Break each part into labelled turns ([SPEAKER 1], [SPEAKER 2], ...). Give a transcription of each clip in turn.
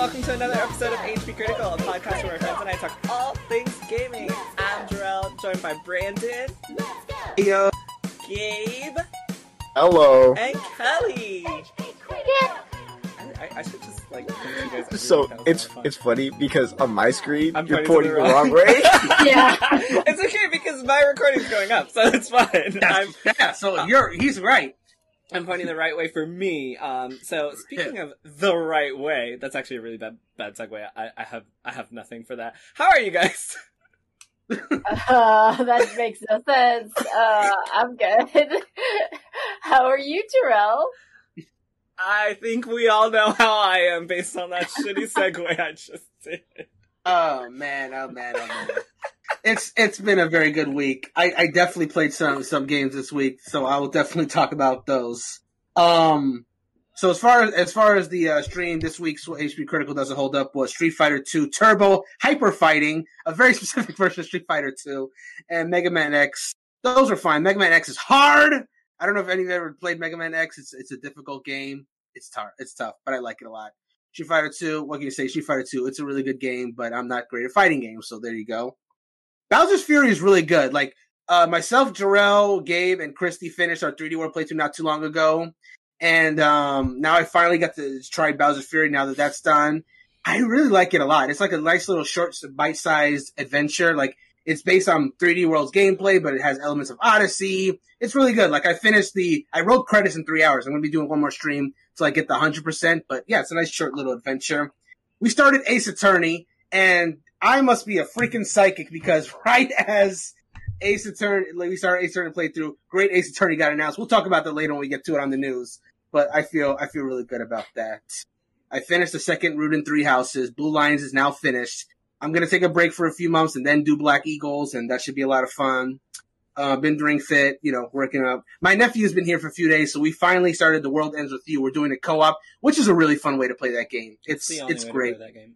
[SPEAKER 1] everybody, and welcome to another episode of HP Critical, a podcast where my friends and I talk all things gaming. I'm Jarrell, joined by Brandon,
[SPEAKER 2] Yo.
[SPEAKER 1] Gabe,
[SPEAKER 3] Hello.
[SPEAKER 1] and Kelly. I, I, I should just like point you guys every
[SPEAKER 3] So.
[SPEAKER 1] That was
[SPEAKER 3] it's
[SPEAKER 1] so fun.
[SPEAKER 3] it's funny because on my screen
[SPEAKER 1] I'm
[SPEAKER 3] you're
[SPEAKER 1] pointing
[SPEAKER 3] pointing
[SPEAKER 1] to
[SPEAKER 3] the
[SPEAKER 1] the
[SPEAKER 3] wrong way.
[SPEAKER 4] Yeah.
[SPEAKER 1] it's okay because my recording's going up, so it's fine. I'm
[SPEAKER 2] yeah, so you're he's right.
[SPEAKER 1] I'm pointing the right way for me. Um, so speaking of the right way, that's actually a really bad bad segue. I, I have I have nothing for that. How are you guys?
[SPEAKER 4] Uh, that makes no sense. Uh, I'm good. How are you, Terrell?
[SPEAKER 1] I think we all know how I am based on that shitty segue I just did.
[SPEAKER 2] Oh man, oh man, oh man. It's it's been a very good week. I, I definitely played some some games this week, so I will definitely talk about those. Um so as far as as far as the uh, stream this week's what HP Critical doesn't hold up was Street Fighter 2 Turbo Hyper Fighting, a very specific version of Street Fighter 2, and Mega Man X. Those are fine. Mega Man X is hard. I don't know if any of you ever played Mega Man X. It's it's a difficult game. It's tough. It's tough, but I like it a lot. Street Fighter 2, what can you say? Street Fighter 2, it's a really good game, but I'm not great at fighting games, so there you go. Bowser's Fury is really good. Like, uh, myself, Jarrell, Gabe, and Christy finished our 3D World playthrough not too long ago. And um, now I finally got to try Bowser's Fury now that that's done. I really like it a lot. It's like a nice little short, bite sized adventure. Like, it's based on 3D World's gameplay, but it has elements of Odyssey. It's really good. Like, I finished the, I wrote credits in three hours. I'm to be doing one more stream till I get the 100%. But yeah, it's a nice short little adventure. We started Ace Attorney, and I must be a freaking psychic because right as Ace Attorney, like we started Ace Attorney playthrough, great Ace Attorney got announced. We'll talk about that later when we get to it on the news. But I feel I feel really good about that. I finished the second Route in Three Houses. Blue Lions is now finished. I'm gonna take a break for a few months and then do Black Eagles, and that should be a lot of fun. Uh, been doing fit, you know, working up. My nephew's been here for a few days, so we finally started The World Ends with You. We're doing a co-op, which is a really fun way to play that game. It's
[SPEAKER 1] only
[SPEAKER 2] it's great.
[SPEAKER 1] that game.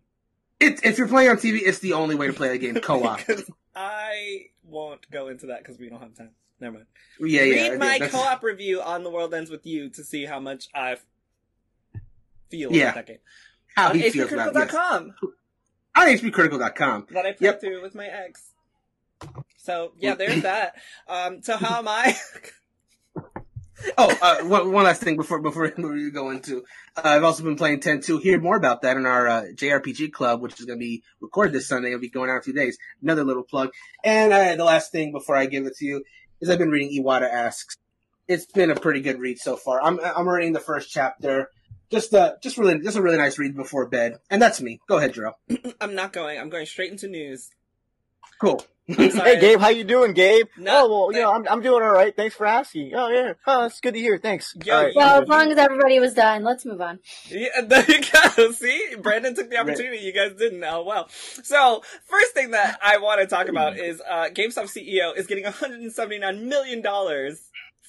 [SPEAKER 2] It, if you're playing on TV, it's the only way to play a game co-op.
[SPEAKER 1] I won't go into that because we don't have time. Never mind.
[SPEAKER 2] yeah, yeah.
[SPEAKER 1] Read my co-op review on The World Ends with You to see how much I feel
[SPEAKER 2] Yeah.
[SPEAKER 1] about that game.
[SPEAKER 2] How
[SPEAKER 1] on
[SPEAKER 2] he feels about it. yes. On HPCritical.com.
[SPEAKER 1] that I played
[SPEAKER 2] Yep.
[SPEAKER 1] through with my ex. So yeah, there's that. Um, so how am I?
[SPEAKER 2] Oh, uh, one, one last thing before before we go into, uh, I've also been playing 10-2. Hear more about that in our uh, JRPG club, which is going to be recorded this Sunday. It'll be going out in a few days. Another little plug. And uh, the last thing before I give it to you is I've been reading Iwata Asks. It's been a pretty good read so far. I'm I'm reading the first chapter. Just uh, just really just a really nice read before bed. And that's me. Go ahead, Drew.
[SPEAKER 1] I'm not going. I'm going straight into news.
[SPEAKER 2] Cool.
[SPEAKER 3] Hey Gabe, how you doing, Gabe?
[SPEAKER 1] No,
[SPEAKER 3] oh well, you know I'm I'm doing all right. Thanks for asking. Oh yeah, oh it's good to hear. Thanks.
[SPEAKER 1] Yo,
[SPEAKER 3] All right.
[SPEAKER 4] Well, as long as everybody was done, let's move on.
[SPEAKER 1] Yeah, there you go. See, Brandon took the opportunity. You guys didn't. Oh well. So first thing that I want to talk about is uh, GameStop CEO is getting 179 million dollars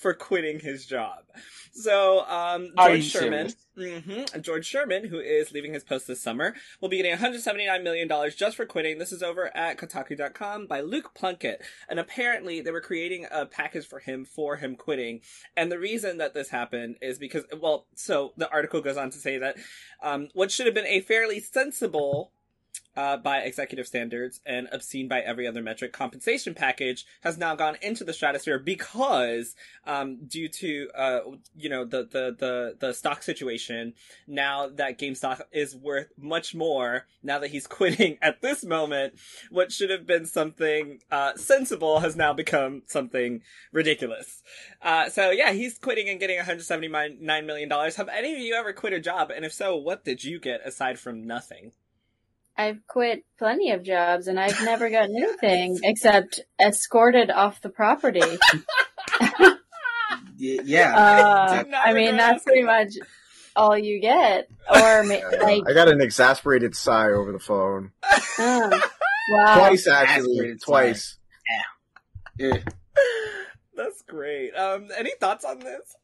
[SPEAKER 1] for quitting his job. So um, George Sherman,
[SPEAKER 2] serious?
[SPEAKER 1] hmm George Sherman, who is leaving his post this summer, will be getting 179 million dollars just for quitting. This is over at Kotaku.com by Luke Plunkett, and apparently they were creating a package for him for him quitting. And the reason that this happened is because, well, so the article goes on to say that um, what should have been a fairly sensible, uh, by executive standards and obscene by every other metric compensation package has now gone into the stratosphere because, um, due to, uh, you know, the, the, the, the stock situation, now that GameStop is worth much more now that he's quitting at this moment, what should have been something, uh, sensible has now become something ridiculous. Uh, so yeah, he's quitting and getting $179 million. Have any of you ever quit a job? And if so, what did you get aside from nothing?
[SPEAKER 4] I've quit plenty of jobs and I've never gotten anything except escorted off the property.
[SPEAKER 2] Y- yeah.
[SPEAKER 4] Uh, I mean, that's pretty much all you get. Or ma- like,
[SPEAKER 3] I got an exasperated sigh over the phone.
[SPEAKER 4] uh, wow.
[SPEAKER 3] Twice actually. Twice.
[SPEAKER 2] Yeah.
[SPEAKER 1] That's great. Um, any thoughts on this?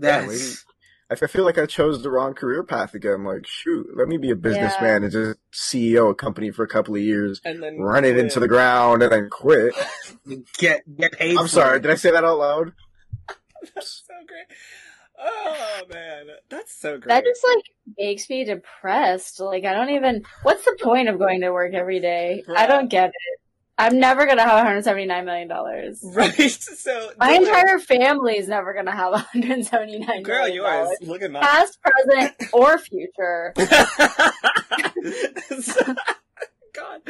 [SPEAKER 3] Yeah,
[SPEAKER 2] That's,
[SPEAKER 3] I f- I feel like I chose the wrong career path again. Like, shoot, let me be a businessman and just CEO a company for a couple of years,
[SPEAKER 1] And then
[SPEAKER 3] run it into the ground, and then quit.
[SPEAKER 2] get get paid.
[SPEAKER 3] I'm
[SPEAKER 2] for
[SPEAKER 3] sorry,
[SPEAKER 2] it.
[SPEAKER 3] did I say that out loud?
[SPEAKER 1] That's so great. Oh man, that's so great.
[SPEAKER 4] That just like makes me depressed. Like I don't even. What's the point of going to work every day? I don't get it. I'm never gonna have 179 million dollars.
[SPEAKER 1] right. So
[SPEAKER 4] My entire family is never gonna have 179
[SPEAKER 1] girl, yours. Look at mine.
[SPEAKER 4] Past, present, or future.
[SPEAKER 1] So- God.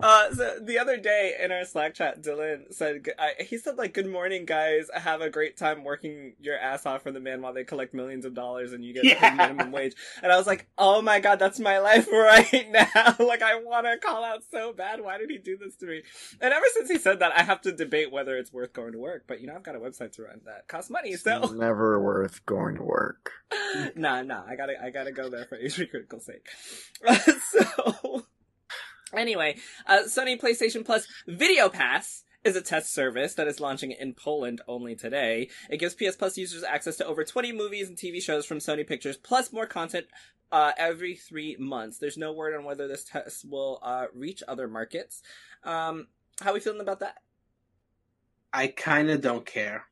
[SPEAKER 1] Uh, so the other day in our Slack chat, Dylan said, I, he said like, good morning guys, have a great time working your ass off for the man while they collect millions of dollars and you get
[SPEAKER 2] Yeah.
[SPEAKER 1] paid minimum wage. And I was like, oh my god, that's my life right now. like I want to call out so bad. Why did he do this to me? And ever since he said that, I have to debate whether it's worth going to work. But you know, I've got a website to run that costs money, so.
[SPEAKER 3] Never worth going to work.
[SPEAKER 1] nah, nah, I gotta, I gotta go there for HP Critical sake. so, anyway, uh, Sony PlayStation Plus Video Pass is a test service that is launching in Poland only today. It gives PS Plus users access to over 20 movies and TV shows from Sony Pictures, plus more content uh, every three months. There's no word on whether this test will uh, reach other markets. Um, how are we feeling about that?
[SPEAKER 2] I kind of don't care.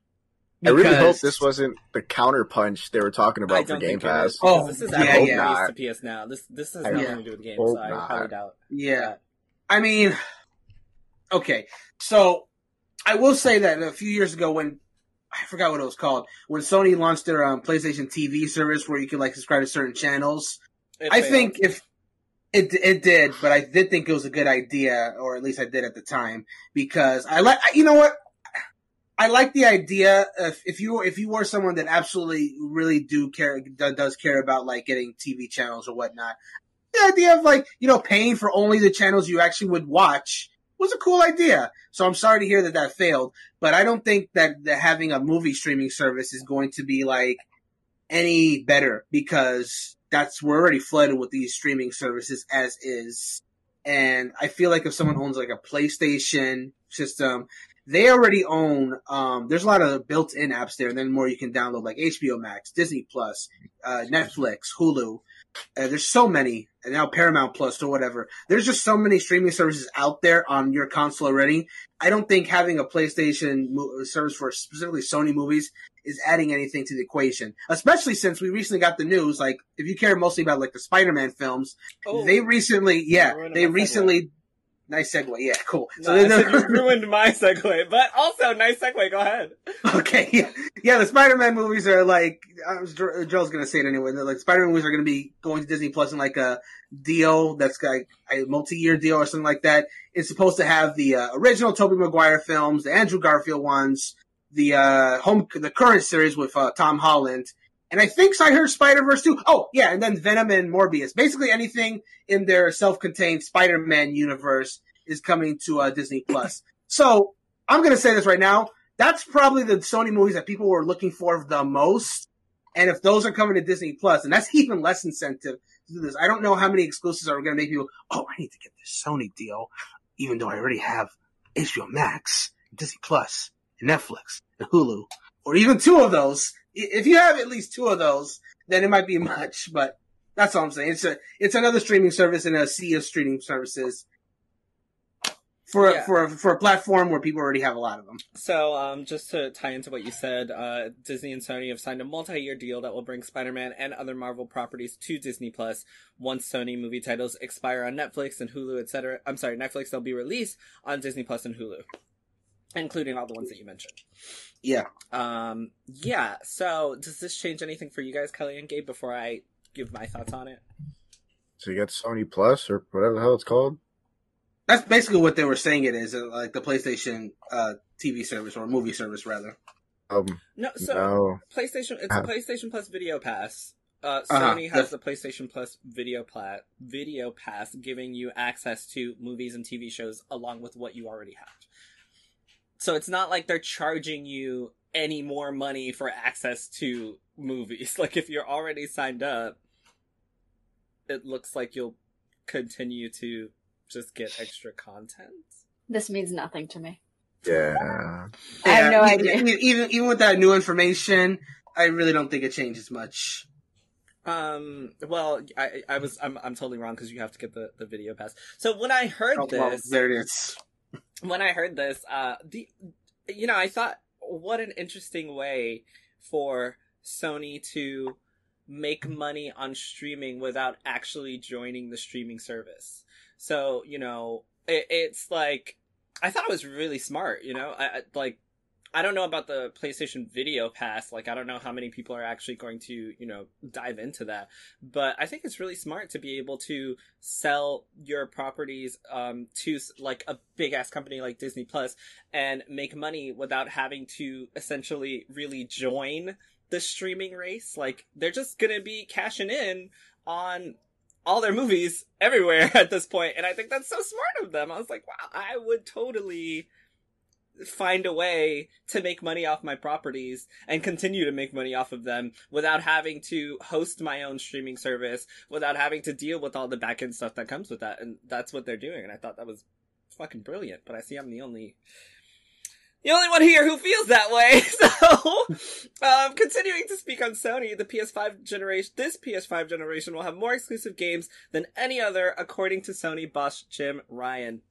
[SPEAKER 3] I really hope this wasn't the counterpunch they were talking about for Game Pass.
[SPEAKER 1] is,
[SPEAKER 2] Oh,
[SPEAKER 1] this is
[SPEAKER 2] yeah,
[SPEAKER 1] Apple
[SPEAKER 2] yeah.
[SPEAKER 1] released to PS Now. This this has
[SPEAKER 3] I
[SPEAKER 1] nothing
[SPEAKER 2] hope
[SPEAKER 1] to do with the game,
[SPEAKER 3] hope
[SPEAKER 1] so I
[SPEAKER 3] not.
[SPEAKER 1] highly doubt.
[SPEAKER 2] Yeah.
[SPEAKER 1] that.
[SPEAKER 2] I mean, okay. So I will say that a few years ago when I forgot what it was called, when Sony launched their um, PlayStation TV service where you could like subscribe to certain channels,
[SPEAKER 1] It
[SPEAKER 2] I
[SPEAKER 1] failed.
[SPEAKER 2] think if it it did, but I did think it was a good idea, or at least I did at the time, because I like you know what. I like the idea if, if you if you were someone that absolutely really do care do- does care about like getting TV channels or whatnot. The idea of like you know paying for only the channels you actually would watch was a cool idea. So I'm sorry to hear that that failed, but I don't think that, that having a movie streaming service is going to be like any better because that's we're already flooded with these streaming services as is. And I feel like if someone owns like a PlayStation system, they already own um there's a lot of built-in apps there and then more you can download like HBO Max, Disney Plus, uh Netflix, Hulu. Uh, there's so many, and now Paramount Plus or whatever. There's just so many streaming services out there on your console already. I don't think having a PlayStation mo- service for specifically Sony movies is adding anything to the equation. Especially since we recently got the news, like if you care mostly about like the Spider-Man films,
[SPEAKER 1] Oh,
[SPEAKER 2] they recently, yeah, they recently. Nice segue, yeah, cool. So they-
[SPEAKER 1] said you ruined my segue, but also nice segue. Go ahead.
[SPEAKER 2] Okay, yeah, yeah. The Spider-Man movies are like, I was, Joel's gonna say it anyway. They're like Spider-Man movies are gonna be going to Disney Plus in like a deal that's like a multi-year deal or something like that. It's supposed to have the uh, original Tobey Maguire films, the Andrew Garfield ones, the uh, home, the current series with uh, Tom Holland, and I think I heard Spider-Verse too. Oh, yeah, and then Venom and Morbius. Basically, anything in their self-contained Spider-Man universe is coming to uh, Disney Plus. so I'm gonna say this right now that's probably the Sony movies that people were looking for the most. And if those are coming to Disney Plus, and that's even less incentive to do this. I don't know how many exclusives are going to make people, oh, I need to get this Sony deal, even though I already have HBO Max, Disney Plus, and Netflix, and Hulu, or even two of those. If you have at least two of those, then it might be much, but that's all I'm saying. It's a, it's another streaming service in a sea of streaming services for,
[SPEAKER 1] Yeah.
[SPEAKER 2] a, for, for a platform where people already have a lot of them.
[SPEAKER 1] So, um, just to tie into what you said, uh, Disney and Sony have signed a multi-year deal that will bring Spider-Man and other Marvel properties to Disney Plus once Sony movie titles expire on Netflix and Hulu, etc. I'm sorry, Netflix. They'll be released on Disney Plus and Hulu, including all the ones that you mentioned.
[SPEAKER 2] Yeah.
[SPEAKER 1] Um, yeah. So, does this change anything for you guys, Kelly and Gabe? Before I give my thoughts on it.
[SPEAKER 3] So you got Sony Plus or whatever the hell it's called.
[SPEAKER 2] That's basically what they were saying it is, uh, like the PlayStation uh, TV service or movie service rather.
[SPEAKER 3] Um,
[SPEAKER 1] No. So,
[SPEAKER 3] no,
[SPEAKER 1] PlayStation. It's a PlayStation Plus Video Pass. Uh,
[SPEAKER 2] Uh-huh.
[SPEAKER 1] Sony has the PlayStation Plus Video Pla- Video Pass, giving you access to movies and TV shows along with what you already have. So it's not like they're charging you any more money for access to movies. Like if you're already signed up, it looks like you'll continue to just get extra content.
[SPEAKER 4] This means nothing to me.
[SPEAKER 3] yeah.
[SPEAKER 4] I have no
[SPEAKER 2] Yeah,
[SPEAKER 4] idea.
[SPEAKER 2] Even, even even with that new information, I really don't think it changes much.
[SPEAKER 1] Um. Well, I I was I'm I'm totally wrong because you have to get the the video pass. So when I heard
[SPEAKER 2] Oh, well,
[SPEAKER 1] this,
[SPEAKER 2] there it is.
[SPEAKER 1] When I heard this, uh, the, you know, I thought what an interesting way for Sony to make money on streaming without actually joining the streaming service. So, you know, it, it's like, I thought it was really smart, you know, I, I like, I don't know about the PlayStation Video Pass. Like, I don't know how many people are actually going to, you know, dive into that. But I think it's really smart to be able to sell your properties um, to like a big ass company like Disney Plus and make money without having to essentially really join the streaming race. Like, they're just gonna be cashing in on all their movies everywhere at this point, and I think that's so smart of them. I was like, wow, I would totally find a way to make money off my properties and continue to make money off of them without having to host my own streaming service, without having to deal with all the back end stuff that comes with that. And that's what they're doing. And I thought that was fucking brilliant. But I see I'm the only the only one here who feels that way. So, um, continuing to speak on Sony, the PS5 generation, this PS5 generation will have more exclusive games than any other, according to Sony boss Jim Ryan.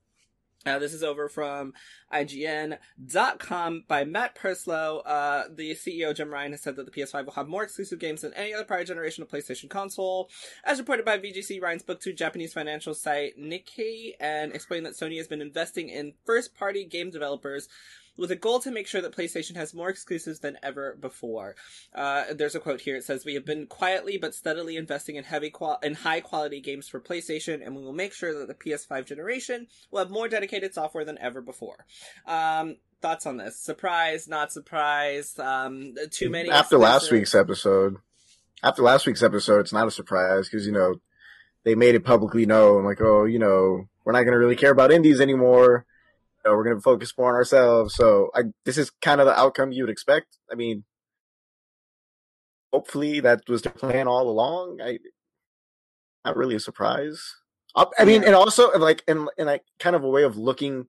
[SPEAKER 1] Now, this is over from IGN.com by Matt Purslow. Uh, the CEO, Jim Ryan, has said that the PS5 will have more exclusive games than any other prior generation of PlayStation console. As reported by VGC, Ryan spoke to Japanese financial site Nikkei and explained that Sony has been investing in first party game developers with a goal to make sure that PlayStation has more exclusives than ever before. Uh, there's a quote here. It says, "We have been quietly but steadily investing in heavy qual- in high quality games for PlayStation, and we will make sure that the PS5 generation will have more dedicated software than ever before." Um, thoughts on this? Surprise? Not surprised? Um, too many.
[SPEAKER 3] After last week's episode, after last week's episode, it's not a surprise because you know they made it publicly known, like, oh, you know, we're not going to really care about indies anymore. Know, we're going to focus more on ourselves. So I, this is kind of the outcome you would expect. I mean, hopefully that was the plan all along. I, not really a surprise. I, I mean, and also like, in, in like kind of a way of looking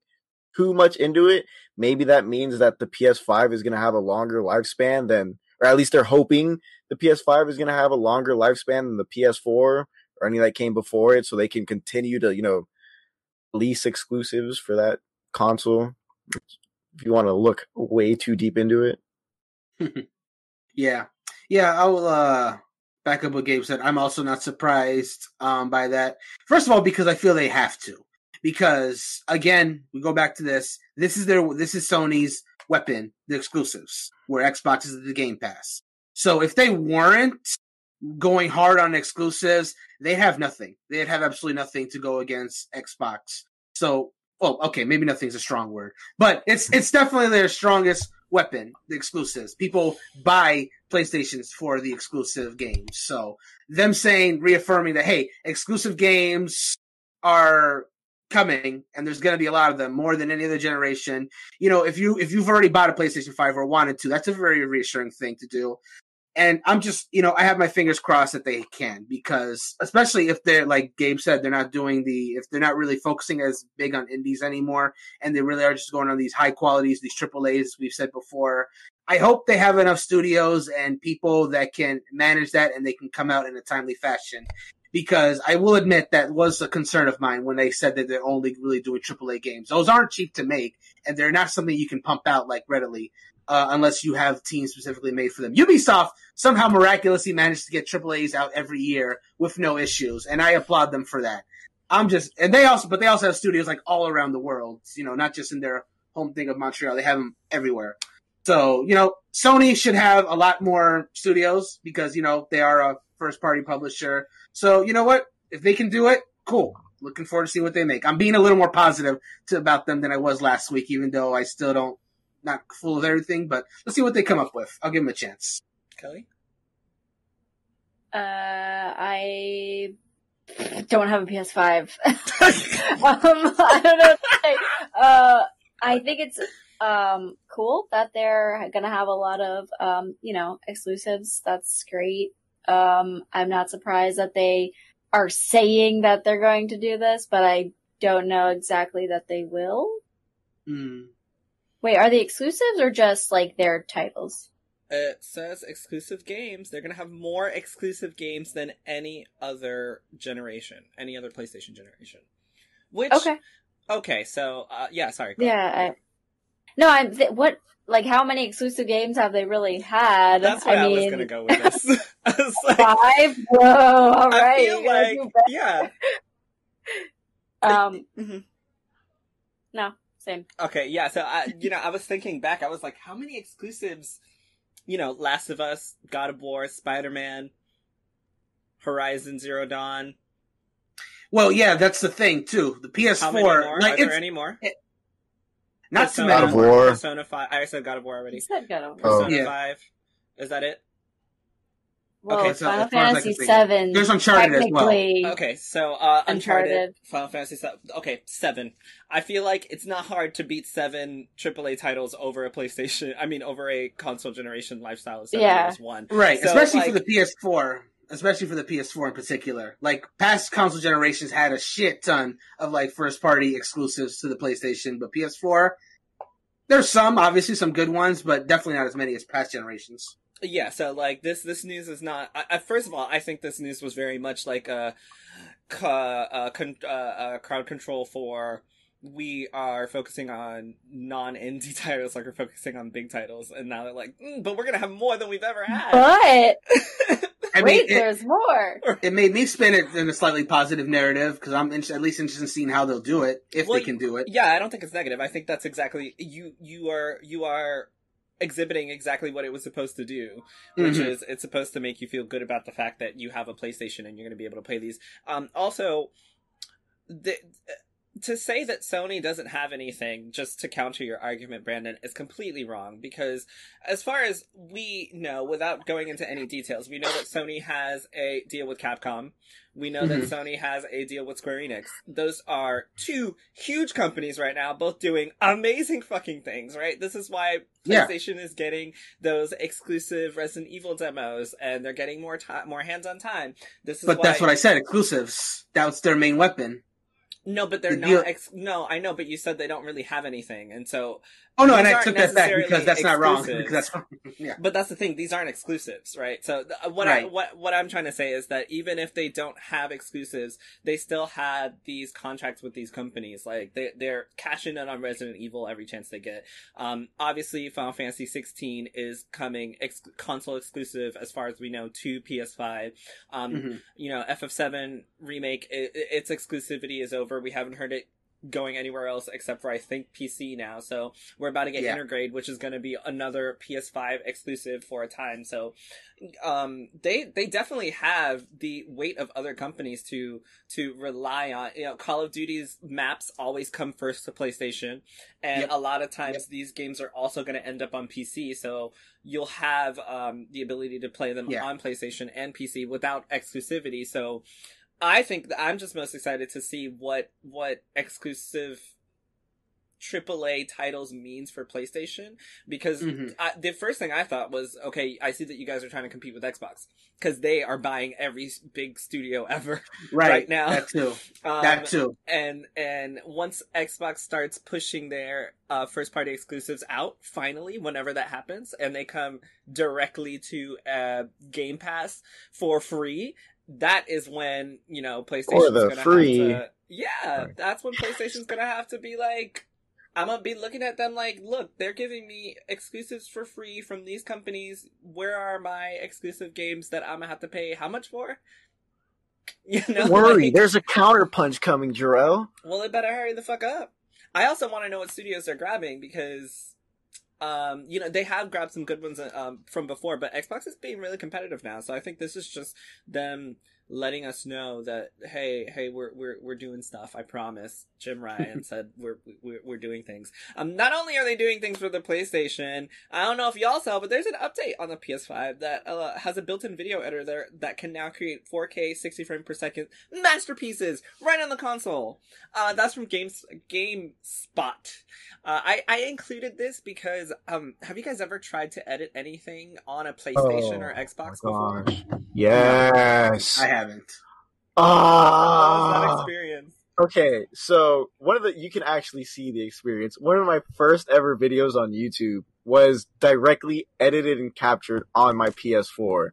[SPEAKER 3] too much into it, maybe that means that the PS5 is going to have a longer lifespan than, or at least they're hoping the PS5 is going to have a longer lifespan than the PS4 or any that came before it, so they can continue to, you know, lease exclusives for that console. If you want to look way too deep into it,
[SPEAKER 2] Yeah, yeah. I'll uh, back up what Gabe said. I'm also not surprised um, by that. First of all, because I feel they have to. Because again, we go back to this. This is their. This is Sony's weapon, the exclusives, where Xbox is the Game Pass. So if they weren't going hard on exclusives, they have nothing. They'd have absolutely nothing to go against Xbox. So, well, okay, maybe nothing's a strong word, but it's it's definitely their strongest weapon, the exclusives. People buy PlayStations for the exclusive games. So them saying, reaffirming that, hey, exclusive games are coming and there's going to be a lot of them more than any other generation. You know, if you, if you've already bought a PlayStation 5 or wanted to, that's a very reassuring thing to do. And I'm just, you know, I have my fingers crossed that they can because, especially if they're, like Gabe said, they're not doing the, if they're not really focusing as big on indies anymore and they really are just going on these high qualities, these triple A's we've said before. I hope they have enough studios and people that can manage that and they can come out in a timely fashion. Because I will admit that was a concern of mine when they said that they're only really doing AAA games. Those aren't cheap to make and they're not something you can pump out like readily. Uh, unless you have teams specifically made for them. Ubisoft somehow miraculously managed to get AAAs out every year with no issues, and I applaud them for that. I'm just, and they also, but they also have studios like all around the world, you know, not just in their home thing of Montreal. They have them everywhere. So, you know, Sony should have a lot more studios because, you know, they are a first party publisher. So, you know what? If they can do it, cool. Looking forward to see what they make. I'm being a little more positive to, about them than I was last week, even though I still don't, not full of everything, but let's see what they come up with. I'll give them a chance.
[SPEAKER 1] Kelly?
[SPEAKER 4] Uh, I don't have a PS5. um, I don't know what to say. Uh, I think it's um cool that they're gonna have a lot of um you know exclusives. That's great. Um, I'm not surprised that they are saying that they're going to do this, but I don't know exactly that they will.
[SPEAKER 2] Hmm.
[SPEAKER 4] Wait, are they exclusives or just like their titles?
[SPEAKER 1] It says exclusive games. They're gonna have more exclusive games than any other generation, any other PlayStation generation. Which
[SPEAKER 4] Okay.
[SPEAKER 1] okay, so uh, yeah, sorry.
[SPEAKER 4] Yeah. I, no, I'm. Th- what like how many exclusive games have they really had?
[SPEAKER 1] That's where I,
[SPEAKER 4] I
[SPEAKER 1] was gonna go with this. Like,
[SPEAKER 4] five. Whoa! All
[SPEAKER 1] I
[SPEAKER 4] right,
[SPEAKER 1] feel like, yeah.
[SPEAKER 4] Um,
[SPEAKER 1] Mhm.
[SPEAKER 4] no, same.
[SPEAKER 1] Okay, yeah. So I, you know, I was thinking back. I was like, how many exclusives? You know, Last of Us, God of War, Spider Man, Horizon Zero Dawn.
[SPEAKER 2] Well, yeah, that's the thing too. The PS4,
[SPEAKER 1] How many more?
[SPEAKER 2] like
[SPEAKER 1] Are there any more?
[SPEAKER 2] not too
[SPEAKER 1] Persona,
[SPEAKER 3] God of War.
[SPEAKER 1] Persona Five. I said God of War
[SPEAKER 4] You
[SPEAKER 1] already.
[SPEAKER 4] said God of War.
[SPEAKER 3] Oh.
[SPEAKER 1] Persona
[SPEAKER 2] Yeah.
[SPEAKER 1] Five. Is that it?
[SPEAKER 4] Well,
[SPEAKER 1] Okay,
[SPEAKER 2] so
[SPEAKER 4] Final
[SPEAKER 2] as far as I
[SPEAKER 4] Fantasy
[SPEAKER 2] can think.
[SPEAKER 4] Seven.
[SPEAKER 2] There's Uncharted as well.
[SPEAKER 1] Okay, so uh, Uncharted,
[SPEAKER 4] Uncharted.
[SPEAKER 1] Final Fantasy Seven. Okay, seven. I feel like it's not hard to beat seven AAA titles over a PlayStation. I mean, over a console generation lifestyle of seven
[SPEAKER 4] Yeah.
[SPEAKER 1] years one.
[SPEAKER 2] Right,
[SPEAKER 1] So,
[SPEAKER 2] especially
[SPEAKER 1] like-
[SPEAKER 2] for the PS4. Especially for the PS4 in particular. Like past console generations had a shit ton of like first party exclusives to the PlayStation, but PS4 there's some, obviously some good ones, but definitely not as many as past generations.
[SPEAKER 1] Yeah, so like this this news is not. I, I, first of all, I think this news was very much like a, ca- uh, con, uh, uh, crowd control for. We are focusing on non indie titles, like we're focusing on big titles, and now they're like, mm, but we're gonna have more than we've ever had.
[SPEAKER 4] but
[SPEAKER 2] I
[SPEAKER 4] wait,
[SPEAKER 2] mean, it,
[SPEAKER 4] there's more.
[SPEAKER 2] it made me spin it in a slightly positive narrative because I'm in- at least interested in seeing how they'll do it if
[SPEAKER 1] Well,
[SPEAKER 2] they can do it.
[SPEAKER 1] Yeah, I don't think it's negative. I think that's exactly you. You are you are exhibiting exactly what it was supposed to do, which
[SPEAKER 2] Mhm.
[SPEAKER 1] is it's supposed to make you feel good about the fact that you have a PlayStation and you're going to be able to play these. Um, also, the, to say that Sony doesn't have anything just to counter your argument, Brandon, is completely wrong because as far as we know, without going into any details, we know that Sony has a deal with Capcom. We know that
[SPEAKER 2] Mhm.
[SPEAKER 1] Sony has a deal with Square Enix. Those are two huge companies right now, both doing amazing fucking things, right? This is why
[SPEAKER 2] Yeah.
[SPEAKER 1] PlayStation is getting those exclusive Resident Evil demos and they're getting more time, more hands-on time. This is
[SPEAKER 2] But
[SPEAKER 1] why
[SPEAKER 2] that's what I said, exclusives. That was their main weapon.
[SPEAKER 1] No, but they're not ex- no, I know, but you said they don't really have anything. And so
[SPEAKER 2] Oh no, and I took that back because that's not wrong. Because that's yeah.
[SPEAKER 1] But that's the thing; these aren't exclusives, right? So th- uh, what I what what I'm trying to say is that even if they don't have exclusives, they still had these contracts with these companies. Like they they're cashing in on Resident Evil every chance they get. Um, obviously, Final Fantasy 16 is coming ex- console exclusive as far as we know to PS5. Um,
[SPEAKER 2] Mhm.
[SPEAKER 1] you know, FF7 remake, i i- its exclusivity is over. We haven't heard it going anywhere else except for I think PC now. So we're about to get
[SPEAKER 2] Yeah.
[SPEAKER 1] Intergrade, which is going to be another PS5 exclusive for a time. So um they they definitely have the weight of other companies to to rely on. You know, Call of Duty's maps always come first to PlayStation, and
[SPEAKER 2] Yep.
[SPEAKER 1] a lot of times these games are also going to end up on PC. So you'll have um the ability to play them
[SPEAKER 2] Yeah.
[SPEAKER 1] on PlayStation and PC without exclusivity. So I think I'm just most excited to see what what exclusive AAA titles means for PlayStation because
[SPEAKER 2] Mhm.
[SPEAKER 1] I, the first thing I thought was, okay, I see that you guys are trying to compete with Xbox because they are buying every big studio ever
[SPEAKER 2] Right,
[SPEAKER 1] right now.
[SPEAKER 2] That too.
[SPEAKER 1] Um,
[SPEAKER 2] that too.
[SPEAKER 1] and and once Xbox starts pushing their uh, first party exclusives out, finally, whenever that happens, and they come directly to uh, Game Pass for free, that is when you know PlayStation's gonna
[SPEAKER 3] free.
[SPEAKER 1] have to. Yeah,
[SPEAKER 3] Right.
[SPEAKER 1] that's when PlayStation's gonna have to be like. I'm gonna be looking at them like, look, they're giving me exclusives for free from these companies. Where are my exclusive games that I'm gonna have to pay how much for? You know,
[SPEAKER 3] Don't worry,
[SPEAKER 1] like-
[SPEAKER 3] there's a counterpunch coming, Jarrell.
[SPEAKER 1] well, it better hurry the fuck up. I also want to know what studios they're grabbing because, um, you know, they have grabbed some good ones um, from before, but Xbox is being really competitive now. So I think this is just them letting us know that hey, hey, we're we're we're doing stuff. I promise. Jim Ryan said we're we're we're doing things. Um, not only are they doing things for the PlayStation, I don't know if y'all saw, but there's an update on the PS5 that uh, has a built-in video editor there that can now create 4K 60 frame per second masterpieces right on the console. Uh, that's from Games GameSpot. Uh, I I included this because um, have you guys ever tried to edit anything on a PlayStation or
[SPEAKER 3] Oh,
[SPEAKER 1] Xbox
[SPEAKER 3] my
[SPEAKER 1] before?
[SPEAKER 3] Yes.
[SPEAKER 2] I haven't.
[SPEAKER 1] How was that
[SPEAKER 3] Ah.
[SPEAKER 1] experience?
[SPEAKER 3] Okay, so one of the you can actually see the experience. One of my first ever videos on YouTube was directly edited and captured on my PS4.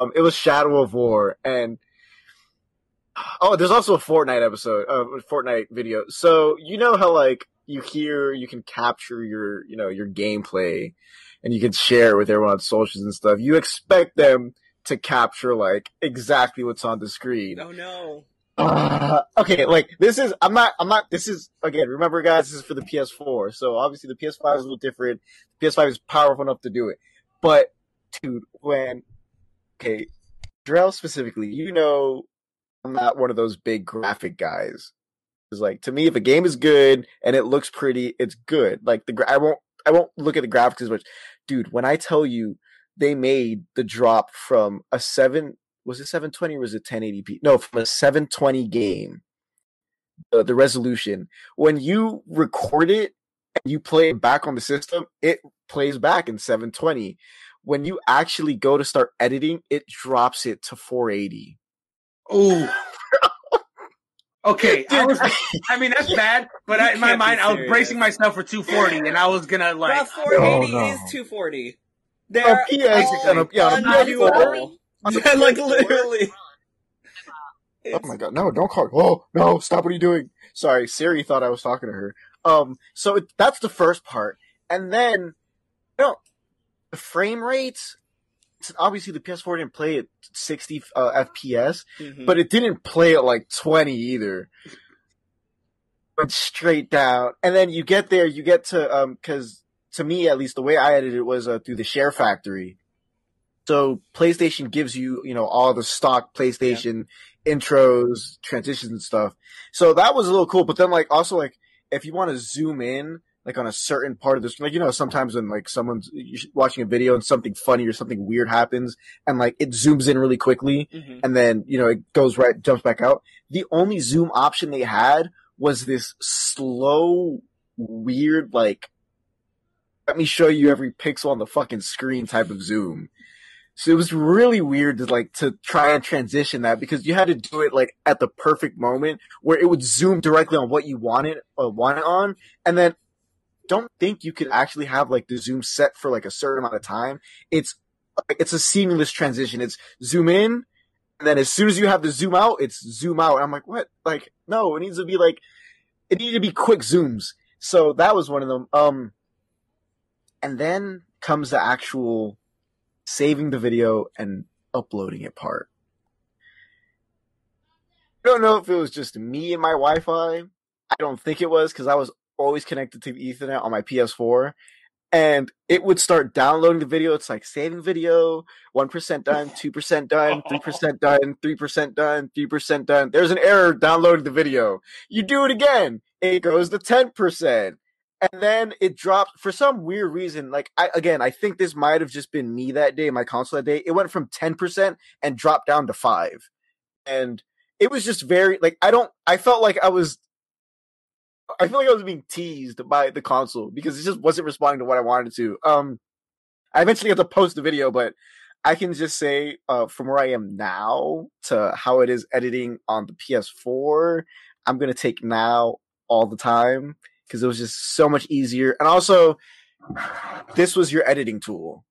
[SPEAKER 3] Um, it was Shadow of War, and oh, there's also a Fortnite episode, uh, Fortnite video. So you know how like you hear you can capture your you know your gameplay and you can share it with everyone on socials and stuff. You expect them to capture like exactly what's on the screen.
[SPEAKER 1] Oh no.
[SPEAKER 3] Uh, okay, like this is I'm not I'm not this is again remember guys this is for the PS4 so obviously the PS5 is a little different. The PS5 is powerful enough to do it. But dude when okay Drell specifically you know I'm not one of those big graphic guys. It's like to me if a game is good and it looks pretty it's good. Like the I won't I won't look at the graphics as much. Dude when I tell you they made the drop from a 7 was it 720 or was it 1080p? No, from a 720 game. The, the resolution when you record it and you play it back on the system, it plays back in 720. When you actually go to start editing, it drops it to 480.
[SPEAKER 2] Oh. Okay, I, was, I mean that's bad, but I, in my mind I was bracing myself for 240, and I was gonna
[SPEAKER 1] Bro,
[SPEAKER 2] like,
[SPEAKER 1] 480
[SPEAKER 3] no.
[SPEAKER 1] is 240. They're
[SPEAKER 3] PS, on a- yeah, on a. PS4. On the
[SPEAKER 1] Yeah, like literally.
[SPEAKER 3] Oh my god, no, don't call. Oh, no, stop what are you doing? Sorry, Siri thought I was talking to her. Um, so it, that's the first part. And then, you know, the frame rates, obviously the PS4 didn't play at 60 uh, FPS,
[SPEAKER 1] Mhm.
[SPEAKER 3] but it didn't play at like 20 either. Went straight down. And then you get there, you get to, um, cause to me, at least the way I edited it was uh, through the share factory. So PlayStation gives you, you know, all the stock PlayStation intros, transitions and stuff. So that was a little cool. But then like also like if you want to zoom in like on a certain part of this, like you know sometimes when like someone's watching a video and something funny or something weird happens and like it zooms in really quickly
[SPEAKER 1] Mhm.
[SPEAKER 3] and then you know it goes right jumps back out. The only zoom option they had was this slow, weird like let me show you every pixel on the fucking screen type of zoom. So it was really weird to like to try and transition that because you had to do it like at the perfect moment where it would zoom directly on what you wanted uh, want it on, and then don't think you could actually have like the zoom set for like a certain amount of time. It's it's a seamless transition. It's zoom in, and then as soon as you have to zoom out, it's zoom out. And I'm like, what? Like, no, it needs to be like it needed to be quick zooms. So that was one of them. Um, and then comes the actual saving the video and uploading it part. I don't know if it was just me and my Wi-Fi. I don't think it was because I was always connected to the Ethernet on my PS4, and it would start downloading the video. It's like saving video, one percent done, two percent done, three percent done, three percent done, three percent done. There's an error downloading the video. You do it again, it goes to ten percent and then it dropped for some weird reason. Like I again, I think this might have just been me that day, my console that day. It went from ten percent and dropped down to five, and it was just very like I don't. I felt like I was. I feel like I was being teased by the console because it just wasn't responding to what I wanted to. Um, I eventually got to post the video, but I can just say uh, from where I am now to how it is editing on the PS4, I'm gonna take now all the time because it was just so much easier. And also, this was your editing tool.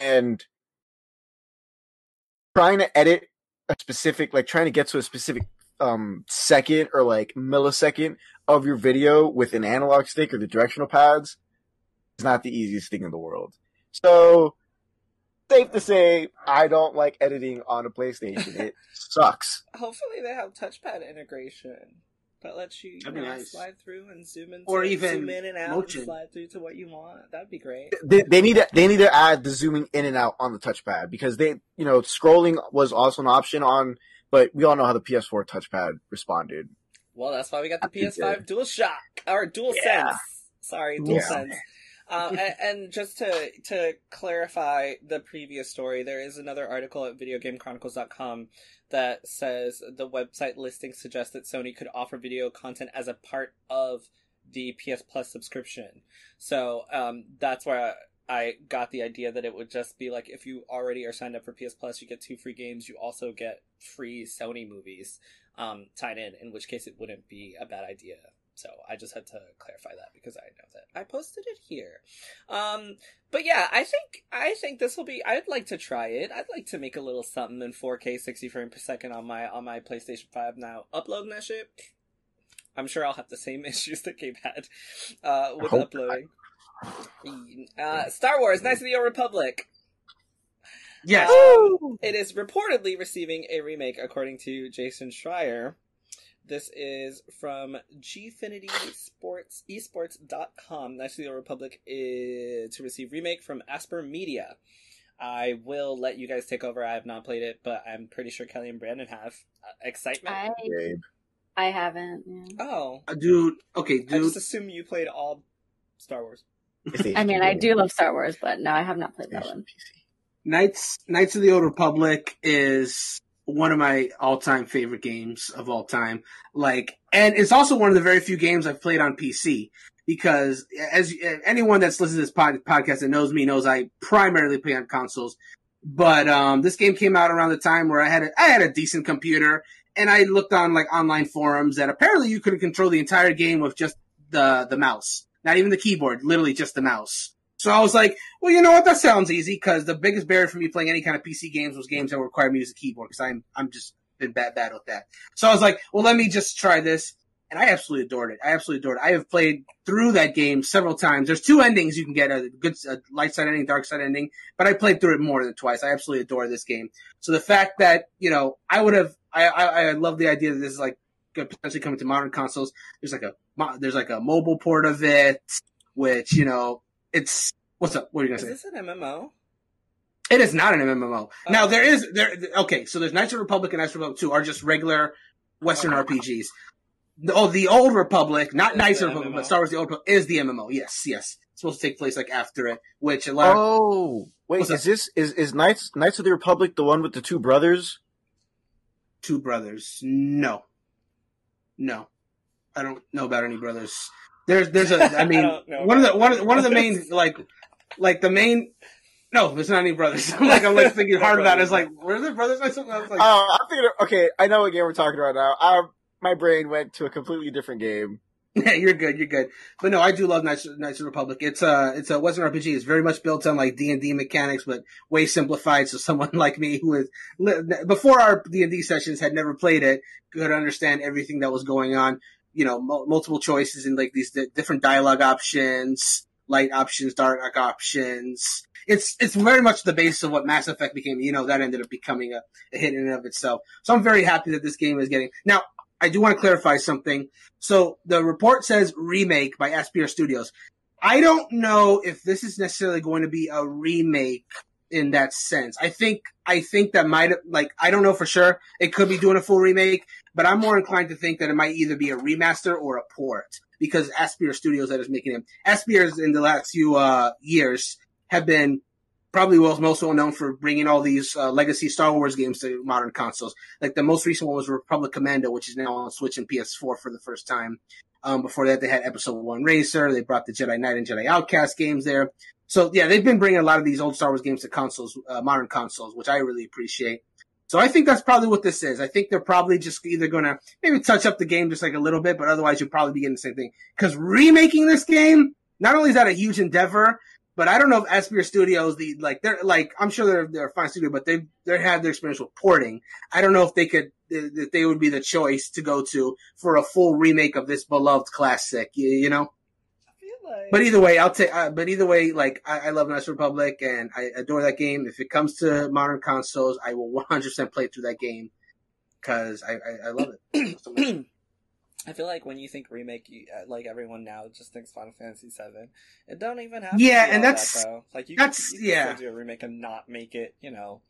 [SPEAKER 3] And trying to edit a specific, like trying to get to a specific um, second or like millisecond of your video with an analog stick or the directional pads is not the easiest thing in the world. So, safe to say, I don't like editing on a PlayStation. It sucks.
[SPEAKER 1] Hopefully they have touchpad integration that lets you, you know,
[SPEAKER 2] nice.
[SPEAKER 1] slide through and zoom in,
[SPEAKER 2] Or even
[SPEAKER 1] zoom in and out,
[SPEAKER 2] motion.
[SPEAKER 1] and slide through to what you want. That'd be great.
[SPEAKER 3] they, they need to they need to add the zooming in and out on the touchpad because they you know scrolling was also an option on but we all know how the PS4 touchpad responded.
[SPEAKER 1] Well, that's why we got the
[SPEAKER 3] uh,
[SPEAKER 1] PS5 DualShock or DualSense.
[SPEAKER 3] Yeah.
[SPEAKER 1] Sorry,
[SPEAKER 3] Yeah.
[SPEAKER 1] DualSense. Um, and, and just to to clarify the previous story, there is another article at VideoGameChronicles.com that says the website listing suggests that Sony could offer video content as a part of the PS Plus subscription. So um, that's where I, I got the idea that it would just be like if you already are signed up for PS Plus, you get two free games. You also get free Sony movies um, tied in. In which case, it wouldn't be a bad idea. So I just had to clarify that because I know that I posted it here. Um, but yeah, I think I think this will be. I'd like to try it. I'd like to make a little something in 4K, 60 frames per second on my on my PlayStation 5 now. Uploading that shit, I'm sure I'll have the same issues that Gabe had uh, with uploading. Uh, Star Wars: Knights of the Old Republic.
[SPEAKER 2] Yes.
[SPEAKER 1] Um, it is reportedly receiving a remake, according to Jason Schreier. This is from Gfinity Sports esports.com. Knights of the Old Republic is to receive remake from Aspyr Media. I will let you guys take over. I have not played it, but I'm pretty sure Kelly and Brandon have. Uh, excitement?
[SPEAKER 4] I I haven't. Yeah.
[SPEAKER 1] Oh,
[SPEAKER 2] Uh, dude. Okay, dude.
[SPEAKER 1] I just
[SPEAKER 2] dude.
[SPEAKER 1] assume you played all Star Wars.
[SPEAKER 4] I mean, I do love Star Wars, but no, I have not played that one.
[SPEAKER 2] Knights Knights of the Old Republic is one of my all time favorite games of all time. Like, and it's also one of the very few games I've played on PC because as anyone that's listened to this pod, podcast that knows me knows I primarily play on consoles. But um, this game came out around the time where I had a, I had a decent computer and I looked on like online forums that apparently you could control the entire game with just the the mouse, not even the keyboard, literally just the mouse. So I was like, well, you know what? That sounds easy because the biggest barrier for me playing any kind of PC games was games that require me to use a keyboard because I'm I'm just been bad bad with that. So I was like, well, let me just try this, and I absolutely adored it. I absolutely adored it. I have played through that game several times. There's two endings you can get: a good a light side ending, dark side ending. But I played through it more than twice. I absolutely adore this game. So the fact that you know I would have, I I, I love the idea that this is like potentially coming to modern consoles. There's like a there's like a mobile port of it, which you know it's what's up. What are you gonna say?
[SPEAKER 1] Is
[SPEAKER 2] say?
[SPEAKER 1] this an MMO?
[SPEAKER 2] It is not an MMO. Oh. Now
[SPEAKER 1] Oh.
[SPEAKER 2] there is there. Okay, so there's Knights of the Republic and Knights of the Republic Two are just regular Western
[SPEAKER 1] Oh.
[SPEAKER 2] RPGs. Oh, the Old Republic, not
[SPEAKER 1] Is
[SPEAKER 2] Knights of the Republic,
[SPEAKER 1] MMO.
[SPEAKER 2] but Star Wars: The Old Republic is the MMO. Yes, yes. It's supposed to take place like after it, which a lot. Of,
[SPEAKER 3] Oh wait,
[SPEAKER 2] What's
[SPEAKER 3] is this is is Knights Knights of the Republic the one with the two brothers?
[SPEAKER 2] two brothers. No, no, I don't know about any brothers. There's there's a. I
[SPEAKER 1] I
[SPEAKER 2] mean,
[SPEAKER 1] don't
[SPEAKER 2] one of the one of the, one of the main like like the main. No, there's not any brothers. I'm like I'm like thinking hard about it. It's like were there brothers or something? I was like,
[SPEAKER 3] Oh, I'm thinking. Of, okay, I know what game we're talking about now. I, my brain went to a completely different game.
[SPEAKER 2] Yeah, you're good. You're good. But no, I do love Knights, Knights of the Republic. It's a it's a Western RPG. It's very much built on like D and D mechanics, but way simplified. So someone like me who is li- before our D and D sessions had never played it could understand everything that was going on. You know, mul multiple choices and like these di- different dialogue options, light options, dark options. It's it's very much the base of what Mass Effect became. You know, that ended up becoming a, a hit in and of itself. So I'm very happy that this game is getting now. I do want to clarify something. So the report says remake by Aspyr Studios. I don't know if this is necessarily going to be a remake in that sense. I think I think that might like I don't know for sure. It could be doing a full remake, but I'm more inclined to think that it might either be a remaster or a port because Aspyr Studios that is making it. Aspyr's in the last few uh, years have been probably well, most well known for bringing all these uh, legacy Star Wars games to modern consoles. Like the most recent one was Republic Commando, which is now on Switch and PS4 for the first time. Um, before that, they had Episode One Racer. They brought the Jedi Knight and Jedi Outcast games there. So yeah, they've been bringing a lot of these old Star Wars games to consoles, uh, modern consoles, which I really appreciate. So I think that's probably what this is. I think they're probably just either going to maybe touch up the game just like a little bit, but otherwise you'll probably be getting the same thing. Because remaking this game, not only is that a huge endeavor, but I don't know if Aspyr Studios, the like they're like I'm sure they're they're a fine studio, but they they have their experience with porting. I don't know if they could that they would be the choice to go to for a full remake of this beloved classic. You, you know.
[SPEAKER 1] I feel like
[SPEAKER 2] But either way, I'll take. Uh, but either way, like I, I love Knights Republic and I adore that game. If it comes to modern consoles, I will 100% play through that game because I, I I love it. so much.
[SPEAKER 1] I feel like when you think remake, you, uh, like everyone now just thinks Final Fantasy VII. It don't even have.
[SPEAKER 2] Yeah,
[SPEAKER 1] to be
[SPEAKER 2] and
[SPEAKER 1] all
[SPEAKER 2] that's-
[SPEAKER 1] that, though. like you.
[SPEAKER 2] that's-
[SPEAKER 1] can, you
[SPEAKER 2] yeah.
[SPEAKER 1] Can still do a remake and not make it, you know,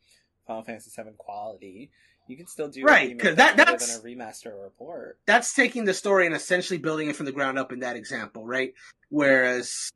[SPEAKER 1] Final Fantasy VII quality. You can still do
[SPEAKER 2] Right, because
[SPEAKER 1] that's
[SPEAKER 2] that- that's-
[SPEAKER 1] than a remaster or a port.
[SPEAKER 2] That's taking the story and essentially building it from the ground up in that example, right? Whereas.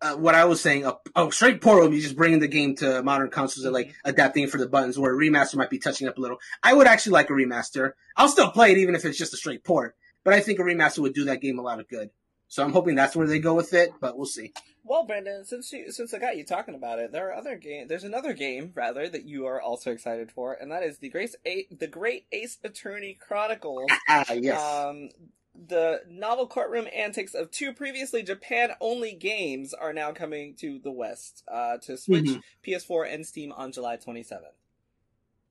[SPEAKER 2] Uh, what I was saying, a, a straight port would be just bringing the game to modern consoles and like adapting it for the buttons, where a remaster might be touching up a little. I would actually like a remaster. I'll still play it even if it's just a straight port, but I think a remaster would do that game a lot of good. So I'm hoping that's where they go with it, but we'll see.
[SPEAKER 1] Well, Brandon, since you, since I got you talking about it, there are other game. There's another game rather that you are also excited for, and that is the Grace A- the Great Ace Attorney Chronicles.
[SPEAKER 2] Ah, yes.
[SPEAKER 1] Um, the novel courtroom antics of two previously Japan only games are now coming to the West, uh, to Switch,
[SPEAKER 2] Mhm.
[SPEAKER 1] PS4, and Steam on July 27th.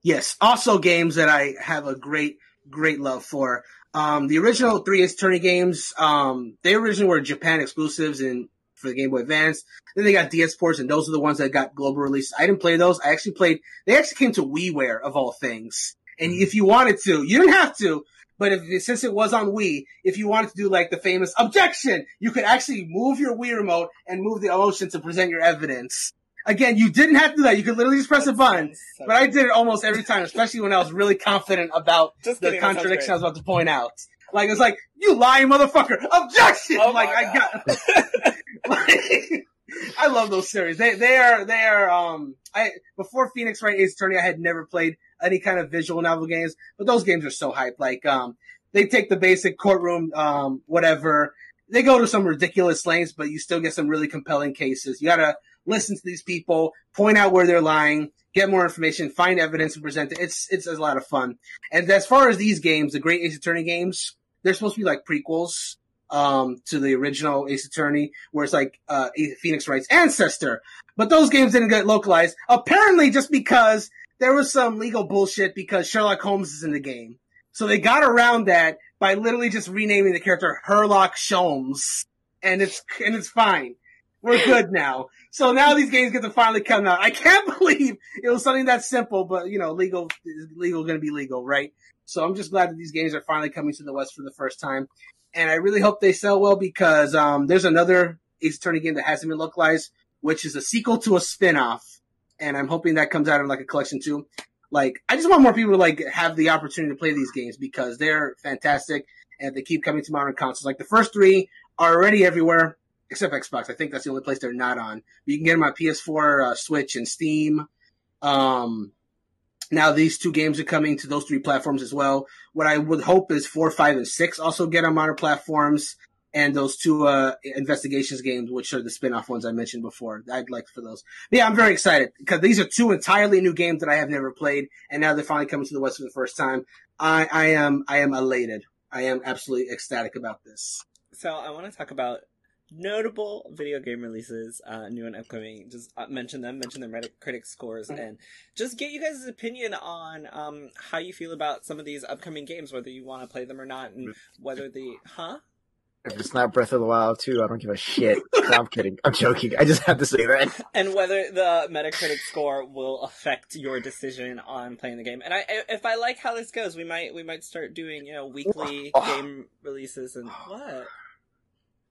[SPEAKER 2] Yes. Also, games that I have a great, great love for. Um, the original three Ace Attorney games, um, they originally were Japan exclusives and for the Game Boy Advance. Then they got DS ports, and those are the ones that got global release. I didn't play those. I actually played. They actually came to WiiWare of all things. And if you wanted to, you didn't have to. But if since it was on Wii, if you wanted to do like the famous objection, you could actually move your Wii remote and move the emotion to present your evidence. Again, you didn't have to do that. You could literally just press a button. But I did it almost every time, especially when I was really confident about
[SPEAKER 1] Just
[SPEAKER 2] the
[SPEAKER 1] kidding,
[SPEAKER 2] contradiction I was about to point out. Like it's like you lying motherfucker, objection.
[SPEAKER 1] Oh
[SPEAKER 2] like I got. I love those series. They they are they are um I before Phoenix Wright Ace Attorney I had never played any kind of visual novel games, but those games are so hype. Like um they take the basic courtroom um whatever. They go to some ridiculous lengths, but you still get some really compelling cases. You gotta listen to these people, point out where they're lying, get more information, find evidence, and present it. It's it's a lot of fun. And as far as these games, the Great Ace Attorney games, they're supposed to be like prequels um, to the original Ace Attorney, where it's like uh, Phoenix Wright's ancestor. But those games didn't get localized, apparently just because there was some legal bullshit because Sherlock Holmes is in the game. So they got around that by literally just renaming the character Herlock Sholmes, and it's and it's fine. We're good now. So now these games get to finally come out. I can't believe it was something that simple, but you know, legal legal going to be legal, right? So I'm just glad that these games are finally coming to the West for the first time, and I really hope they sell well because um, there's another Ace Attorney game that hasn't been localized, which is a sequel to a spin-off, and I'm hoping that comes out in like a collection too. Like, I just want more people to like have the opportunity to play these games because they're fantastic and they keep coming to modern consoles. Like the first three are already everywhere except Xbox. I think that's the only place they're not on. You can get them on PS4, uh, Switch, and Steam. Um, now these two games are coming to those three platforms as well. What I would hope is four, five, and six also get on modern platforms, and those two uh, investigations games, which are the spin-off ones I mentioned before. I'd like for those. But yeah, I'm very excited because these are two entirely new games that I have never played, and now they're finally coming to the West for the first time. I, I am, I am elated. I am absolutely ecstatic about this.
[SPEAKER 1] So I want to talk about notable video game releases, uh, new and upcoming. Just uh, mention them, mention their Metacritic scores,
[SPEAKER 2] Mm-hmm.
[SPEAKER 1] and just get you guys' opinion on um, how you feel about some of these upcoming games, whether you want to play them or not, and whether the huh.
[SPEAKER 3] If it's not Breath of the Wild 2, I don't give a shit. No, I'm kidding. I'm joking. I just have to say that.
[SPEAKER 1] and whether the Metacritic score will affect your decision on playing the game. And I, if I like how this goes, we might we might start doing you know weekly
[SPEAKER 3] Oh.
[SPEAKER 1] game releases and what.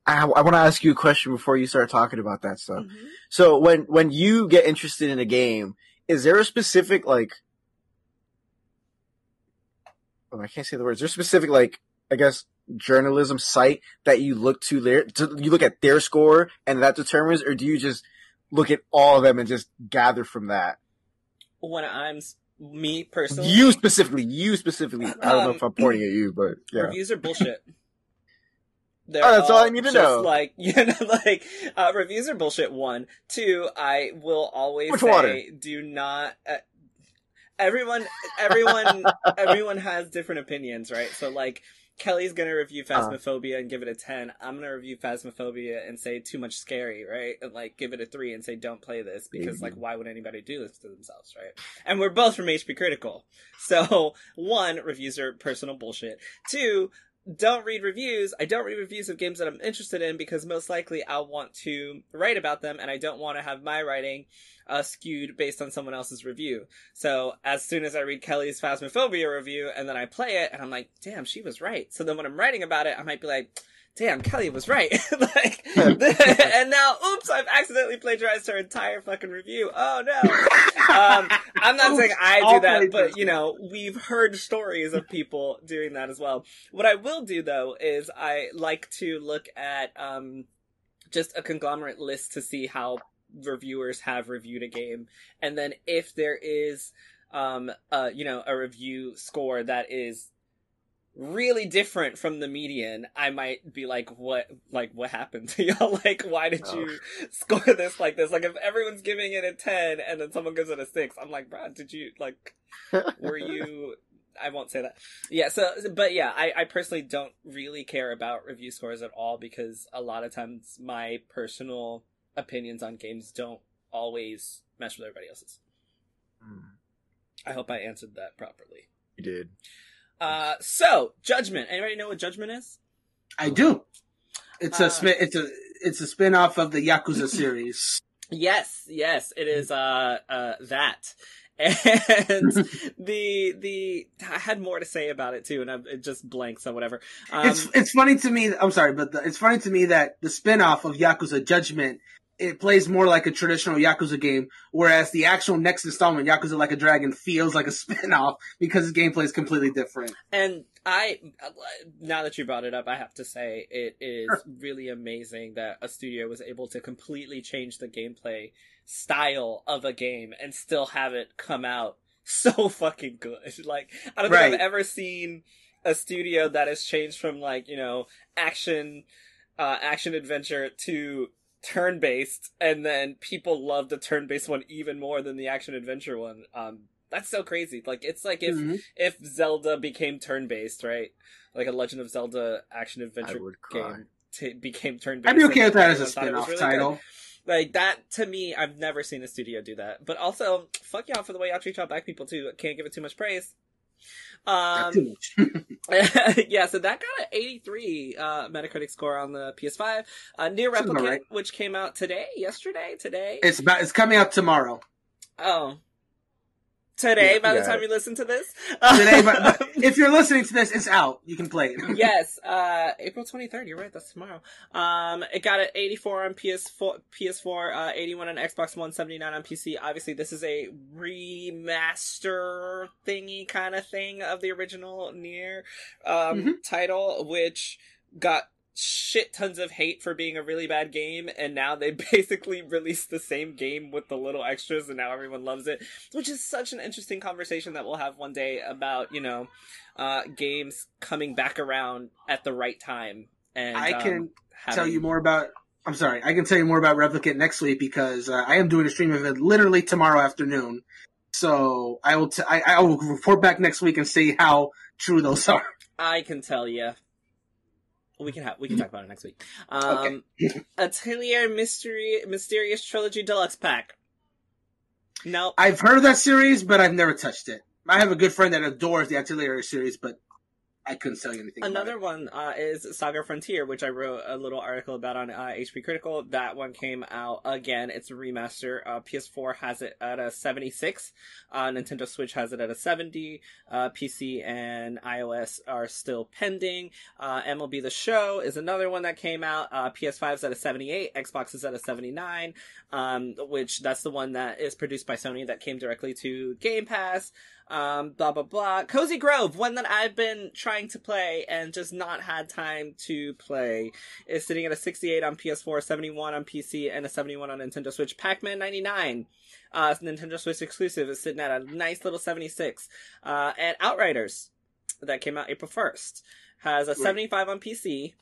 [SPEAKER 3] I, I want to ask you a question before you start talking about that stuff.
[SPEAKER 1] Mhm.
[SPEAKER 3] So when when you get interested in a game, is there a specific like? Oh, I can't say the words. Is there a specific like I guess journalism site that you look to their to, you look at their score and that determines, or do you just look at all of them and just gather from that?
[SPEAKER 1] When I'm me personally,
[SPEAKER 3] You specifically, you specifically. I don't know
[SPEAKER 1] Um,
[SPEAKER 3] if I'm pointing at you, but yeah.
[SPEAKER 1] reviews are bullshit. They're
[SPEAKER 3] Oh, that's all I need to
[SPEAKER 1] just
[SPEAKER 3] know.
[SPEAKER 1] Like you know, like uh, reviews are bullshit. One, two. I will always
[SPEAKER 3] Much
[SPEAKER 1] say,
[SPEAKER 3] water.
[SPEAKER 1] do not. Uh, everyone, everyone, everyone has different opinions, right? So like. Kelly's gonna review
[SPEAKER 3] Uh.
[SPEAKER 1] Phasmophobia and give it a 10. I'm gonna review Phasmophobia and say too much scary, right? And like give it a 3 and say don't play this because like why would anybody do this to themselves, right? And we're both from HP Critical. So, one, reviews are personal bullshit. Two, don't read reviews. I don't read reviews of games that I'm interested in because most likely I'll want to write about them and I don't want to have my writing uh, skewed based on someone else's review. So as soon as I read Kelly's Phasmophobia review and then I play it and I'm like, damn, she was right. So then when I'm writing about it, I might be like, damn, Kelly was right. like, and now, oops, I've accidentally plagiarized her entire fucking review. Oh no. Um, I'm not saying I do that, but you know, we've heard stories of people doing that as well. What I will do though is I like to look at um just a conglomerate list to see how reviewers have reviewed a game and then if there is um uh you know a review score that is really different from the median i might be like what like what happened to y'all? Like why did you oh. score this like this? Like if everyone's giving it a 10 and then someone gives it a 6 i'm like brad did you like were you i won't say that. Yeah so but yeah I, I personally don't really care about review scores at all because a lot of times my personal opinions on games don't always mesh with everybody else's. Hmm. I hope I answered that properly.
[SPEAKER 3] You did.
[SPEAKER 1] Uh, so Judgment. Anybody know what Judgment is?
[SPEAKER 2] I do. It's
[SPEAKER 1] Uh,
[SPEAKER 2] a spin. It's a it's a spin off of the Yakuza series.
[SPEAKER 1] Yes, yes, it is. Uh, uh, that. And the the I had more to say about it too, and I, it just blanks so whatever. Um,
[SPEAKER 2] it's it's funny to me. I'm sorry, but the, it's funny to me that the spin off of Yakuza Judgment it plays more like a traditional Yakuza game, whereas the actual next installment, Yakuza Like a Dragon, feels like a spin off because the gameplay is completely different.
[SPEAKER 1] And I, now that you brought it up, I have to say it is really amazing that a studio was able to completely change the gameplay style of a game and still have it come out so fucking good. Like, I don't think
[SPEAKER 2] Right.
[SPEAKER 1] I've ever seen a studio that has changed from like, you know, action, uh, action adventure to turn based, and then people love the turn based one even more than the action adventure one. Um, that's so crazy. Like, it's like if,
[SPEAKER 2] Mhm.
[SPEAKER 1] if Zelda became turn based, right? Like a Legend of Zelda action adventure game t- became turn based.
[SPEAKER 2] I'd be okay with that as a spin off title.
[SPEAKER 1] Like that to me, I've never seen a studio do that. But also, fuck y'all for the way y'all treat y'all black people too. Can't give it too much praise. Um,
[SPEAKER 2] too much.
[SPEAKER 1] yeah, so that got an 83 uh, Metacritic score on the PS5. Uh,
[SPEAKER 2] NieR
[SPEAKER 1] Replicant,
[SPEAKER 2] right.
[SPEAKER 1] which came out today, yesterday, today.
[SPEAKER 2] it's about it's coming out tomorrow.
[SPEAKER 1] oh, today.
[SPEAKER 3] Yeah,
[SPEAKER 1] by the time you listen to this,
[SPEAKER 2] Today, but, but if you're listening to this, it's out. You can play it.
[SPEAKER 1] yes, uh, April 23rd. You're right. That's tomorrow. Um, it got an 84 on PS4, PS4, uh, 81 on Xbox One, 79 on PC. Obviously, this is a remaster thingy kind of thing of the original NieR um,
[SPEAKER 2] Mhm.
[SPEAKER 1] title, which got shit tons of hate for being a really bad game and now they basically released the same game with the little extras and now everyone loves it which is such an interesting conversation that we'll have one day about you know uh games coming back around at the right time and
[SPEAKER 2] I
[SPEAKER 1] um,
[SPEAKER 2] can
[SPEAKER 1] having-
[SPEAKER 2] tell you more about. I'm sorry. I can tell you more about Replicant next week because uh, I am doing a stream of it literally tomorrow afternoon. So I will. T- I, I will report back next week and see how true those are.
[SPEAKER 1] I can tell you. We can have we can talk about it next week. Um, Atelier Mystery Mysterious Trilogy Deluxe Pack. No,
[SPEAKER 2] I've heard of that series, but I've never touched it. I have a good friend that adores the Atelier series, but I couldn't tell you anything.
[SPEAKER 1] Another one uh, is Saga Frontier, which I wrote a little article about on uh, HP Critical. That one came out again. It's a remaster. Uh, PS4 has it at a 76. Uh, Nintendo Switch has it at a 70. Uh, PC and iOS are still pending. Uh, MLB The Show is another one that came out. Uh, PS5 is at a 78. Xbox is at a 79. Um, which that's the one that is produced by Sony that came directly to Game Pass um, blah blah blah. Cozy Grove, one that I've been trying to play and just not had time to play, is sitting at a 68 on PS4, 71 on PC, and a 71 on Nintendo Switch. Pac-Man 99, uh, Nintendo Switch exclusive, is sitting at a nice little 76. Uh, and Outriders, that came out April 1st, has a 75 on PC,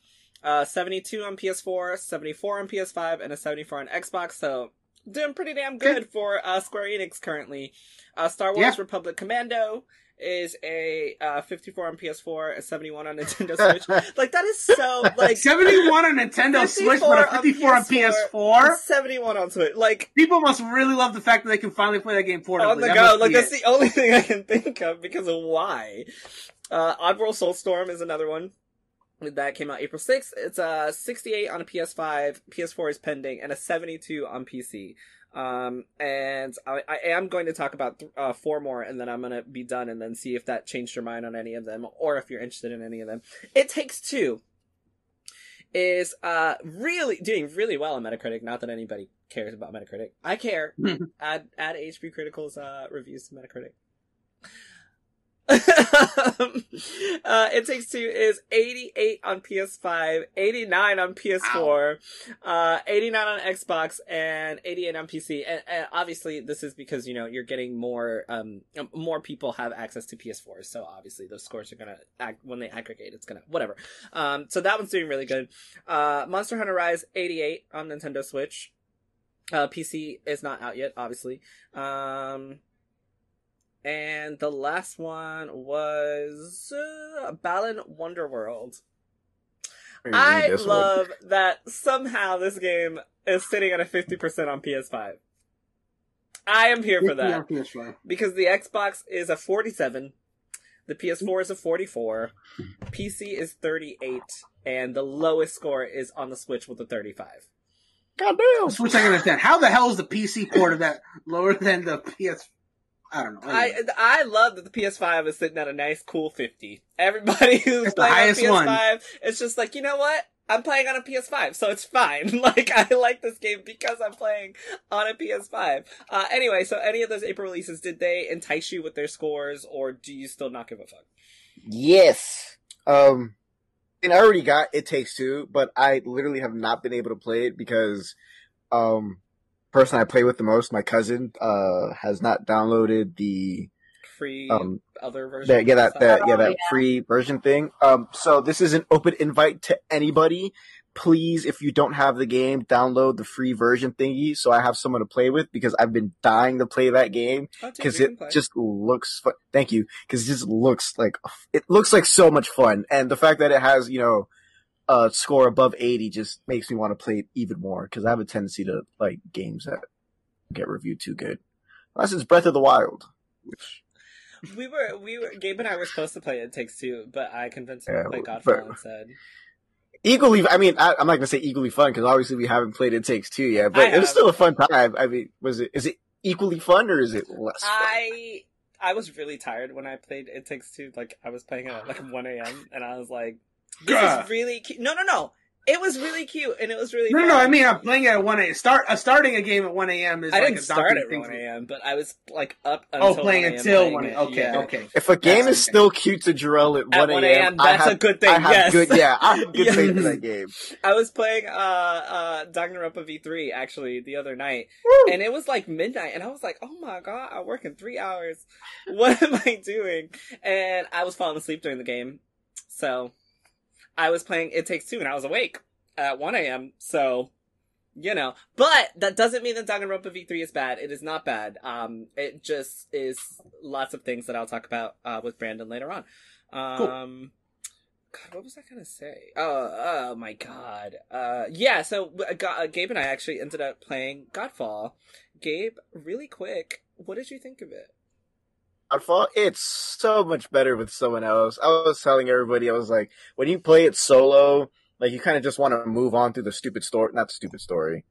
[SPEAKER 1] uh, 72 on PS4, 74 on PS5, and a 74 on Xbox. So doing pretty damn good for uh, Square Enix currently. Uh, Star Wars
[SPEAKER 2] Yeah.
[SPEAKER 1] Republic Commando is a uh, 54 on PS4, a 71 on Nintendo Switch. like that is so like
[SPEAKER 2] 71 on Nintendo Switch,
[SPEAKER 1] 54
[SPEAKER 2] but a
[SPEAKER 1] on
[SPEAKER 2] 54 on
[SPEAKER 1] PS4.
[SPEAKER 2] PS4.
[SPEAKER 1] 71 on Switch. Like
[SPEAKER 2] People must really love the fact that they can finally play that game portably.
[SPEAKER 1] on the
[SPEAKER 2] That
[SPEAKER 1] go. Like that's
[SPEAKER 2] it.
[SPEAKER 1] the only thing I can think of because of why. Uh, Oddworld Soulstorm is another one. That came out April 6th. It's a 68 on a PS5, PS4 is pending, and a 72 on PC. Um, and I, I am going to talk about th- uh, four more, and then I'm going to be done, and then see if that changed your mind on any of them, or if you're interested in any of them. It Takes Two is uh really doing really well on Metacritic. Not that anybody cares about Metacritic. I care. add add HP Critical's uh, reviews to Metacritic. uh, it Takes Two is 88 on PS5, 89 on PS4, uh, 89 on Xbox, and 88 on PC. And, and obviously, this is because you know you're getting more, um, more people have access to PS4, so obviously those scores are gonna act when they aggregate. It's gonna whatever. Um, so that one's doing really good. Uh, Monster Hunter Rise 88 on Nintendo Switch. Uh, PC is not out yet, obviously. Um, and the last one was uh, Balan Wonderworld. I
[SPEAKER 3] one.
[SPEAKER 1] love that somehow this game is sitting at a 50% on PS5. I am here for that because the Xbox is a 47, the PS4 is a 44, PC is 38, and the lowest score is on the Switch with a 35.
[SPEAKER 3] God damn!
[SPEAKER 2] Switch I can understand. How the hell is the PC port of that lower than the PS? I don't know.
[SPEAKER 1] I
[SPEAKER 2] Anyway.
[SPEAKER 1] I love that the PS5 is sitting at a nice cool 50. Everybody who's
[SPEAKER 2] It's the
[SPEAKER 1] playing on
[SPEAKER 2] highest one.
[SPEAKER 1] PS5 it's just like, you know what? I'm playing on a PS5, so it's fine. like, I like this game because I'm playing on a PS5. Uh, anyway, so any of those April releases, did they entice you with their scores, or do you still not give a fuck?
[SPEAKER 3] Yes. Um, and I already got It Takes Two, but I literally have not been able to play it because, um, person I play with the most, my cousin, uh, has not downloaded the,
[SPEAKER 1] Free
[SPEAKER 3] um,
[SPEAKER 1] other version?
[SPEAKER 3] that, yeah, that, that, yeah,
[SPEAKER 4] Oh,
[SPEAKER 3] that
[SPEAKER 4] yeah.
[SPEAKER 3] free version thing. Um, so this is an open invite to anybody. Please, if you don't have the game, download the free version thingy so I have someone to play with because I've been dying to play that game
[SPEAKER 1] Oh,
[SPEAKER 3] because
[SPEAKER 1] we
[SPEAKER 3] it just looks fun. Thank you. Because it just looks like it looks like so much fun, and the fact that it has you know a score above eighty just makes me want to play it even more. Because I have a tendency to like games that get reviewed too good. Unless it's Breath of the Wild, which
[SPEAKER 1] We were, we were, Gabe and I were supposed to play It Takes Two, but I convinced him
[SPEAKER 3] Yeah,
[SPEAKER 1] to play Godfall instead.
[SPEAKER 3] equally. I mean, I, I'm not gonna say equally fun because obviously we haven't played It Takes Two yet, but it was still a fun time. I mean, was it? Is it equally fun or is it less? Fun?
[SPEAKER 1] I I was really tired when I played It Takes Two. Like I was playing it at like one a.m. and I was like, "This
[SPEAKER 2] Gah.
[SPEAKER 1] is really cute." No, no, no. It was really cute and it was really.
[SPEAKER 2] no, no,
[SPEAKER 1] fun.
[SPEAKER 2] no. I mean, I'm playing at one a.m. Start uh, starting a game at one a.m. is
[SPEAKER 1] I
[SPEAKER 2] like
[SPEAKER 1] didn't
[SPEAKER 2] a
[SPEAKER 1] start at one a.m., but I was like up until
[SPEAKER 2] Oh, playing
[SPEAKER 1] 1
[SPEAKER 2] until one.
[SPEAKER 1] it.
[SPEAKER 2] Okay,
[SPEAKER 1] Yeah.
[SPEAKER 2] okay.
[SPEAKER 3] If a game
[SPEAKER 2] That's
[SPEAKER 3] is
[SPEAKER 2] okay.
[SPEAKER 3] still cute to Jarrell at,
[SPEAKER 1] At
[SPEAKER 3] 1
[SPEAKER 1] 1
[SPEAKER 3] a.m.,
[SPEAKER 1] a.m., that's
[SPEAKER 3] have,
[SPEAKER 1] a good thing,
[SPEAKER 3] I have
[SPEAKER 1] yes.
[SPEAKER 3] good, yeah, I have good
[SPEAKER 1] Yeah.
[SPEAKER 3] faith in that game.
[SPEAKER 1] I was playing uh uh Danganronpa V3 actually the other night, and it was like midnight, and I was like, "Oh my god, I work in three hours. What am I doing?" And I was falling asleep during the game, so I was playing It Takes Two, and I was awake at one a.m. So you know, but that doesn't mean that Danganronpa V3 is bad. It is not bad. Um, it just is lots of things that I'll talk about uh with Brandon later on. Um. God, what was I gonna say? Oh, oh my god. Uh, yeah. So uh, uh, Gabe and I actually ended up playing Godfall. Gabe, really quick, what did you think of it?
[SPEAKER 3] Godfall, it's so much better with someone else. I was telling everybody, I was like, when you play it solo, like you kind of just want to move on through the stupid story, not the stupid story.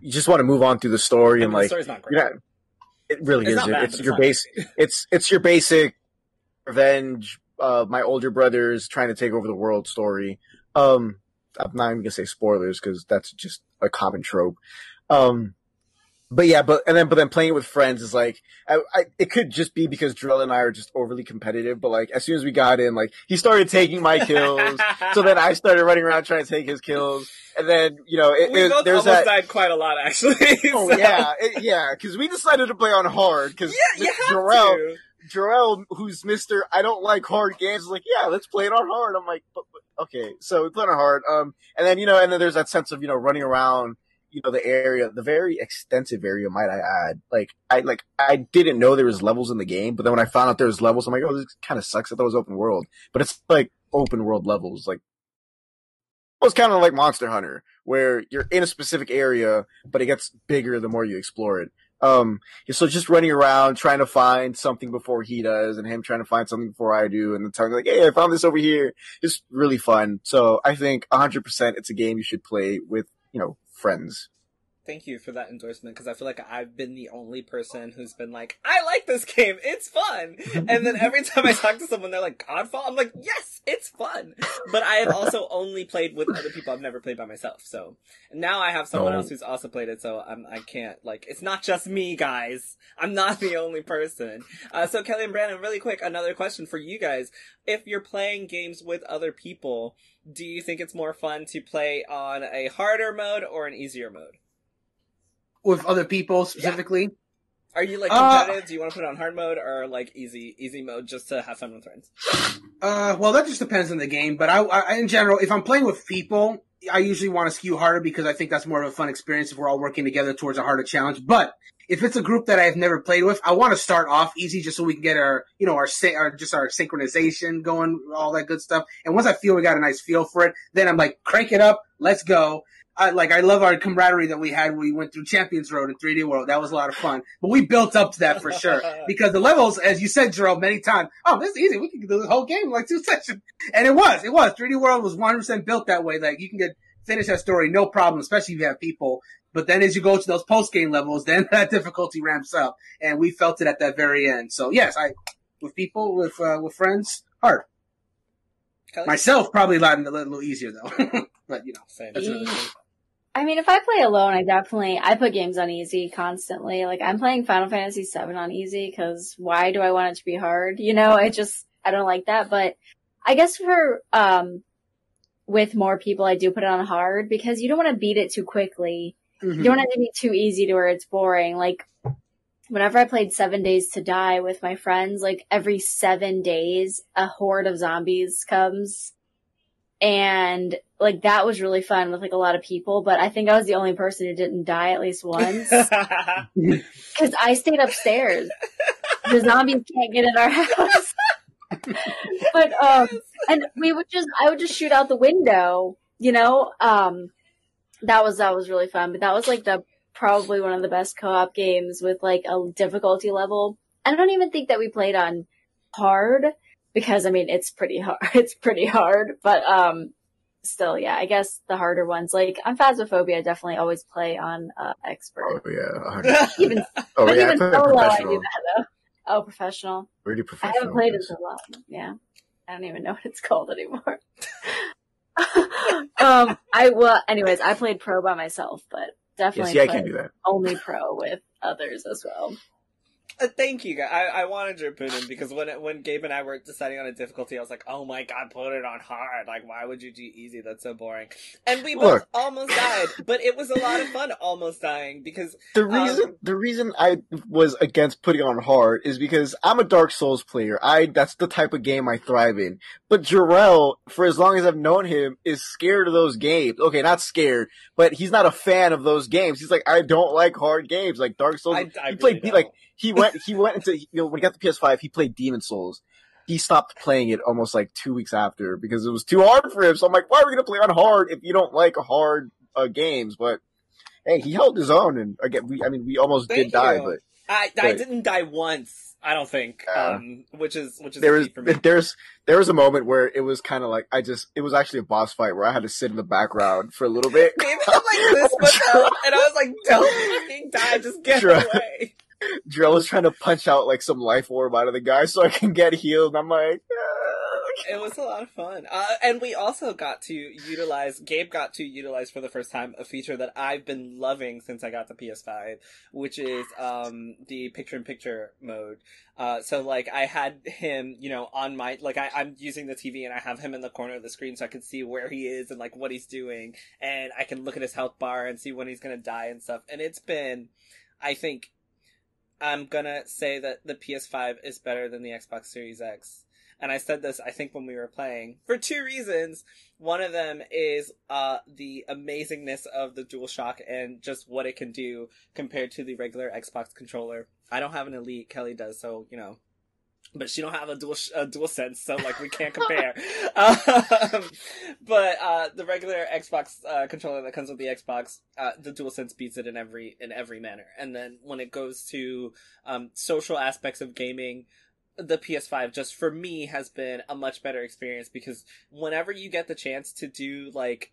[SPEAKER 3] You just want to move on through the story and
[SPEAKER 1] the
[SPEAKER 3] like,
[SPEAKER 1] story's not great.
[SPEAKER 3] not, it really
[SPEAKER 1] It's
[SPEAKER 3] isn't.
[SPEAKER 1] bad,
[SPEAKER 3] it's your base, it's, it's your basic revenge, uh, my older brother's trying to take over the world story. Um, I'm not even gonna say spoilers because that's just a common trope. Um, but yeah, but and then but then playing it with friends is like I, I it could just be because Drill and I are just overly competitive. But like as soon as we got in, like he started taking my kills, so then I started running around trying to take his kills, and then you know it,
[SPEAKER 1] we
[SPEAKER 3] it-
[SPEAKER 1] both
[SPEAKER 3] there's
[SPEAKER 1] almost
[SPEAKER 3] that.
[SPEAKER 1] died quite a lot, actually.
[SPEAKER 3] Oh
[SPEAKER 1] so-
[SPEAKER 3] yeah, it, yeah, because we decided to play on hard because
[SPEAKER 1] yeah,
[SPEAKER 3] Jarrell. Jarrell, who's Mister, I don't like hard games, is like, yeah, let's play it on hard. I'm like, but, but, okay, so we play it on hard. Um, and then you know, and then there's that sense of you know running around, you know, the area, the very extensive area, might I add. Like, I like, I didn't know there was levels in the game, but then when I found out there was levels, I'm like, oh, this kind of sucks. I thought was open world, but it's like open world levels, like. It was kind of like Monster Hunter, where you're in a specific area, but it gets bigger the more you explore it. Um, so just running around trying to find something before he does, and him trying to find something before I do, and then telling like, "Hey, I found this over here." It's really fun. So I think 100% it's a game you should play with, you know, friends.
[SPEAKER 1] Thank you for that endorsement because I feel like I've been the only person who's been like, I like this game, it's fun. And then every time I talk to someone, they're like, Godfall? I'm like, yes, it's fun. But I have also only played with other people. I've never played by myself. So now I have someone
[SPEAKER 3] Oh.
[SPEAKER 1] else who's also played it. So I'm, I can't, like, it's not just me, guys. I'm not the only person. Uh, so Kelly and Brandon, really quick, another question for you guys. If you're playing games with other people, do you think it's more fun to play on a harder mode or an easier mode?
[SPEAKER 2] With other people specifically.
[SPEAKER 1] Are you like
[SPEAKER 2] Uh,
[SPEAKER 1] competitive? Do you want to put it on hard mode or like easy easy mode just to have fun with friends?
[SPEAKER 2] Uh, well, that just depends on the game. But I, I, in general, if I'm playing with people, I usually want to skew harder because I think that's more of a fun experience if we're all working together towards a harder challenge. But if it's a group that I've never played with, I want to start off easy just so we can get our, you know, our, sy- our just our synchronization going, all that good stuff. And once I feel we got a nice feel for it, then I'm like, crank it up, let's go. I like I love our camaraderie that we had when we went through Champions Road in 3D World. That was a lot of fun. But we built up to that for sure because the levels, as you said, Jerome, many times. Oh, this is easy. We can do the whole game in like two sessions, and it was. It was. 3D World was 100 percent built that way. Like you can get finish that story no problem, especially if you have people. But then as you go to those post game levels, then that difficulty ramps up, and we felt it at that very end. So yes, I with people with uh, with friends hard.
[SPEAKER 1] Kelly?
[SPEAKER 2] Myself probably a lot a little easier though, but you know.
[SPEAKER 1] Same.
[SPEAKER 2] That's another thing.
[SPEAKER 4] I mean, if I play alone, I definitely I put games on easy constantly. Like I'm playing Final Fantasy VII on easy because why do I want it to be hard? You know, I just I don't like that. But I guess for um with more people, I do put it on hard because you don't want to beat it too quickly.
[SPEAKER 2] Mhm.
[SPEAKER 4] You don't want it to be too easy to where it's boring. Like whenever I played Seven Days to Die with my friends, like every seven days, a horde of zombies comes. And like that was really fun with like a lot of people, but I think I was the only person who didn't die at least once because I stayed upstairs. the zombies can't get in our house. but um and we would just I would just shoot out the window, you know? Um that was that was really fun, but that was like the probably one of the best co-op games with like a difficulty level. I don't even think that we played on hard because I mean it's pretty hard. It's pretty hard, but um still yeah, I guess the harder ones like on Phasmophobia I definitely always play on uh expert.
[SPEAKER 3] Oh yeah.
[SPEAKER 4] Even
[SPEAKER 3] Oh
[SPEAKER 4] but
[SPEAKER 3] yeah. I
[SPEAKER 4] even
[SPEAKER 3] play
[SPEAKER 4] solo I do
[SPEAKER 3] professional.
[SPEAKER 4] that though. Oh, professional.
[SPEAKER 3] Really
[SPEAKER 4] I
[SPEAKER 3] professional.
[SPEAKER 4] haven't played it
[SPEAKER 3] yes.
[SPEAKER 4] so long. Yeah. I don't even know what it's called anymore. um, I well, anyways, I played pro by myself, but
[SPEAKER 3] Yeah,
[SPEAKER 4] definitely
[SPEAKER 3] see, I can't do that.
[SPEAKER 4] only pro with others as well.
[SPEAKER 1] Uh, thank you, guys. I, I wanted your opinion because when it, when Gabe and I were deciding on a difficulty, I was like, "Oh my god, put it on hard! Like, why would you do easy? That's so boring." And we both
[SPEAKER 3] Look.
[SPEAKER 1] almost died, but it was a lot of fun almost dying because
[SPEAKER 3] The reason the reason I was against putting on hard is because I'm a Dark Souls player. I that's the type of game I thrive in. But Jarrell, for as long as I've known him, is scared of those games. Okay, not scared, but he's not a fan of those games. He's like, I don't like hard games like Dark Souls.
[SPEAKER 1] I, I
[SPEAKER 3] he
[SPEAKER 1] really
[SPEAKER 3] played
[SPEAKER 1] don't.
[SPEAKER 3] like he went he went into you know when he got the PS5, he played Demon Souls. He stopped playing it almost like two weeks after because it was too hard for him. So I'm like, why are we gonna play on hard if you don't like hard uh, games? But hey, he held his own, and again, we I mean we almost
[SPEAKER 1] Thank
[SPEAKER 3] did die, but
[SPEAKER 1] I, I
[SPEAKER 3] but-
[SPEAKER 1] didn't die once. I don't think,
[SPEAKER 3] Uh,
[SPEAKER 1] um, which is which is
[SPEAKER 3] there was
[SPEAKER 1] for me.
[SPEAKER 3] there's there was a moment where it was kind of like I just it was actually a boss fight where I had to sit in the background for a little bit.
[SPEAKER 1] Gabe had like this and I was like, "Don't fucking die! Just get away!"
[SPEAKER 3] Drill was trying to punch out like some life orb out of the guy so I can get healed. And I'm like, "Ah."
[SPEAKER 1] It was a lot of fun. Uh, and we also got to utilize, Gabe got to utilize for the first time a feature that I've been loving since I got the PS5, which is, um, the picture in picture mode. Uh, so like I had him, you know, on my, like I, I'm using the TV and I have him in the corner of the screen so I can see where he is and like what he's doing. And I can look at his health bar and see when he's gonna die and stuff. And it's been, I think, I'm gonna say that the PS5 is better than the Xbox Series X. And I said this, I think, when we were playing for two reasons. One of them is uh, the amazingness of the DualShock and just what it can do compared to the regular Xbox controller. I don't have an Elite, Kelly does, so you know. But she don't have a dual a dual sense, so like we can't compare. um, but uh, the regular Xbox uh, controller that comes with the Xbox, uh, the dual sense beats it in every in every manner. And then when it goes to um, social aspects of gaming, the PS5 just for me has been a much better experience because whenever you get the chance to do like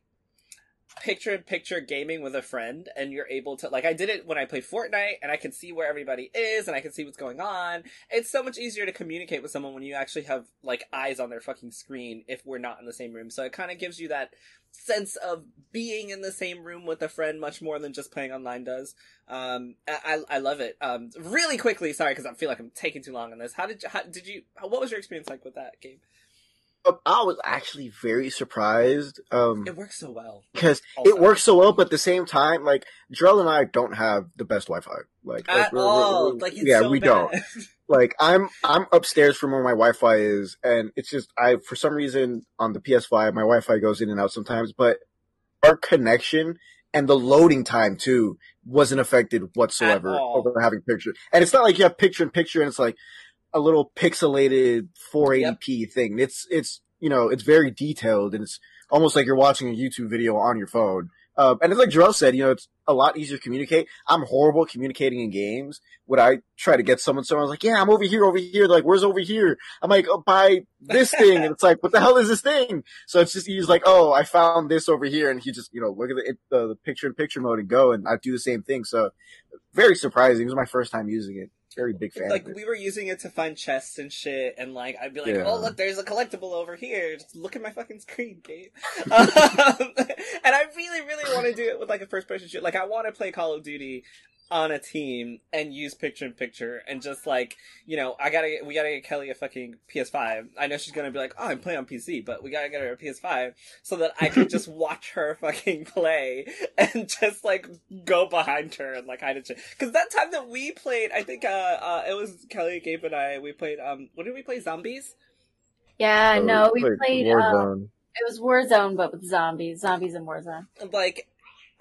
[SPEAKER 1] picture in picture gaming with a friend and you're able to like I did it when I played Fortnite and I can see where everybody is and I can see what's going on. It's so much easier to communicate with someone when you actually have like eyes on their fucking screen if we're not in the same room. So it kind of gives you that sense of being in the same room with a friend much more than just playing online does. Um, I, I love it. Um, really quickly, sorry because I feel like I'm taking too long on this. How did you, how did you, what was your experience like with that game?
[SPEAKER 3] I was actually very surprised. Um,
[SPEAKER 1] It works so well.
[SPEAKER 3] because it works so well, but at the same time, like Drell and I don't have the best Wi-Fi. Like, like,
[SPEAKER 1] At
[SPEAKER 3] we're- we're-
[SPEAKER 1] Like, it's
[SPEAKER 3] yeah,
[SPEAKER 1] so
[SPEAKER 3] we
[SPEAKER 1] bad.
[SPEAKER 3] don't. Like, I'm I'm upstairs from where my Wi-Fi is, and it's just I for some reason on the PS5 my Wi-Fi goes in and out sometimes, but our connection and the loading time too wasn't affected whatsoever over having picture. And it's not like you have picture in picture and it's like a little pixelated 480p thing. It's it's you know it's very detailed and it's almost like you're watching a YouTube video on your phone. Uh, and it's like Jarrell said, you know, it's a lot easier to communicate. I'm horrible communicating in games. When I try to get someone, someone's like, yeah, I'm over here, over here. They're like, where's over here? I'm like, oh, buy this thing. and it's like, what the hell is this thing? So it's just, he's like, oh, I found this over here. And he just, you know, look at the, the, the picture in picture mode and go. And I do the same thing. So very surprising. It was my first time using it. Very big fan.
[SPEAKER 1] Like we were using it to find chests and shit, and like I'd be like,
[SPEAKER 3] Yeah.
[SPEAKER 1] "Oh look, there's a collectible over here. Just look at my fucking screen, Kate." um, and I really, really want to do it with like a first person shoot. Like I want to play Call of Duty on a team and use picture in picture and just like you know I gotta we gotta get Kelly a fucking PS5. I know she's gonna be like, "Oh, I'm playing on PC," but we gotta get her a PS5 so that I can just watch her fucking play and just like go behind her and like hide and shit. Because that time that we played, I think uh, uh it was Kelly, Gabe, and I. We played um, what did we play? Zombies.
[SPEAKER 4] Yeah,
[SPEAKER 3] So
[SPEAKER 4] no, we played. Um,
[SPEAKER 3] Warzone.
[SPEAKER 4] it was Warzone, but with zombies. Zombies and Warzone.
[SPEAKER 1] Like,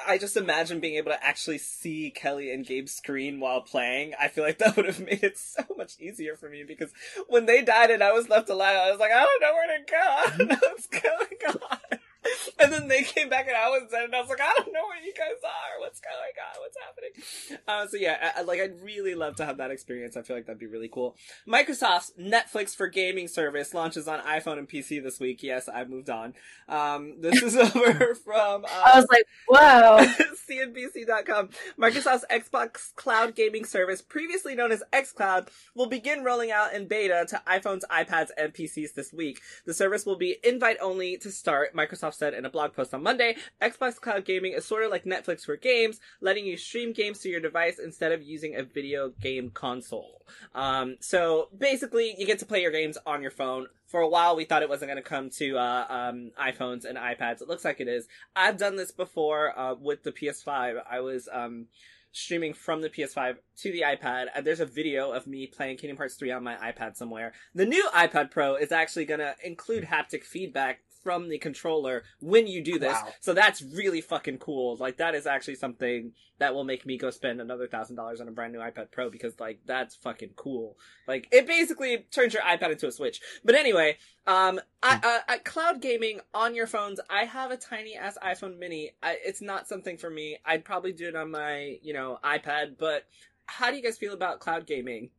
[SPEAKER 1] I just imagine being able to actually see Kelly and Gabe's screen while playing. I feel like that would have made it so much easier for me because when they died and I was left alive, I was like, I don't know where to go. I don't know what's going on. And then they came back and I was dead, and I was like, I don't know where you guys are. What's going on? What's happening? Uh, so yeah, I, I- like I'd really love to have that experience. I feel like that'd be really cool. Microsoft's Netflix for gaming service launches on iPhone and PC this week. Yes, I've moved on. Um, this is over from. Uh,
[SPEAKER 4] I was like, whoa.
[SPEAKER 1] CNBC.com. Microsoft's Xbox Cloud Gaming Service, previously known as xCloud, will begin rolling out in beta to iPhones, iPads, and PCs this week. The service will be invite only to start, Microsoft said in a blog post on Monday. Xbox Cloud Gaming is sort of like Netflix for games, letting you stream games to your device instead of using a video game console. Um, so basically, you get to play your games on your phone. For a while, we thought it wasn't going to come to uh, um, iPhones and iPads. It looks like it is. I've done this before uh, with the PS5. I was um, streaming from the PS5 to the iPad, and there's a video of me playing Kingdom Hearts 3 on my iPad somewhere. The new iPad Pro is actually going to include haptic feedback from the controller when you do this.
[SPEAKER 2] Wow.
[SPEAKER 1] So that's really fucking cool. Like that is actually something that will make me go spend another thousand dollars on a brand new iPad Pro because like that's fucking cool. Like it basically turns your iPad into a Switch. But anyway, um, I, uh, at cloud gaming on your phones, I have a tiny ass iPhone Mini. I, it's not something for me. I'd probably do it on my you know iPad. But how do you guys feel about cloud gaming?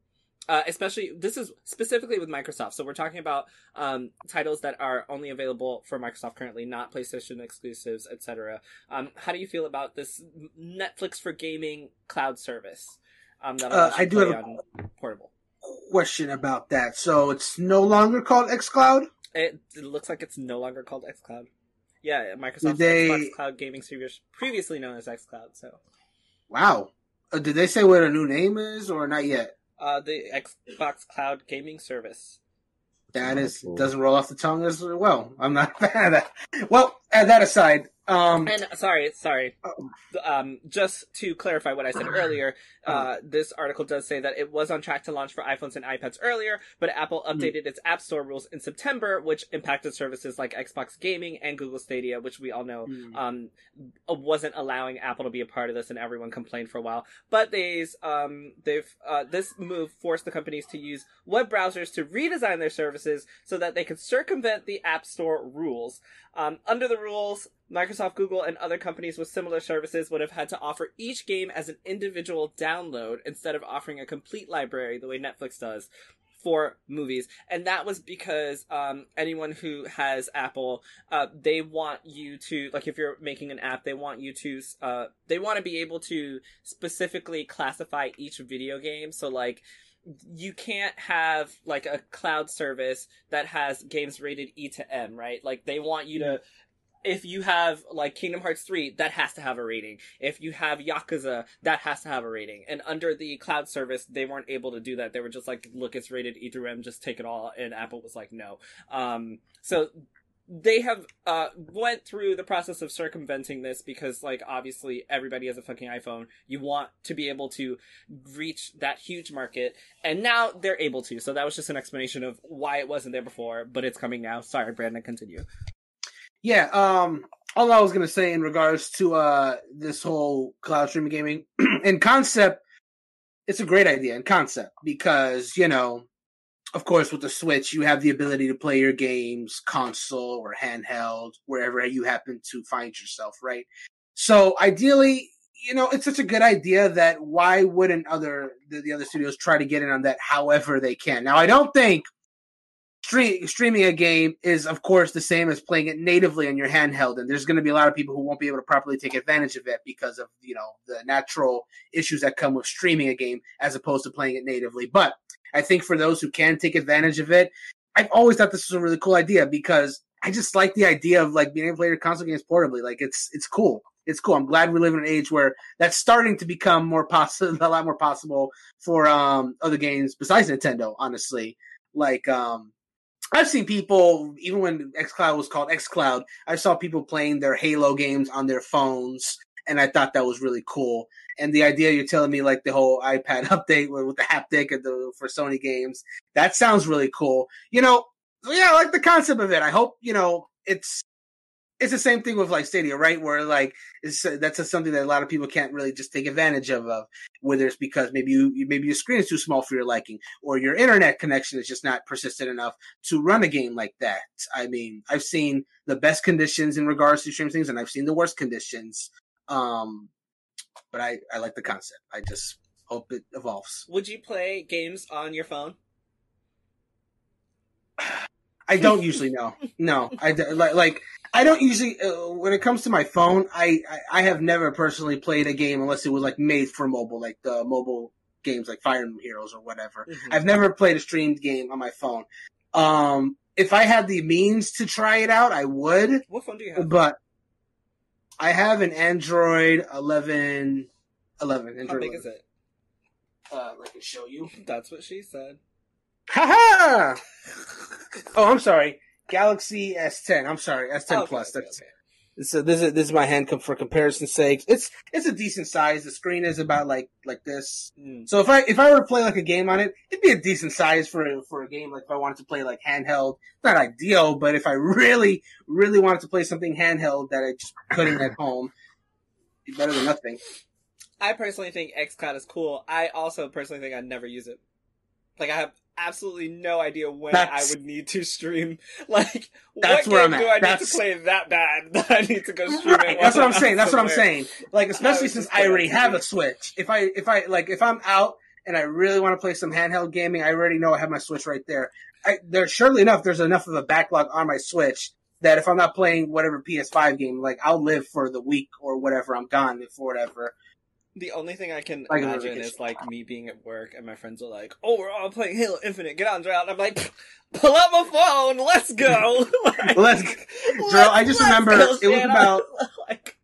[SPEAKER 1] Uh, especially this is specifically with Microsoft. So we're talking about um, titles that are only available for Microsoft currently, not PlayStation exclusives, etc. Um, how do you feel about this Netflix for gaming cloud service? Um, that
[SPEAKER 2] Uh, I do have a-
[SPEAKER 1] portable.
[SPEAKER 2] Question about that. So it's no longer called xCloud.
[SPEAKER 1] It, it looks like it's no longer called xCloud. Yeah, Microsoft
[SPEAKER 2] they-
[SPEAKER 1] Xbox Cloud Gaming Service, previously known as xCloud. So
[SPEAKER 2] Wow. Uh, did they say what a new name is or not yet?
[SPEAKER 1] Uh, the Xbox Cloud Gaming Service.
[SPEAKER 2] That is doesn't roll off the tongue as well. I'm not a fan of that. Well, uh, that aside, um,
[SPEAKER 1] And sorry, sorry.
[SPEAKER 2] Oh.
[SPEAKER 1] Um, just to clarify what I said earlier, uh, this article does say that it was on track to launch for iPhones and iPads earlier, but Apple updated its App Store rules in September, which impacted services like Xbox Gaming and Google Stadia, which we all know
[SPEAKER 2] Hmm.
[SPEAKER 1] um, wasn't allowing Apple to be a part of this, and everyone complained for a while. But they's um, they've uh, this move forced the companies to use web browsers to redesign their services so that they could circumvent the App Store rules. Um, under the rules, Microsoft, Google, and other companies with similar services would have had to offer each game as an individual download instead of offering a complete library the way Netflix does for movies. And that was because um, anyone who has Apple, uh, they want you to, like, if you're making an app, they want you to, uh, they want to be able to specifically classify each video game. So, like, you can't have like a cloud service that has games rated E to M, right? Like they want you to if you have like Kingdom Hearts 3, that has to have a rating. If you have Yakuza, that has to have a rating. And under the cloud service, they weren't able to do that. They were just like, look, it's rated E through M, just take it all. And Apple was like, no. Um, so they have uh went through the process of circumventing this because like obviously everybody has a fucking iPhone. You want to be able to reach that huge market and now they're able to. So that was just an explanation of why it wasn't there before, but it's coming now. Sorry, Brandon, continue.
[SPEAKER 2] Yeah, um all I was gonna say in regards to uh this whole cloud streaming gaming in concept, it's a great idea in concept because, you know, of course with the Switch you have the ability to play your games console or handheld, wherever you happen to find yourself, right? So ideally, you know, it's such a good idea that why wouldn't other the, the other studios try to get in on that however they can? Now, I don't think stream, streaming a game is, of course, the same as playing it natively on your handheld, and there's going to be a lot of people who won't be able to properly take advantage of it because of you know the natural issues that come with streaming a game as opposed to playing it natively. But I think for those who can take advantage of it, I've always thought this was a really cool idea because I just like the idea of like being able to play your console games portably. Like it's it's cool. It's cool. I'm glad we live in an age where that's starting to become more possible, a lot more possible for um other games besides Nintendo. Honestly, like um I've seen people, even when xCloud was called xCloud, I saw people playing their Halo games on their phones, and I thought that was really cool. And the idea you're telling me, like the whole iPad update with, with the haptic the, for Sony games, that sounds really cool. You know, yeah, I like the concept of it. I hope you know it's it's the same thing with like Stadia, right? Where like it's, that's a, something that a lot of people can't really just take advantage of, of whether it's because maybe you maybe your screen is too small for your liking, or your internet connection is just not persistent enough to run a game like that. I mean, I've seen the best conditions in regards to stream things, and I've seen the worst conditions. Um, but I I like the concept. I just hope it evolves.
[SPEAKER 1] Would you play games on your phone?
[SPEAKER 2] I don't usually know. No, I like like I don't usually uh, when it comes to my phone. I, I, I have never personally played a game unless it was like made for mobile, like the mobile games like Fire Emblem Heroes or whatever.
[SPEAKER 1] Mhm.
[SPEAKER 2] I've never played a streamed game on my phone. Um, if I had the means to try it out, I would,
[SPEAKER 1] What phone do you have?
[SPEAKER 2] but I have an Android 11. 11.
[SPEAKER 1] How
[SPEAKER 2] Android
[SPEAKER 1] big
[SPEAKER 2] 11.
[SPEAKER 1] is it?
[SPEAKER 2] Uh, I can show you.
[SPEAKER 1] That's what she said.
[SPEAKER 2] Haha! oh, I'm sorry. Galaxy S10. I'm sorry, S10
[SPEAKER 1] Okay,
[SPEAKER 2] Plus.
[SPEAKER 1] okay,
[SPEAKER 2] That's
[SPEAKER 1] okay.
[SPEAKER 2] So this is this is my hand for comparison's sake. It's it's a decent size. The screen is about like like this.
[SPEAKER 1] Mm.
[SPEAKER 2] So if I if I were to play like a game on it, it'd be a decent size for a, for a game. Like if I wanted to play like handheld, not ideal, but if I really really wanted to play something handheld that I just couldn't at home, it'd be better than nothing.
[SPEAKER 1] I personally think xCloud is cool. I also personally think I'd never use it. Like I have absolutely no idea when
[SPEAKER 2] That's-
[SPEAKER 1] I would need to stream. Like
[SPEAKER 2] That's
[SPEAKER 1] what
[SPEAKER 2] where
[SPEAKER 1] game do. I need
[SPEAKER 2] That's-
[SPEAKER 1] to play that bad that I need to go stream
[SPEAKER 2] Right, that's what I'm saying. That's what I'm saying. Like, especially
[SPEAKER 1] was
[SPEAKER 2] since I already have a Switch. If I, if I, like, if I'm out and I really want to play some handheld gaming, I already know I have my Switch right there. I, there, surely enough, there's enough of a backlog on my Switch that if I'm not playing whatever PS5 game, like, I'll live for the week or whatever I'm gone for whatever.
[SPEAKER 1] The only thing I can
[SPEAKER 2] Like
[SPEAKER 1] imagine is like me being at work and my friends are like, "Oh, we're all playing Halo Infinite. Get on, Drow." And I'm like, "Pull out my phone. Let's go." Like,
[SPEAKER 2] Let's, Drew, I just remember
[SPEAKER 1] go,
[SPEAKER 2] it was about,
[SPEAKER 1] like,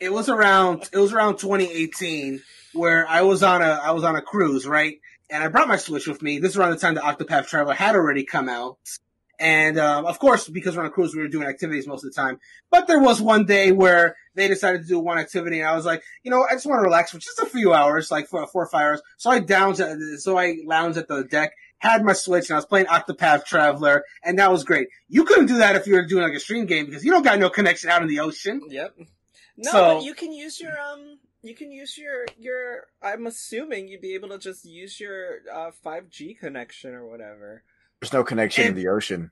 [SPEAKER 2] it was around, it was around 2018 where I was on a, I was on a cruise, right? And I brought my Switch with me. This is around the time the Octopath Traveler had already come out. And um, of course, because we're on a cruise, we were doing activities most of the time. But there was one day where they decided to do one activity, and I was like, you know, I just want to relax for just a few hours, like for four or five hours. So I lounged, at, so I lounged at the deck, had my Switch, and I was playing Octopath Traveler, and that was great. You couldn't do that if you were doing like a stream game because you don't got no connection out in the ocean.
[SPEAKER 1] Yep. No,
[SPEAKER 2] So-
[SPEAKER 1] but you can use your um. You can use your your. I'm assuming you'd be able to just use your uh 5G connection or whatever.
[SPEAKER 3] There's no connection in
[SPEAKER 2] And-
[SPEAKER 3] the ocean.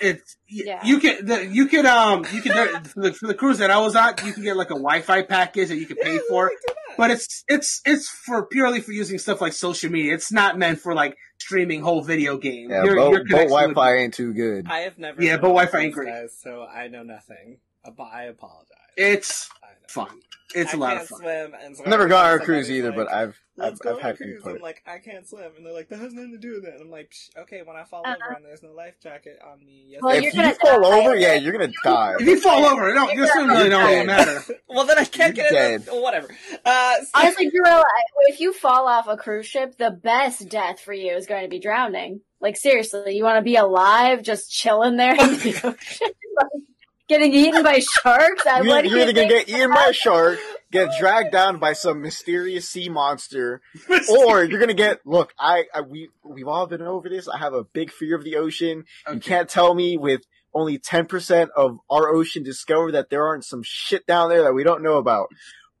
[SPEAKER 2] It's
[SPEAKER 4] Yeah.
[SPEAKER 2] you can the, you can um you can for the, for the cruise that I was on you can get like a Wi-Fi package that you can pay for, but it's it's it's for purely for using stuff like social media. It's not meant for like streaming whole video games.
[SPEAKER 3] Yeah,
[SPEAKER 2] Your-
[SPEAKER 3] boat,
[SPEAKER 2] your
[SPEAKER 3] boat Wi-Fi
[SPEAKER 2] be-
[SPEAKER 3] ain't too good.
[SPEAKER 1] I have never.
[SPEAKER 2] Yeah,
[SPEAKER 1] been
[SPEAKER 2] but Wi-Fi
[SPEAKER 1] these
[SPEAKER 2] ain't great.
[SPEAKER 1] guys, so I know nothing. Uh, But I apologize.
[SPEAKER 2] It's
[SPEAKER 1] I
[SPEAKER 2] fun. It's
[SPEAKER 1] I
[SPEAKER 2] a lot
[SPEAKER 1] can't
[SPEAKER 2] of fun.
[SPEAKER 1] Swim, and so
[SPEAKER 3] I've never
[SPEAKER 1] every
[SPEAKER 3] gone on a cruise either,
[SPEAKER 1] like,
[SPEAKER 3] but I've I've,
[SPEAKER 1] Let's go
[SPEAKER 3] I've
[SPEAKER 1] on a cruise. I'm like, I can't swim, and they're like, that has nothing to do with it. And I'm like, Psh, okay, when I fall
[SPEAKER 4] Uh-uh.
[SPEAKER 1] over and there's no life jacket on me, yes.
[SPEAKER 4] Well,
[SPEAKER 3] if
[SPEAKER 4] you're
[SPEAKER 3] you
[SPEAKER 4] gonna
[SPEAKER 3] fall
[SPEAKER 4] die.
[SPEAKER 3] over, yeah, you're gonna die.
[SPEAKER 2] If you fall over, no, this doesn't really don't even matter.
[SPEAKER 1] well, then I can't
[SPEAKER 3] You're
[SPEAKER 1] get in. The, whatever. Uh, so-
[SPEAKER 4] Honestly, Jarrell, I- if you fall off a cruise ship, the best death for you is going to be drowning. Like seriously, you want to be alive, just chilling there in the ocean, like, getting eaten by sharks. I
[SPEAKER 3] You're, you're either gonna get eaten by a shark, get oh, dragged down by some mysterious sea monster, or you're gonna get. Look, I, I we we've all been over this. I have a big fear of the ocean. You can't tell me with only ten percent of our ocean discovered that there aren't some shit down there that we don't know about.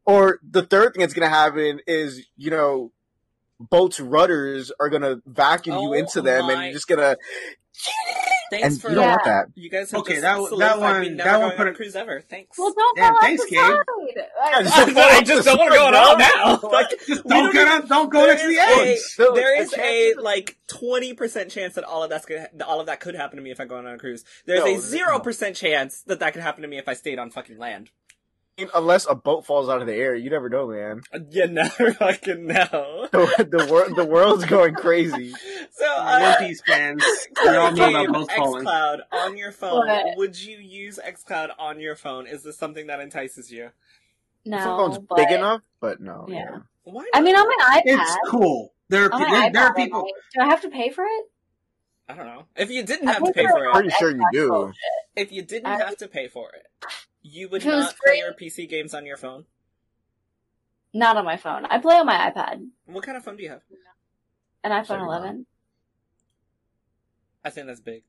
[SPEAKER 3] Or the third thing that's gonna happen is, you know, boats' rudders are gonna vacuum you
[SPEAKER 1] Oh
[SPEAKER 3] into them, and you're just gonna
[SPEAKER 1] Thanks
[SPEAKER 3] and
[SPEAKER 1] for
[SPEAKER 3] you don't
[SPEAKER 4] Yeah.
[SPEAKER 3] want that.
[SPEAKER 1] You guys have
[SPEAKER 2] Okay,
[SPEAKER 1] just
[SPEAKER 2] that one-
[SPEAKER 1] solidified
[SPEAKER 2] that
[SPEAKER 1] me
[SPEAKER 2] one-
[SPEAKER 1] never
[SPEAKER 2] that one
[SPEAKER 1] going
[SPEAKER 2] put
[SPEAKER 1] on a
[SPEAKER 2] it-
[SPEAKER 1] cruise ever. Thanks.
[SPEAKER 4] Well, don't
[SPEAKER 2] Damn,
[SPEAKER 4] go
[SPEAKER 2] thanks,
[SPEAKER 4] off the
[SPEAKER 2] Gabe.
[SPEAKER 4] side.
[SPEAKER 3] Yeah, just
[SPEAKER 4] I-
[SPEAKER 3] don't
[SPEAKER 1] I just don't want to go on all now. Like,
[SPEAKER 2] Just
[SPEAKER 1] we
[SPEAKER 2] don't get on. Don't go next to the
[SPEAKER 1] is a-
[SPEAKER 2] edge.
[SPEAKER 3] Still,
[SPEAKER 1] there a like twenty percent chance that all of that's gonna, that all of that could happen to me if I go on a cruise. There's
[SPEAKER 3] No,
[SPEAKER 1] a zero percent chance that that could happen to me if I stayed on fucking land.
[SPEAKER 3] Unless a boat falls out of the air, you never know, man.
[SPEAKER 1] You never fucking know.
[SPEAKER 3] The, the world, the world's going crazy.
[SPEAKER 1] So,
[SPEAKER 2] One
[SPEAKER 1] uh,
[SPEAKER 2] Piece fans, we all know about both falling.
[SPEAKER 1] xCloud on your phone.
[SPEAKER 4] What?
[SPEAKER 1] Would you use xCloud on your phone? Is this something that entices you?
[SPEAKER 4] No,
[SPEAKER 3] the phone's
[SPEAKER 4] but,
[SPEAKER 3] big enough, but no.
[SPEAKER 4] Yeah.
[SPEAKER 1] Why?
[SPEAKER 4] I mean, on my iPad.
[SPEAKER 2] It's cool. There are,
[SPEAKER 4] On
[SPEAKER 2] there,
[SPEAKER 4] iPad,
[SPEAKER 2] there are people.
[SPEAKER 4] Do I have to pay for it?
[SPEAKER 1] I don't know. If you didn't
[SPEAKER 4] I
[SPEAKER 1] have to
[SPEAKER 4] pay
[SPEAKER 1] pay
[SPEAKER 4] for
[SPEAKER 1] for
[SPEAKER 4] it.
[SPEAKER 1] it,
[SPEAKER 3] Pretty sure you do.
[SPEAKER 4] Xbox
[SPEAKER 1] if you didn't
[SPEAKER 4] I-
[SPEAKER 1] have to pay for it, you would
[SPEAKER 4] If it was
[SPEAKER 1] not play
[SPEAKER 4] free-
[SPEAKER 1] your PC games on your phone.
[SPEAKER 4] Not on my phone. I play on my iPad.
[SPEAKER 1] What kind of phone do you have?
[SPEAKER 4] An iPhone
[SPEAKER 3] Sorry, Mom.
[SPEAKER 4] 11.
[SPEAKER 1] I think that's big.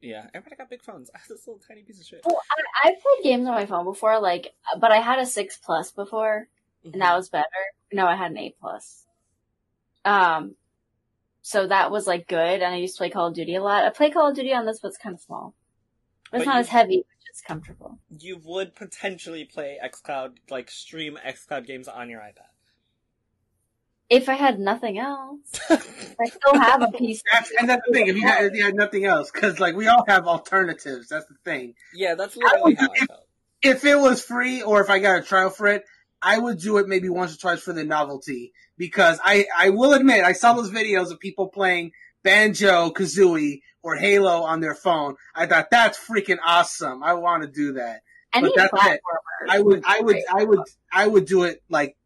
[SPEAKER 1] Yeah, everybody got big phones. I have this little tiny piece of shit.
[SPEAKER 4] Well, I, I've played games on my phone before, like, but I had a 6 Plus before, and that was better. No, I had an 8 Plus. Um, so that was, like, good, and I used to play Call of Duty a lot. I play Call of Duty on this, but it's kind of small. But it's
[SPEAKER 1] But
[SPEAKER 4] not
[SPEAKER 1] you-
[SPEAKER 4] as heavy, but it's comfortable.
[SPEAKER 1] you would potentially play xCloud, like stream xCloud games on your iPad.
[SPEAKER 4] If I had nothing else, I still have a PC.
[SPEAKER 2] That's, and that's the thing. If you had, if you had nothing else, because like we all have alternatives. That's the thing.
[SPEAKER 1] yeah, that's literally how I felt.
[SPEAKER 2] If it was free, or if I got a trial for it, I would do it maybe once or twice for the novelty. Because I, I will admit, I saw those videos of people playing Banjo Kazooie or Halo on their phone. I thought that's freaking awesome. I want to do that.
[SPEAKER 4] Any
[SPEAKER 2] that's it. I would, I would. I would, I would do it like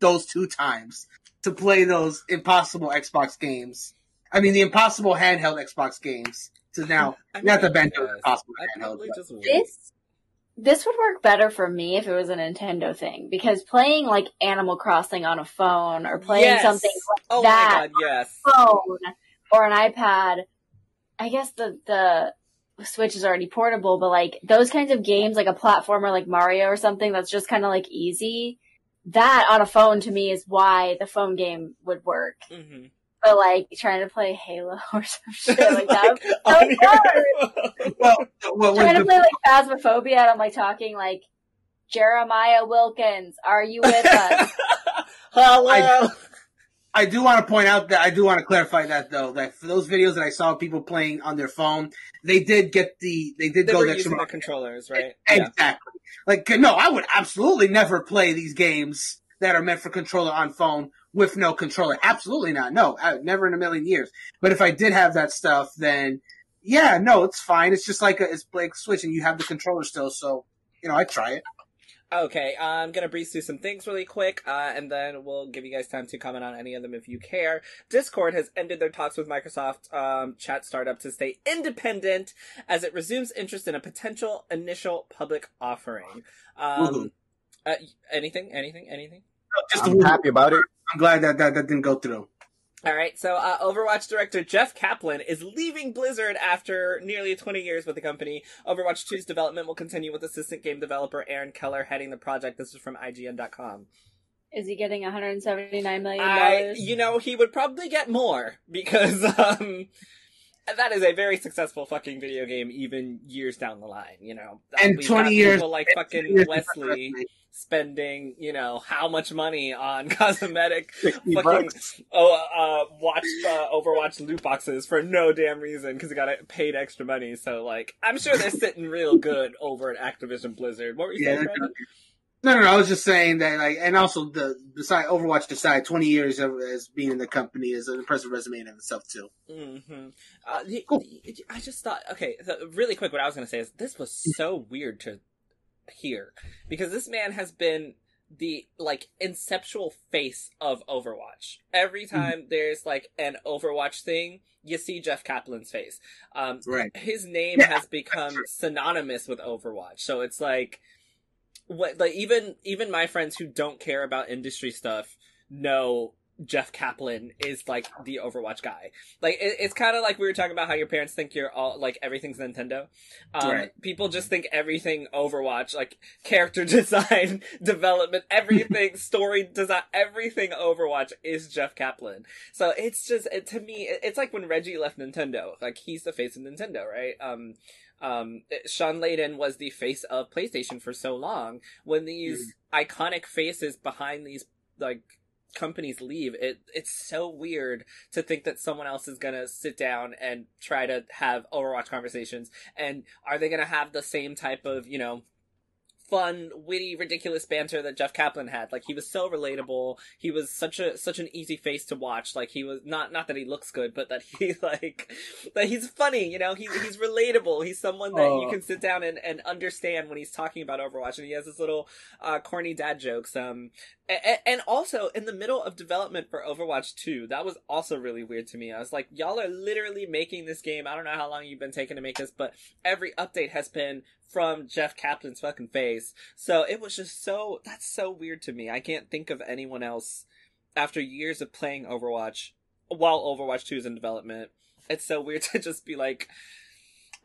[SPEAKER 2] those two times to play those impossible Xbox games. I mean, the impossible handheld Xbox games. To now,
[SPEAKER 1] I
[SPEAKER 2] not the Banjo
[SPEAKER 1] yes.
[SPEAKER 2] impossible
[SPEAKER 1] I
[SPEAKER 2] handheld. but-
[SPEAKER 4] This this would work better for me if it was a Nintendo thing because playing like Animal Crossing on a phone or playing
[SPEAKER 1] Yes.
[SPEAKER 4] something
[SPEAKER 1] Oh
[SPEAKER 4] that-
[SPEAKER 1] my god, yes.
[SPEAKER 4] phone or an iPad. I guess the the Switch is already portable, but like those kinds of games, like a platformer like Mario or something that's just kind of like easy. That on a phone to me is why the phone game would work.
[SPEAKER 1] hmm
[SPEAKER 4] But like trying to play Halo or some shit like that. would be so
[SPEAKER 1] on your
[SPEAKER 4] hard.
[SPEAKER 1] phone.
[SPEAKER 2] Well, what was
[SPEAKER 4] trying to
[SPEAKER 2] the,
[SPEAKER 4] play like Phasmophobia and I'm like talking like Jeremiah Wilkins, are you with us?
[SPEAKER 1] Hello.
[SPEAKER 2] I do want to point out that I do want to clarify that though that for those videos that I saw people playing on their phone, they did get the they did
[SPEAKER 1] they
[SPEAKER 2] go
[SPEAKER 1] were using controllers, right? Yeah.
[SPEAKER 2] Exactly. Like no, I would absolutely never play these games that are meant for controller on phone with no controller. Absolutely not. No, I, never in a million years. But if I did have that stuff, then yeah, no, it's fine. It's just like a, it's like Switch, and you have the controller still. So you know, I try it.
[SPEAKER 1] Okay, I'm gonna breeze through some things really quick, uh, and then we'll give you guys time to comment on any of them if you care. Discord has ended their talks with Microsoft um, Chat Startup to stay independent as it resumes interest in a potential initial public offering. Um,
[SPEAKER 2] Woohoo.
[SPEAKER 1] uh, anything? Anything? Anything?
[SPEAKER 2] Just
[SPEAKER 3] I'm happy about it.
[SPEAKER 2] I'm glad that, that that didn't go through.
[SPEAKER 1] All right, so uh, Overwatch director Jeff Kaplan is leaving Blizzard after nearly 20 years with the company. Overwatch 2's development will continue with assistant game developer Aaron Keller heading the project. This is from IGN.com.
[SPEAKER 4] Is he getting 179 million dollars?
[SPEAKER 1] you know, he would probably get more because um, that is a very successful fucking video game, even years down the line. You know,
[SPEAKER 2] And
[SPEAKER 1] We've
[SPEAKER 2] 20 years-
[SPEAKER 1] people like fucking Wesley spending, you know, how much money on cosmetic fucking
[SPEAKER 3] bucks.
[SPEAKER 1] oh uh watch uh, Overwatch loot boxes for no damn reason because he got paid extra money. So like, I'm sure they're sitting real good over at Activision Blizzard. What were you
[SPEAKER 2] Yeah,
[SPEAKER 1] saying?
[SPEAKER 2] No, no, no. I was just saying that, like, and also the beside Overwatch, decide twenty years of, as being in the company is an impressive resume in itself too.
[SPEAKER 1] Mm-hmm. Uh,
[SPEAKER 2] Cool.
[SPEAKER 1] I just thought, okay, so really quick, what I was going to say is this was so weird to hear because this man has been the like inceptual face of Overwatch. Every time there's like an Overwatch thing, you see Jeff Kaplan's face. Um,
[SPEAKER 2] Right.
[SPEAKER 1] his name
[SPEAKER 2] Yeah,
[SPEAKER 1] has become synonymous with Overwatch. So it's like what like even even my friends who don't care about industry stuff know Jeff Kaplan is like the Overwatch guy. Like it, it's kind of like we were talking about how your parents think you're all like everything's Nintendo. Um,
[SPEAKER 2] Right.
[SPEAKER 1] People just think everything Overwatch, like character design, development, everything, story design, everything Overwatch is Jeff Kaplan. So it's just it, to me, it- it's like when Reggie left Nintendo. Like he's the face of Nintendo, right? Um, um, Shawn Layden was the face of PlayStation for so long. When these iconic faces behind these like companies leave, it it's so weird to think that someone else is gonna sit down and try to have Overwatch conversations. And are they gonna have the same type of you know? Fun, witty, ridiculous banter that Jeff Kaplan had. Like he was so relatable. He was such a such an easy face to watch. Like he was not not that he looks good, but that he like that he's funny. You know, he's he's relatable. He's someone that you
[SPEAKER 2] Oh.
[SPEAKER 1] can sit down and, and understand when he's talking about Overwatch. And he has this little uh, corny dad jokes. Um, and, also in the middle of development for Overwatch 2, that was also really weird to me. I was like, y'all are literally making this game. I don't know how long you've been taking to make this, but every update has been from Jeff Kaplan's fucking face. So it was just so that's so weird to me. I can't think of anyone else after years of playing Overwatch while Overwatch 2 is in development. It's so weird to just be like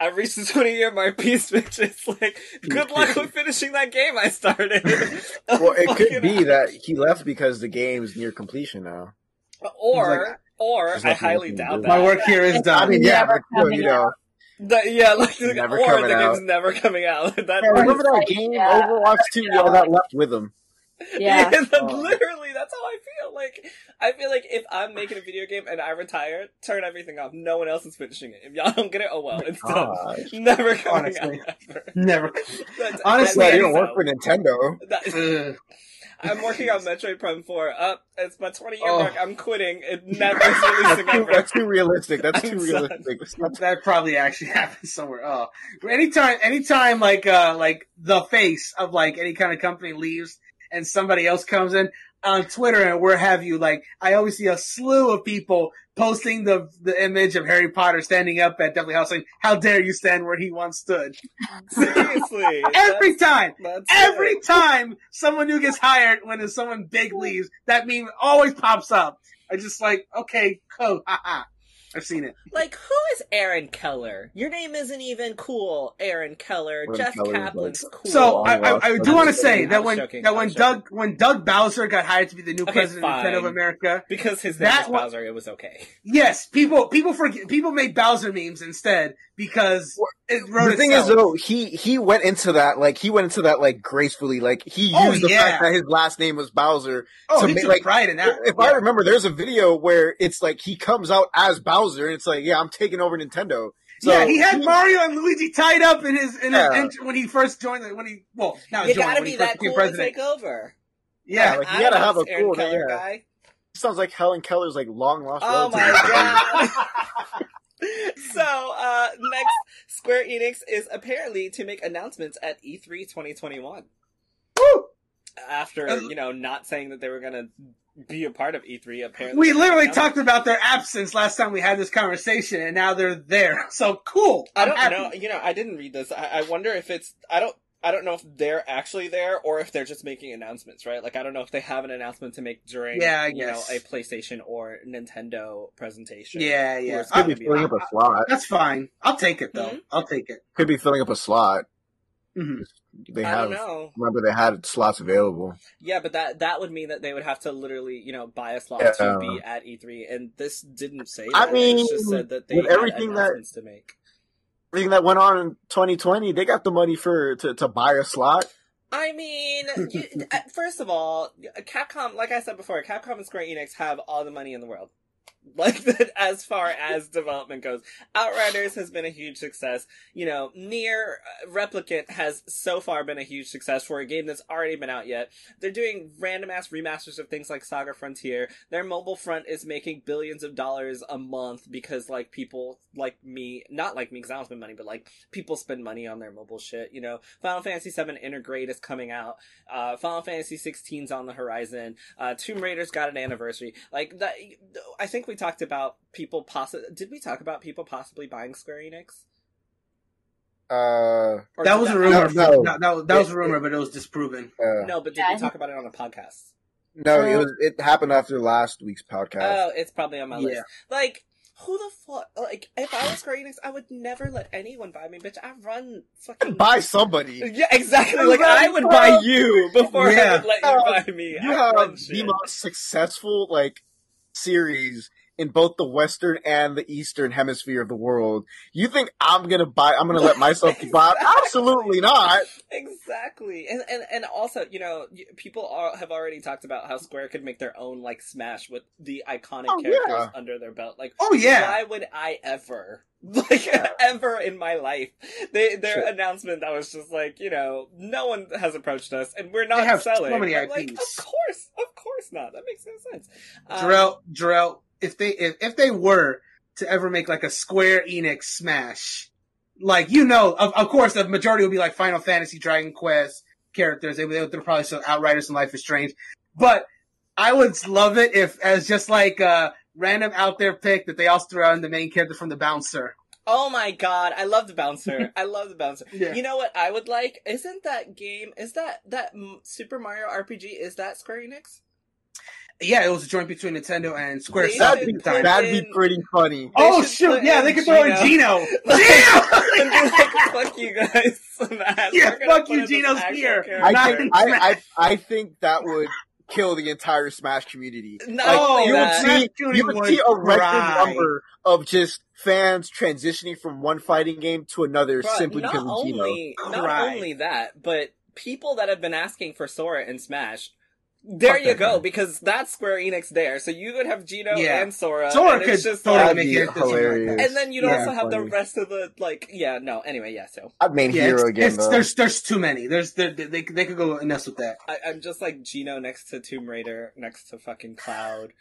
[SPEAKER 1] I reached the 20 year mark piece, bitch. It's like, good luck with finishing that game I started.
[SPEAKER 3] Well, it could be that he left because the game's near completion now.
[SPEAKER 1] Or, or I highly doubt that.
[SPEAKER 2] My work here is done.
[SPEAKER 3] I
[SPEAKER 2] done.
[SPEAKER 3] mean, yeah, but still, you know,
[SPEAKER 1] The- yeah, like,
[SPEAKER 3] Never
[SPEAKER 1] or
[SPEAKER 3] coming
[SPEAKER 1] the game's
[SPEAKER 3] out.
[SPEAKER 1] never coming out. that
[SPEAKER 3] Yeah, remember that game
[SPEAKER 4] yeah.
[SPEAKER 3] Overwatch 2? Yeah, all that left with him.
[SPEAKER 4] Yeah.
[SPEAKER 1] that-
[SPEAKER 3] Oh.
[SPEAKER 1] literally, that's how I feel. Like, I feel like if I'm making a video game and I retire, turn everything off. No one else is finishing it. If y'all don't get it, oh well, it's done. Never coming
[SPEAKER 2] Honestly.
[SPEAKER 1] out ever.
[SPEAKER 2] Never.
[SPEAKER 1] That's-
[SPEAKER 2] Honestly,
[SPEAKER 3] Yeah,
[SPEAKER 1] that-
[SPEAKER 3] you don't work for Nintendo.
[SPEAKER 1] that- I'm working on Metroid Prime 4. Up, it's my 20 year
[SPEAKER 2] Oh.
[SPEAKER 1] mark. I'm quitting. It never is releasing
[SPEAKER 3] That's too,
[SPEAKER 1] ever.
[SPEAKER 3] that's too realistic. That's
[SPEAKER 1] I'm
[SPEAKER 3] too
[SPEAKER 1] done.
[SPEAKER 3] realistic.
[SPEAKER 2] that probably actually happens somewhere. Oh, anytime, anytime, like, uh, like the face of like any kind of company leaves and somebody else comes in on Twitter and where have you, like, I always see a slew of people posting the the image of Harry Potter standing up at Deathly Hallows saying, "How dare you stand where he once stood?"
[SPEAKER 1] Seriously.
[SPEAKER 2] Every time. Every
[SPEAKER 1] it.
[SPEAKER 2] time someone new gets hired, when someone big leaves, that meme always pops up. I just like, okay, cool, haha. I've seen it.
[SPEAKER 1] Like, who is Aaron Keller? Your name isn't even cool, Aaron Keller.
[SPEAKER 3] Aaron
[SPEAKER 1] Jeff
[SPEAKER 3] Keller's
[SPEAKER 1] Kaplan's cool.
[SPEAKER 2] So I, I, I do want to say that when
[SPEAKER 1] joking.
[SPEAKER 2] that when
[SPEAKER 1] was
[SPEAKER 2] Doug when Doug Bowser got hired to be the new
[SPEAKER 1] Okay,
[SPEAKER 2] president of Nintendo of. America,
[SPEAKER 1] because his name
[SPEAKER 2] That
[SPEAKER 1] is
[SPEAKER 2] wa-
[SPEAKER 1] Bowser, it was okay.
[SPEAKER 2] yes, people people forget people made Bowser memes instead because it wrote
[SPEAKER 3] the thing
[SPEAKER 2] itself.
[SPEAKER 3] is, though, he he went into that like he went into that like gracefully. Like he oh, used
[SPEAKER 2] Oh,
[SPEAKER 3] the
[SPEAKER 2] yeah.
[SPEAKER 3] fact that his last name was Bowser.
[SPEAKER 2] oh,
[SPEAKER 3] to make,
[SPEAKER 2] took
[SPEAKER 3] like,
[SPEAKER 2] pride in that.
[SPEAKER 3] If I remember, there's a video where it's like he comes out as Bowser, and it's like, yeah, I'm taking over Nintendo. So,
[SPEAKER 2] yeah, he had Mario and Luigi tied up in his in
[SPEAKER 3] Yeah.
[SPEAKER 2] his int- when he first joined. The, when he well, not
[SPEAKER 1] You
[SPEAKER 2] joined,
[SPEAKER 1] gotta be that
[SPEAKER 2] became
[SPEAKER 1] cool to take over.
[SPEAKER 2] Yeah,
[SPEAKER 3] like, you
[SPEAKER 1] I
[SPEAKER 3] gotta have a
[SPEAKER 1] Aaron
[SPEAKER 3] cool
[SPEAKER 1] Keller
[SPEAKER 3] yeah.
[SPEAKER 1] guy.
[SPEAKER 3] sounds like Helen Keller's like long lost
[SPEAKER 1] Oh
[SPEAKER 3] relative.
[SPEAKER 1] my god. so, uh, next, Square Enix is apparently to make announcements at E E3 2021.
[SPEAKER 2] Woo!
[SPEAKER 1] After,
[SPEAKER 2] Um,
[SPEAKER 1] you know, not saying that they were gonna be a part of E3, apparently.
[SPEAKER 2] we literally talked about their absence last time we had this conversation, and now they're there. So cool.
[SPEAKER 1] I
[SPEAKER 2] I'm
[SPEAKER 1] don't
[SPEAKER 2] happy.
[SPEAKER 1] know. You know, I didn't read this. I, I wonder if it's. I don't. I don't know if they're actually there or if they're just making announcements, right? Like I don't know if they have an announcement to make during,
[SPEAKER 2] Yeah, I
[SPEAKER 1] you know, a PlayStation or Nintendo presentation.
[SPEAKER 2] Yeah, yeah.
[SPEAKER 1] it's
[SPEAKER 3] Could
[SPEAKER 1] gonna
[SPEAKER 3] be filling up a slot.
[SPEAKER 2] That's fine. I'll take it though.
[SPEAKER 1] Mhm.
[SPEAKER 2] I'll take it.
[SPEAKER 3] Could be filling up a slot.
[SPEAKER 2] Mm-hmm.
[SPEAKER 3] They
[SPEAKER 1] I
[SPEAKER 3] have.
[SPEAKER 1] don't know.
[SPEAKER 3] Remember, they had slots available.
[SPEAKER 1] Yeah, but that that would mean that they would have to literally, you know, buy a slot
[SPEAKER 3] Yeah.
[SPEAKER 1] to be at E3, and this didn't say.
[SPEAKER 3] I
[SPEAKER 1] that. It just
[SPEAKER 3] mean,
[SPEAKER 1] said that they had
[SPEAKER 3] everything that-
[SPEAKER 1] announcements to make.
[SPEAKER 3] Everything that went on in 2020, they got the money for to, to buy a slot.
[SPEAKER 1] I mean, you, uh, first of all, Capcom, like I said before, Capcom and Square Enix have all the money in the world. Like that, as far as development goes, Outriders has been a huge success. You know, NieR Replicant has so far been a huge success for a game that's already been out yet. They're doing random ass remasters of things like Saga Frontier. Their mobile front is making billions of dollars a month because like people like me, not like me because I don't spend money, but like people spend money on their mobile shit. You know, Final Fantasy VII Intergrade is coming out. Uh, Final Fantasy 16's on the horizon. Uh, Tomb Raider's got an anniversary. Like that, I think we talked about people possibly. Did we talk about people possibly buying Square Enix?
[SPEAKER 3] Uh,
[SPEAKER 2] That
[SPEAKER 1] did
[SPEAKER 2] was a rumor.
[SPEAKER 3] No, no.
[SPEAKER 2] No, that, that was a rumor, but it was disproven.
[SPEAKER 3] uh
[SPEAKER 1] No, but did
[SPEAKER 4] Yeah,
[SPEAKER 1] we talk about it on a podcast?
[SPEAKER 3] No, it
[SPEAKER 2] Uh,
[SPEAKER 3] was. It happened after last week's podcast.
[SPEAKER 1] Oh, it's probably on my
[SPEAKER 2] Yeah.
[SPEAKER 1] list. Like, who the fuck? Like, if I was Square Enix, I would never let anyone buy me, bitch. I run fucking.
[SPEAKER 3] Buy somebody.
[SPEAKER 1] Yeah, exactly. Like, I would buy you before I would let you
[SPEAKER 3] Uh,
[SPEAKER 1] buy me.
[SPEAKER 3] You
[SPEAKER 1] I
[SPEAKER 3] have the most successful like series in both the western and the eastern hemisphere of the world. You think I'm gonna buy? I'm gonna let myself buy? Absolutely not.
[SPEAKER 1] Exactly, and and and also, you know, people are, have already talked about how Square could make their own like Smash with the iconic
[SPEAKER 3] Oh,
[SPEAKER 1] characters
[SPEAKER 3] yeah.
[SPEAKER 1] under their belt. Like,
[SPEAKER 2] Oh yeah.
[SPEAKER 1] why would I ever, like, ever in my life? They, their
[SPEAKER 3] Sure.
[SPEAKER 1] announcement that was just like, you know, no one has approached us, and we're not
[SPEAKER 2] They have so many
[SPEAKER 1] I'm like,
[SPEAKER 2] IPs.
[SPEAKER 1] of course, of course not. That makes no sense. Um,
[SPEAKER 2] Jarrell, Jarrell, if they if, if they were to ever make like a Square Enix Smash, like you know, of, of course the majority would be like Final Fantasy, Dragon Quest characters. They would they're probably so Outriders and Life is Strange, but I would love it if as just like a random out there pick that they also threw out in the main character from the Bouncer.
[SPEAKER 1] Oh my god, I love the bouncer. I love the bouncer.
[SPEAKER 2] Yeah.
[SPEAKER 1] You know what I would like? Isn't that game? Is that that Super Mario RPG? Is that Square Enix?
[SPEAKER 2] Yeah, it was a joint between Nintendo and Square.
[SPEAKER 1] They
[SPEAKER 3] That'd be
[SPEAKER 2] at the time.
[SPEAKER 1] put
[SPEAKER 3] that'd be pretty funny.
[SPEAKER 2] Oh shoot! Yeah, they could throw in Geno.
[SPEAKER 1] and
[SPEAKER 2] Damn!
[SPEAKER 1] be like, "Fuck you guys,
[SPEAKER 2] Yeah, fuck you,
[SPEAKER 1] in this Geno's
[SPEAKER 2] here.
[SPEAKER 3] I
[SPEAKER 2] Not
[SPEAKER 3] think I, I I think that would kill the entire Smash community.
[SPEAKER 1] Not
[SPEAKER 3] Like, you
[SPEAKER 1] that,
[SPEAKER 3] would see
[SPEAKER 2] Smash
[SPEAKER 3] you would
[SPEAKER 2] would
[SPEAKER 3] see a record
[SPEAKER 2] cry.
[SPEAKER 3] number of just fans transitioning from one fighting game to another
[SPEAKER 1] Bruh,
[SPEAKER 3] simply because of Geno.
[SPEAKER 1] only not
[SPEAKER 2] Cry.
[SPEAKER 1] only that, but people that have been asking for Sora and Smash. There
[SPEAKER 3] Fuck
[SPEAKER 1] you go,
[SPEAKER 3] guy.
[SPEAKER 1] because that's Square Enix there. So you could have Geno
[SPEAKER 2] Yeah.
[SPEAKER 1] and Sora.
[SPEAKER 2] Sora
[SPEAKER 1] and
[SPEAKER 2] could
[SPEAKER 1] just
[SPEAKER 2] totally
[SPEAKER 1] like,
[SPEAKER 2] make it into something like
[SPEAKER 3] hilarious.
[SPEAKER 1] and then you'd
[SPEAKER 2] Yeah,
[SPEAKER 1] also have the rest of the like, yeah, no. Anyway, yeah. So
[SPEAKER 3] I'd main
[SPEAKER 2] Yeah,
[SPEAKER 3] hero again
[SPEAKER 2] it's- there's there's too many. There's there, they they could go and mess with that.
[SPEAKER 1] I, I'm just like Geno next to Tomb Raider, next to fucking Cloud.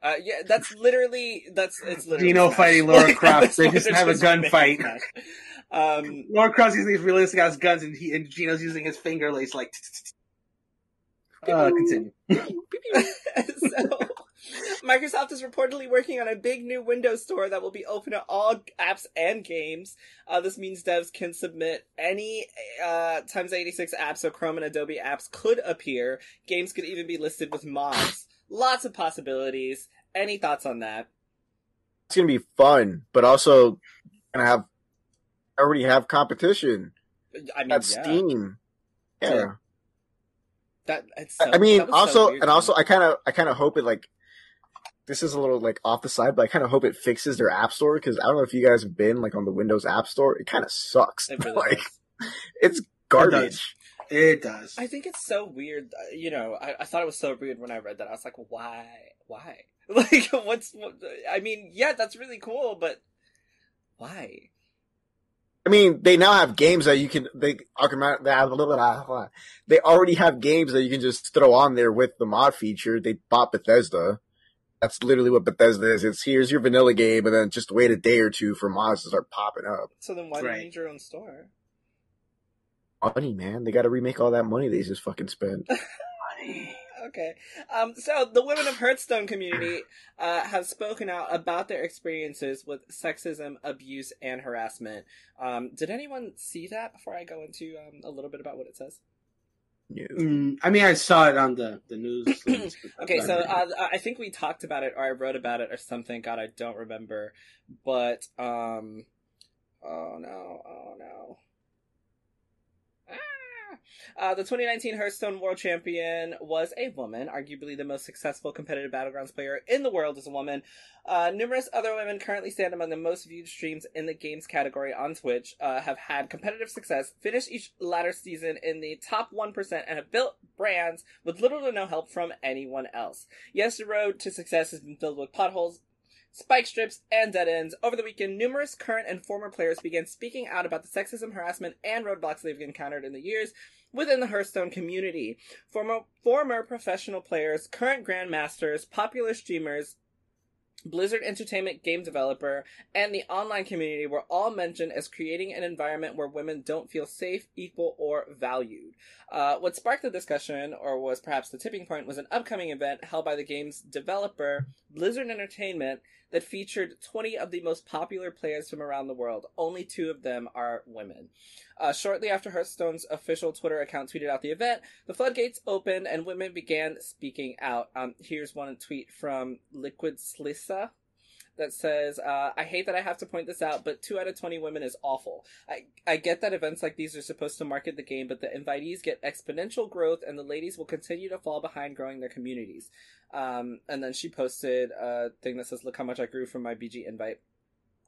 [SPEAKER 1] Uh, yeah, that's literally that's it's literally
[SPEAKER 2] Geno
[SPEAKER 1] Smash.
[SPEAKER 2] fighting Laura
[SPEAKER 1] Like,
[SPEAKER 2] Croft. They just
[SPEAKER 1] it's
[SPEAKER 2] have a gunfight.
[SPEAKER 1] Smash. Um,
[SPEAKER 2] Laura Cross using these realistic ass guns, and he and Geno's using his finger lace like. Uh, continue.
[SPEAKER 1] so, Microsoft is reportedly working on a big new Windows store that will be open to all apps and games. Uh, this means devs can submit any uh, times 86 apps, so Chrome and Adobe apps could appear. Games could even be listed with mods. Lots of possibilities. Any thoughts on that?
[SPEAKER 3] it's gonna be fun, but also gonna have already have competition
[SPEAKER 1] I mean,
[SPEAKER 3] at
[SPEAKER 1] yeah,
[SPEAKER 3] Steam. Yeah.
[SPEAKER 2] Yeah.
[SPEAKER 1] that it's so,
[SPEAKER 3] I mean,
[SPEAKER 1] that was so
[SPEAKER 3] also,
[SPEAKER 1] weird
[SPEAKER 3] and
[SPEAKER 1] to
[SPEAKER 3] also. I kind of, I kind of hope it like. This is a little like off the side, but I kind of hope it fixes their app store because I don't know if you guys have been like on the Windows App Store. It kind of sucks.
[SPEAKER 1] It really
[SPEAKER 3] like
[SPEAKER 1] does.
[SPEAKER 3] it's garbage.
[SPEAKER 2] It does.
[SPEAKER 1] I think it's so weird. uh, You know, I, I thought it was so weird when I read that. I was like, why? Why? Like, what's? What, I mean, yeah, that's really cool, but why?
[SPEAKER 3] I mean, they now have games that you can they automatic- they have a little bit of- they already have games that you can just throw on there with the mod feature. They bought Bethesda. That's literally what Bethesda is. It's here's your vanilla game, and then just wait a day or two for mods to start popping up.
[SPEAKER 1] So then, why do
[SPEAKER 2] Right.
[SPEAKER 1] you need your own store?
[SPEAKER 3] Money, man, they got to remake all that money they just fucking spent.
[SPEAKER 1] Okay. Um. So the women of Hearthstone community uh, have spoken out about their experiences with sexism, abuse, and harassment. Um. Did anyone see that before I go into um, a little bit about what it says?
[SPEAKER 3] Yeah.
[SPEAKER 2] Mm, I mean, I saw it on the the news.
[SPEAKER 1] Okay, so uh, I think we talked about it, or I wrote about it, or something. God, I don't remember. But um, oh no, oh no. Uh, the 2019 Hearthstone World Champion was a woman, arguably the most successful competitive Battlegrounds player in the world is a woman. Uh, numerous other women currently stand among the most viewed streams in the games category on Twitch, uh, have had competitive success, finished each ladder season in the top 1%, and have built brands with little to no help from anyone else. Yes, the road to success has been filled with potholes, spike strips, and dead ends. Over the weekend, numerous current and former players began speaking out about the sexism, harassment, and roadblocks they've encountered in the years within the Hearthstone community. Former, former professional players, current grandmasters, popular streamers, Blizzard Entertainment game developer, and the online community were all mentioned as creating an environment where women don't feel safe, equal, or valued. Uh, what sparked the discussion, or was perhaps the tipping point, was an upcoming event held by the game's developer, Blizzard Entertainment, that featured 20 of the most popular players from around the world. Only two of them are women. Uh, shortly after Hearthstone's official Twitter account tweeted out the event, the floodgates opened and women began speaking out. Um, here's one tweet from Liquid Slysssa that says, uh, I hate that I have to point this out, but 2 out of 20 women is awful. I, I get that events like these are supposed to market the game, but the invitees get exponential growth and the ladies will continue to fall behind growing their communities. Um, and then she posted a thing that says, Look how much I grew from my BG invite.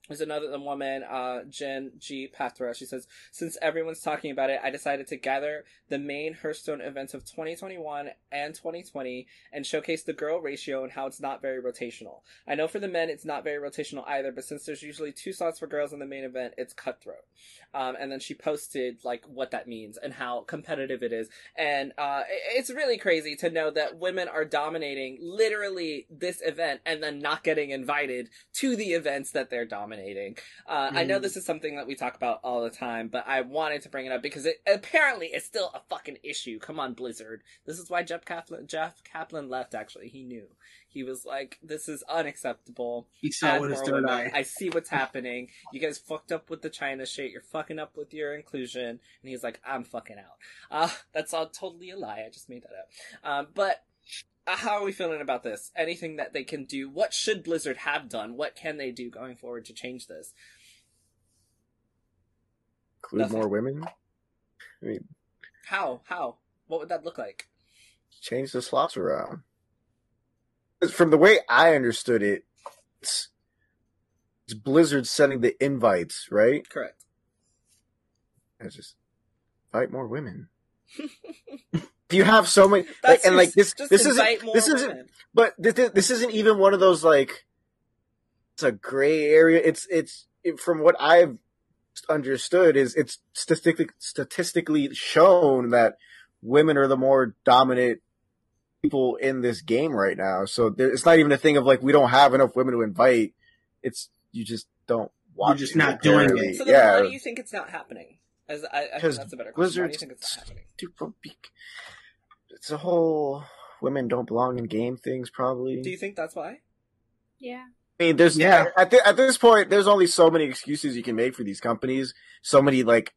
[SPEAKER 1] There's another woman, uh, Jen G. Pathra. She says, since everyone's talking about it, I decided to gather the main Hearthstone events of 2021 and 2020 and showcase the girl ratio and how it's not very rotational. I know for the men, it's not very rotational either, but since there's usually two slots for girls in the main event, it's cutthroat. Um, and then she posted, like, what that means and how competitive it is. And, uh, it's really crazy to know that women are dominating literally this event and then not getting invited to the events that they're dominating dominating. Uh, mm. I know mm. this is something that we talk about all the time, but I wanted to bring it up because it apparently it's still a fucking issue. Come on, Blizzard. This is why Jeff Kaplan, Jeff Kaplan left. Actually, he knew. He was like, "This is unacceptable."
[SPEAKER 2] He saw with his third eye.
[SPEAKER 1] I see what's happening. You guys fucked up with the China shit. You're fucking up with your inclusion. And he's like, "I'm fucking out." Uh, that's all totally a lie. I just made that up. Um, but Uh, how are we feeling about this? Anything that they can do? What should Blizzard have done? What can they do going forward to change this?
[SPEAKER 3] Include Nothing. more women. I mean,
[SPEAKER 1] how? How? What would that look like?
[SPEAKER 3] Change the slots around. From the way I understood it, it's, it's Blizzard sending the invites, right?
[SPEAKER 1] Correct.
[SPEAKER 3] I just invite more women. you have so many like, and like this this isn't this isn't but this, this isn't even one of those like it's a gray area. It's it's it, from what i've understood is it's statistically statistically shown that women are the more dominant people in this game right now. So there, it's not even a thing of like we don't have enough women to invite. It's you just don't
[SPEAKER 2] watch you're just not doing it.
[SPEAKER 1] so then yeah. why do you think it's not happening as I, I think that's a better question. Why do you think it's not happening?
[SPEAKER 3] it's a whole women don't belong in game things probably.
[SPEAKER 1] Do you think that's why?
[SPEAKER 4] Yeah.
[SPEAKER 3] I mean, there's yeah. At, th- at this point, there's only so many excuses you can make for these companies. So many like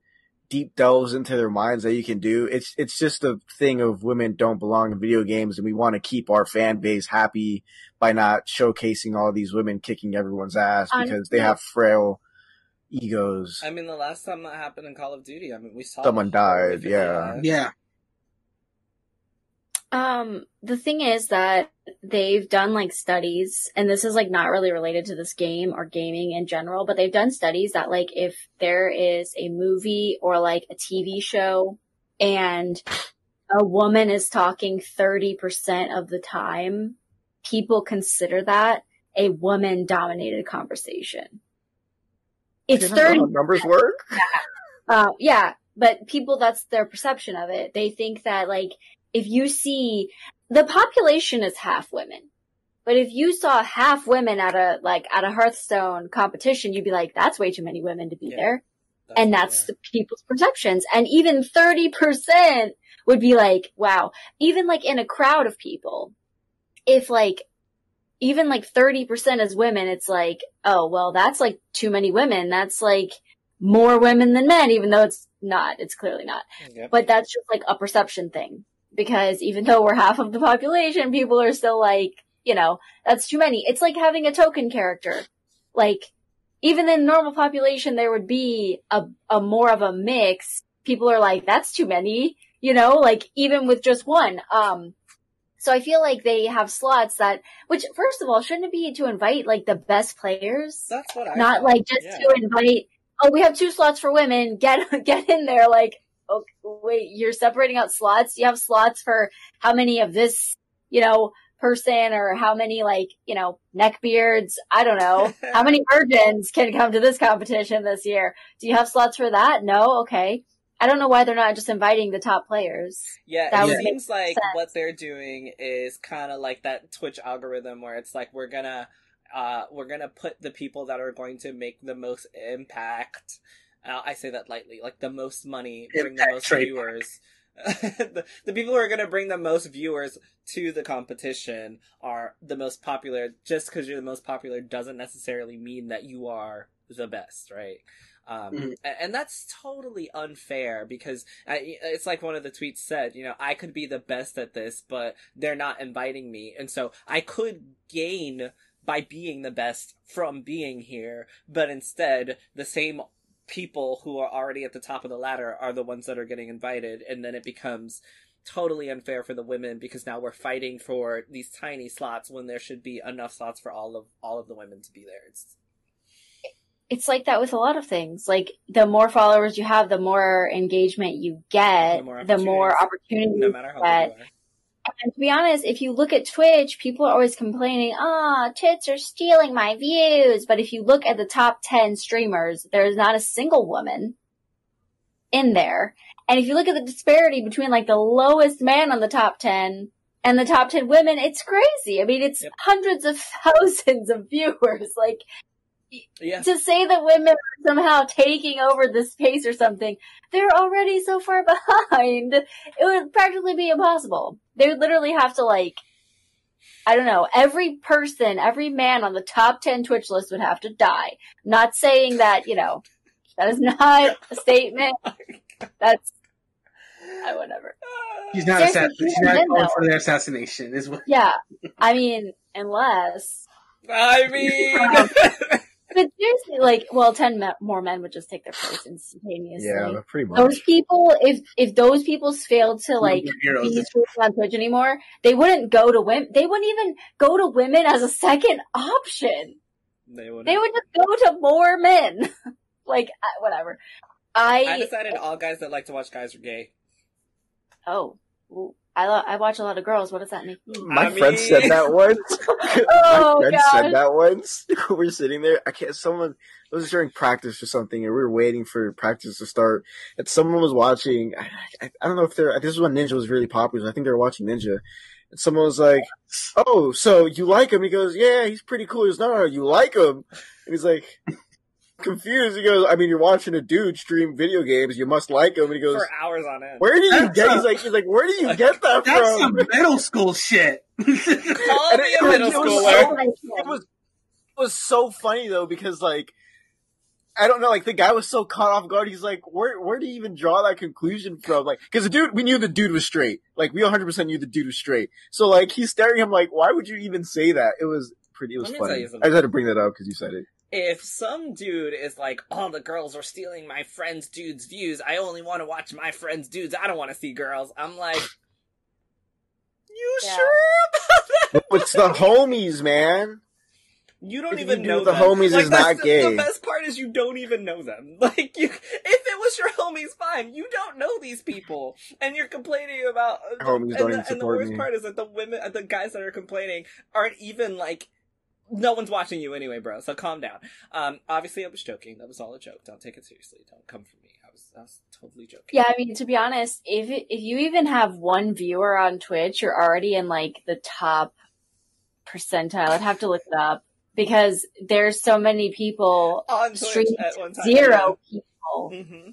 [SPEAKER 3] deep delves into their minds that you can do. It's it's just a thing of women don't belong in video games, and we want to keep our fan base happy by not showcasing all these women kicking everyone's ass because they have frail egos.
[SPEAKER 1] I mean, the last time that happened in Call of Duty, I mean, we saw
[SPEAKER 3] someone died. Yeah,
[SPEAKER 2] yeah.
[SPEAKER 4] Um, the thing is that they've done like studies, and this is like not really related to this game or gaming in general, but they've done studies that like if there is a movie or like a TV show and a woman is talking 30% of the time, people consider that a woman dominated conversation. It's 30
[SPEAKER 3] numbers work.
[SPEAKER 4] Uh, yeah, but people, that's their perception of it. They think that like if you see the population is half women. But if you saw half women at a like at a Hearthstone competition, you'd be like, "That's way too many women to be yeah, there," that's and that's the people's perceptions. And even thirty percent would be like, "Wow!" Even like in a crowd of people, if like even like thirty percent as women, it's like, "Oh, well, that's like too many women. That's like more women than men," even though it's not. It's clearly not. Yep. But that's just like a perception thing because even though we're half of the population, people are still like, you know, that's too many. It's like having a token character. Like, even in normal population, there would be a, a more of a mix. People are like, that's too many, you know, like even with just one. Um, so I feel like they have slots that, which first of all, shouldn't it be to invite like the best players?
[SPEAKER 1] That's what I.
[SPEAKER 4] Not
[SPEAKER 1] thought.
[SPEAKER 4] like just yeah. to invite. Oh, we have two slots for women. Get get in there. Like okay, wait, you're separating out slots. You have slots for how many of this, you know, person or how many like, you know, neckbeards. I don't know. how many virgins can come to this competition this year? Do you have slots for that? No? Okay. I don't know why they're not just inviting the top players.
[SPEAKER 1] Yeah, that it seems like sense. what they're doing is kind of like that Twitch algorithm where it's like we're gonna uh, we're gonna put the people that are going to make the most impact. Uh, I say that lightly, like the most money, bring the most
[SPEAKER 2] trademark.
[SPEAKER 1] viewers. the, the people who are going to bring the most viewers to the competition are the most popular. Just because you're the most popular doesn't necessarily mean that you are the best, right? Um,
[SPEAKER 2] Mhm.
[SPEAKER 1] and that's totally unfair because I, it's like one of the tweets said, you know, I could be the best at this, but they're not inviting me. And so I could gain by being the best from being here, but instead the same people who are already at the top of the ladder are the ones that are getting invited. And then it becomes totally unfair for the women because now we're fighting for these tiny slots when there should be enough slots for all of, all of the women to be there. It's,
[SPEAKER 4] It's like that with a lot of things. Like the more followers you have, the more engagement you get,
[SPEAKER 1] The more
[SPEAKER 4] the more
[SPEAKER 1] opportunities. no matter how
[SPEAKER 4] But-
[SPEAKER 1] good you are.
[SPEAKER 4] And to be honest, if you look at Twitch, people are always complaining, ah, tits are stealing my views. But if you look at the top 10 streamers, there's not a single woman in there. And if you look at the disparity between like the lowest man on the top 10 and the top 10 women, it's crazy. I mean, it's
[SPEAKER 1] Yep.
[SPEAKER 4] hundreds of thousands of viewers. Like,
[SPEAKER 1] Yeah.
[SPEAKER 4] to say that women are somehow taking over the space or something, they're already so far behind. It would practically be impossible. They would literally have to like, I don't know, every person, every man on the top 10 Twitch list would have to die. Not saying that, you know, that is not a statement. That's, uh, whatever.
[SPEAKER 2] She's not
[SPEAKER 4] Seriously,
[SPEAKER 2] assassin. She's
[SPEAKER 4] even
[SPEAKER 2] not
[SPEAKER 4] then,
[SPEAKER 2] calling
[SPEAKER 4] though.
[SPEAKER 2] for their assassination. Is what
[SPEAKER 4] Yeah. I mean, unless,
[SPEAKER 1] I mean,
[SPEAKER 4] but seriously, like, well, 10 me- more men would just take their place instantaneously.
[SPEAKER 3] Yeah, pretty much.
[SPEAKER 4] those people if if those people failed to like
[SPEAKER 2] heroes.
[SPEAKER 4] be on Twitch anymore, they wouldn't go to women. They wouldn't even go to women as a second option.
[SPEAKER 1] they would.
[SPEAKER 4] They would just go to more men. like uh, whatever. I,
[SPEAKER 1] I decided all guys that like to watch guys are gay.
[SPEAKER 4] oh Ooh, I lo- I watch a lot of girls. What does that make me?
[SPEAKER 3] My
[SPEAKER 1] I
[SPEAKER 3] friend
[SPEAKER 1] mean-
[SPEAKER 3] said that once.
[SPEAKER 4] Oh,
[SPEAKER 3] My friend
[SPEAKER 4] gosh.
[SPEAKER 3] said that once. we were sitting there. I can't. Someone it was during practice or something, and we were waiting for practice to start. And someone was watching. I, I, I don't know if they're. This is when Ninja was really popular. I think they were watching Ninja. And someone was like, "Oh, so you like him?" He goes, "Yeah, he's pretty cool." He goes, "No, no, no, you like him?" And he's like, confused. He goes, "I mean, you're watching a dude stream video games. You must like him." And he goes,
[SPEAKER 1] for hours on end.
[SPEAKER 3] "Where do you
[SPEAKER 2] That's
[SPEAKER 3] get?"
[SPEAKER 2] a-
[SPEAKER 3] He's like, "He's like, where do you get that
[SPEAKER 2] That's
[SPEAKER 3] from?"
[SPEAKER 2] some middle school shit.
[SPEAKER 1] Call
[SPEAKER 3] And
[SPEAKER 1] me
[SPEAKER 3] it-
[SPEAKER 1] a middle
[SPEAKER 3] it was
[SPEAKER 1] schooler.
[SPEAKER 3] so- it was it was so funny though because like I don't know, like the guy was so caught off guard. He's like, "Where where do you even draw that conclusion from?" Like, because the dude, we knew the dude was straight. Like, we 100 percent knew the dude was straight. So like, he's staring at him like, "Why would you even say that?" It was pretty. It was
[SPEAKER 1] Let me tell
[SPEAKER 3] funny. I just had to bring that up because you said it.
[SPEAKER 1] If some dude is like, all the girls are stealing my friend's dude's views. I only want to watch my friend's dudes. I don't want to see girls." I'm like, "You
[SPEAKER 4] Yeah.
[SPEAKER 1] sure about that?"
[SPEAKER 3] it's the homies, man.
[SPEAKER 1] You don't
[SPEAKER 3] If you
[SPEAKER 1] even
[SPEAKER 3] do
[SPEAKER 1] know
[SPEAKER 3] the
[SPEAKER 1] them.
[SPEAKER 3] homies
[SPEAKER 1] like,
[SPEAKER 3] is not
[SPEAKER 1] the,
[SPEAKER 3] gay.
[SPEAKER 1] The best part is you don't even know them. Like you, if it was your homies, fine. You don't know these people, and you're complaining about
[SPEAKER 3] Homies
[SPEAKER 1] and
[SPEAKER 3] don't
[SPEAKER 1] the,
[SPEAKER 3] even
[SPEAKER 1] And the worst
[SPEAKER 3] me.
[SPEAKER 1] part is that the women, uh, the guys that are complaining, aren't even like. No one's watching you anyway, bro. So calm down. Um, obviously, I was joking. That was all a joke. Don't take it seriously. Don't come for me. I was, I was totally joking.
[SPEAKER 4] Yeah, I mean to be honest, if it, if you even have one viewer on Twitch, you're already in like the top percentile. I'd have to look it up because there's so many people
[SPEAKER 1] On
[SPEAKER 4] streaming
[SPEAKER 1] at one time.
[SPEAKER 4] zero people,
[SPEAKER 1] hmm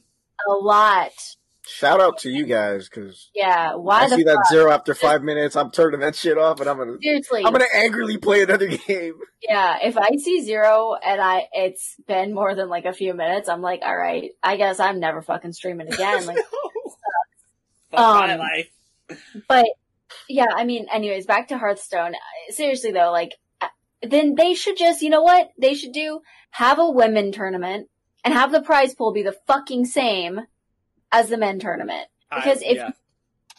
[SPEAKER 4] a lot.
[SPEAKER 3] Shout out to you guys because
[SPEAKER 4] Yeah, why
[SPEAKER 3] I
[SPEAKER 4] the
[SPEAKER 3] see that zero after five minutes. I'm turning that shit off and I'm gonna
[SPEAKER 4] Seriously,
[SPEAKER 3] I'm gonna angrily play another game.
[SPEAKER 4] yeah. If I see zero and I it's been more than like a few minutes, I'm like, all right, I guess I'm never fucking streaming again. Like,
[SPEAKER 1] Fuck my
[SPEAKER 4] Um,
[SPEAKER 1] life.
[SPEAKER 4] But yeah, I mean, anyways, back to Hearthstone. Seriously though, like, uh, then they should just, you know what? They should do, have a women tournament and have the prize pool be the fucking same as the men tournament. Because if-
[SPEAKER 1] yeah.